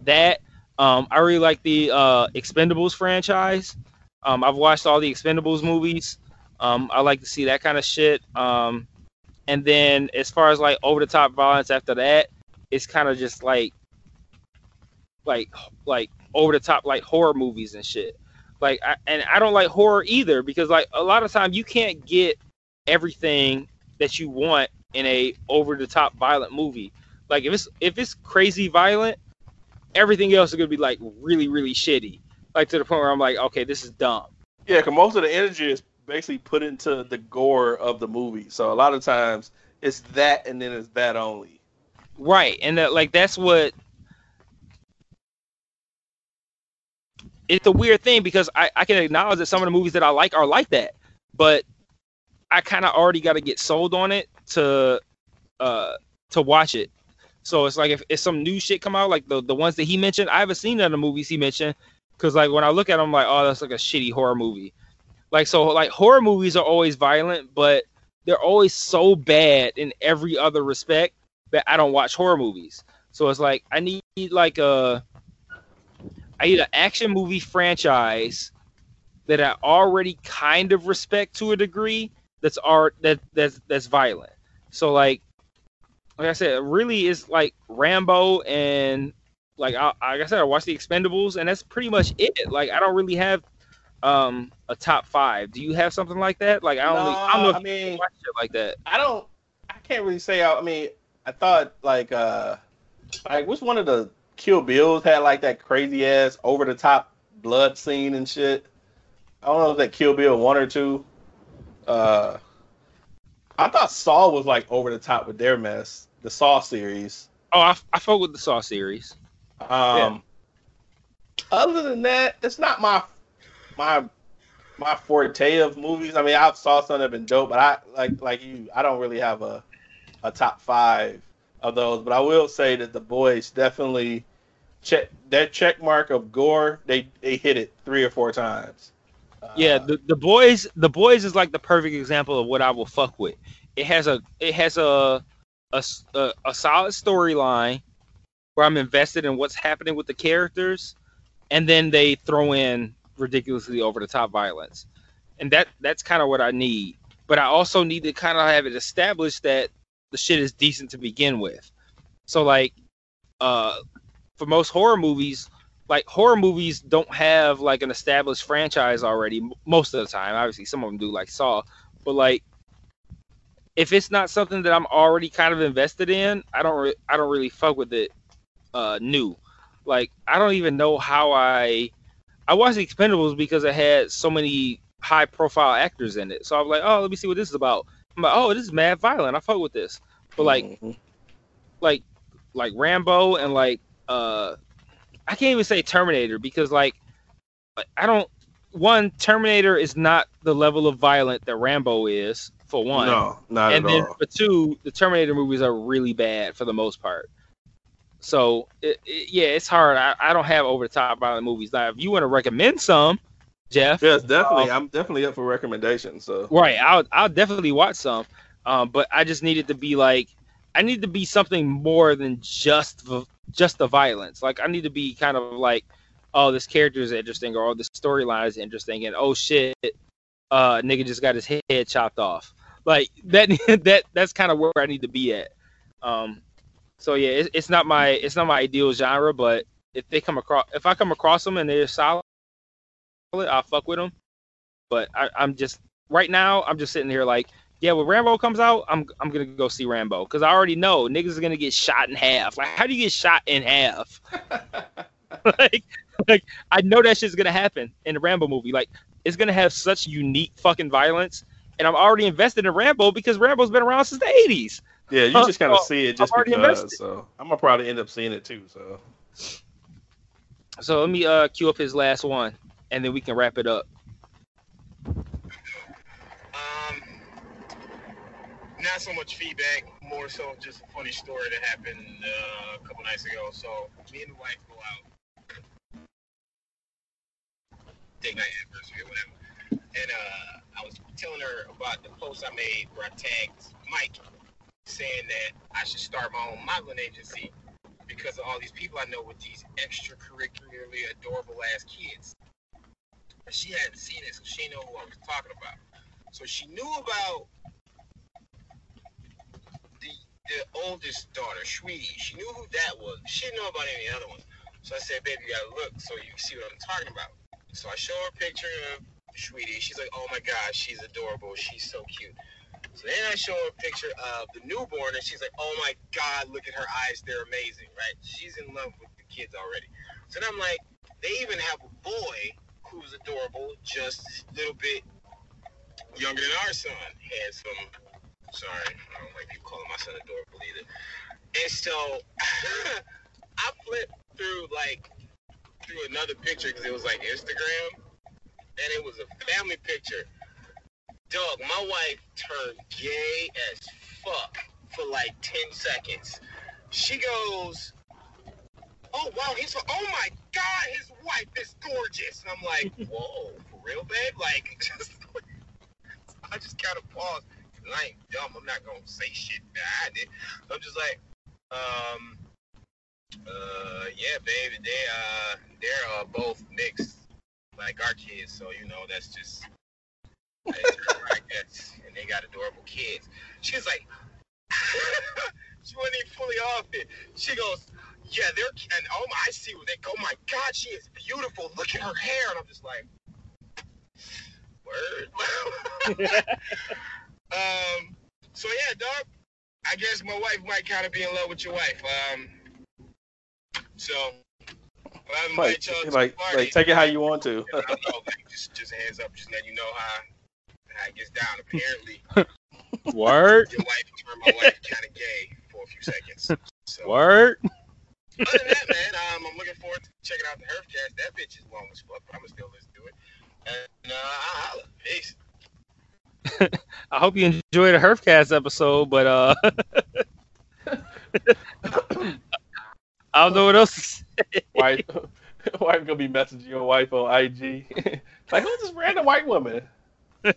that um, I really like the uh, Expendables franchise. Um, I've watched all the Expendables movies. Um, I like to see that kind of shit. Um, and then as far as like over the top violence after that, it's kind of just like like like over the top like horror movies and shit. Like I, and I don't like horror either because like a lot of time you can't get everything that you want in a over the top violent movie. Like if it's if it's crazy violent, everything else is gonna be like really really shitty. Like to the point where I'm like, okay, this is dumb. Yeah, because most of the energy is basically put into the gore of the movie. So a lot of times it's that and then it's that only. Right, and that like that's what it's a weird thing because I, I can acknowledge that some of the movies that I like are like that, but I kind of already got to get sold on it to uh to watch it. So it's like if, if some new shit come out, like the the ones that he mentioned, I haven't seen none of the movies he mentioned because like when I look at them, I'm like, oh, that's like a shitty horror movie. Like so, like horror movies are always violent, but they're always so bad in every other respect that I don't watch horror movies. So it's like I need like a I need an action movie franchise that I already kind of respect to a degree that's art that that's that's violent. So like like I said, really is like Rambo and like I, like I said, I watch the Expendables and that's pretty much it. Like I don't really have um a top five. Do you have something like that? Like I don't, No, I don't know I mean- like that. I don't. I can't really say. I mean, I thought like uh, like which one of the Kill Bills had like that crazy ass over the top blood scene and shit. I don't know if that Kill Bill one or two. Uh, I thought Saw was like over the top with their mess. The Saw series. Oh, I, I fuck with the Saw series. Um, other than that, it's not my my my forte of movies. I mean, I've saw some that have been dope, but I like like you. I don't really have a a top five of those. But I will say that the boys definitely check that check mark of gore. They they hit it three or four times. Yeah, Uh, the, the boys the boys is like the perfect example of what I will fuck with. It has a it has a a, a- a solid storyline where I'm invested in what's happening with the characters, and then they throw in ridiculously over the top violence, and that that's kind of what I need. But I also need to kind of have it established that the shit is decent to begin with. So like, uh, for most horror movies, like horror movies don't have like an established franchise already most of the time obviously some of them do like saw but like if it's not something that i'm already kind of invested in i don't re- i don't really fuck with it uh new like i don't even know how i i watched the expendables because it had so many high profile actors in it so i was like oh let me see what this is about i'm like oh this is mad violent i fuck with this but like mhm. like like Rambo and like uh I can't even say Terminator because like I don't one Terminator is not the level of violent that Rambo is for one. no, not and at then all. for two, the Terminator movies are really bad for the most part. So it, it- yeah, it's hard. I, I don't have over the top violent movies. Now, if you want to recommend some, Jeff, Yes, definitely. I'm definitely up for recommendations. So Right. I'll I'll definitely watch some. Um, but I just needed to be like I need to be something more than just just the violence. Like I need to be kind of like, oh, this character is interesting, or oh, this storyline is interesting, and oh shit, uh, nigga just got his head chopped off. Like that that that's kind of where I need to be at. Um, so yeah, it, it's not my it's not my ideal genre, but if they come across if I come across them and they're solid, I'll fuck with them. But I, I'm just right now I'm just sitting here like, yeah, when Rambo comes out, I'm I'm gonna go see Rambo because I already know niggas are gonna get shot in half. Like, how do you get shot in half? like, like I know that shit's gonna happen in the Rambo movie. Like, it's gonna have such unique fucking violence, and I'm already invested in Rambo because Rambo's been around since the '80s. Yeah, you just kind of well, see it just I'm because. invested. So I'm gonna probably end up seeing it too. So So let me uh cue up his last one, and then we can wrap it up. Um, not so much feedback, more so just a funny story that happened uh, a couple nights ago. So me and the wife go out, date night anniversary or whatever, and uh, I was telling her about the post I made where I tagged Mike, saying that I should start my own modeling agency because of all these people I know with these extracurricularly adorable ass kids. And she hadn't seen it, so she know who I was talking about. So she knew about the the oldest daughter, Sweetie. She knew who that was. She didn't know about any other ones. So I said, baby, you gotta look so you can see what I'm talking about. So I show her a picture of Sweetie. She's like, oh my gosh, she's adorable. She's so cute. So then I show her a picture of the newborn, and she's like, oh my God, look at her eyes. They're amazing, right? She's in love with the kids already. So then I'm like, they even have a boy who's adorable, just a little bit younger than our son. Handsome. Sorry, I don't like people calling my son adorable either. And so I flipped through like through another picture because it was like Instagram, and it was a family picture. Dog, my wife turned gay as fuck for like 10 seconds. She goes, Oh wow, he's oh my god, his wife is gorgeous. And I'm like, Whoa, for real, babe? Like just I just kind of paused. I ain't dumb. I'm not gonna say shit behind it. I'm just like, um, uh, yeah, baby, they uh, they're uh, both mixed, like our kids. So you know, that's just, just And they got adorable kids. She's like, she wasn't even fully off it. She goes, yeah, they're and oh my, I see what they. Oh my God, she is beautiful. Look at her hair, and I'm just like, Word. um. So yeah, dog. I guess my wife might kind of be in love with your wife. Um. So. Like, like, like, take it how you want to. I don't know, like, just, just a heads up, just let you know how, how it gets down. Apparently, Word, your wife turned my wife kind of gay for a few seconds. So, word. other than that, man, um, I'm looking forward to checking out the Herfcast. That bitch is long as fuck, but I'm gonna still listen to it. And uh, I'll holla. Peace. I hope you enjoyed the Herfcast episode, but uh, I don't know what else. to say. wife, wife gonna be messaging your wife on IG. like, who's this random white woman?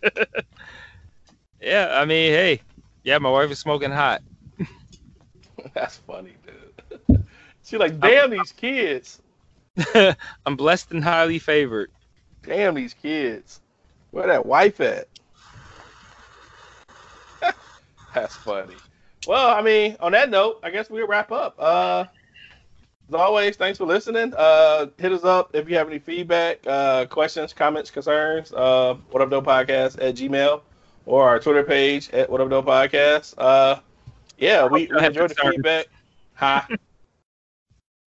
Yeah, I mean, hey, yeah, my wife is smoking hot. That's funny, dude. She like, damn these kids. I'm blessed and highly favored. Damn these kids. Where that wife at? That's funny. Well, I mean, on that note, I guess we'll wrap up. Uh, as always, thanks for listening. Uh, hit us up if you have any feedback, uh, questions, comments, concerns. Uh, what up, dope podcast at Gmail or our Twitter page at what up, dope podcast. Uh, yeah, we, we enjoyed the feedback. Ha.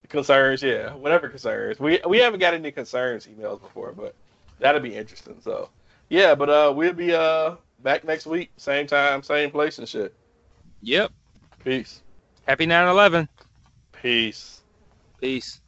concerns, yeah, whatever concerns. We we haven't got any concerns emails before, but that'll be interesting. So, yeah, but uh, we'll be uh back next week, same time, same place and shit. Yep. Peace. Happy 9/11. Peace. Peace.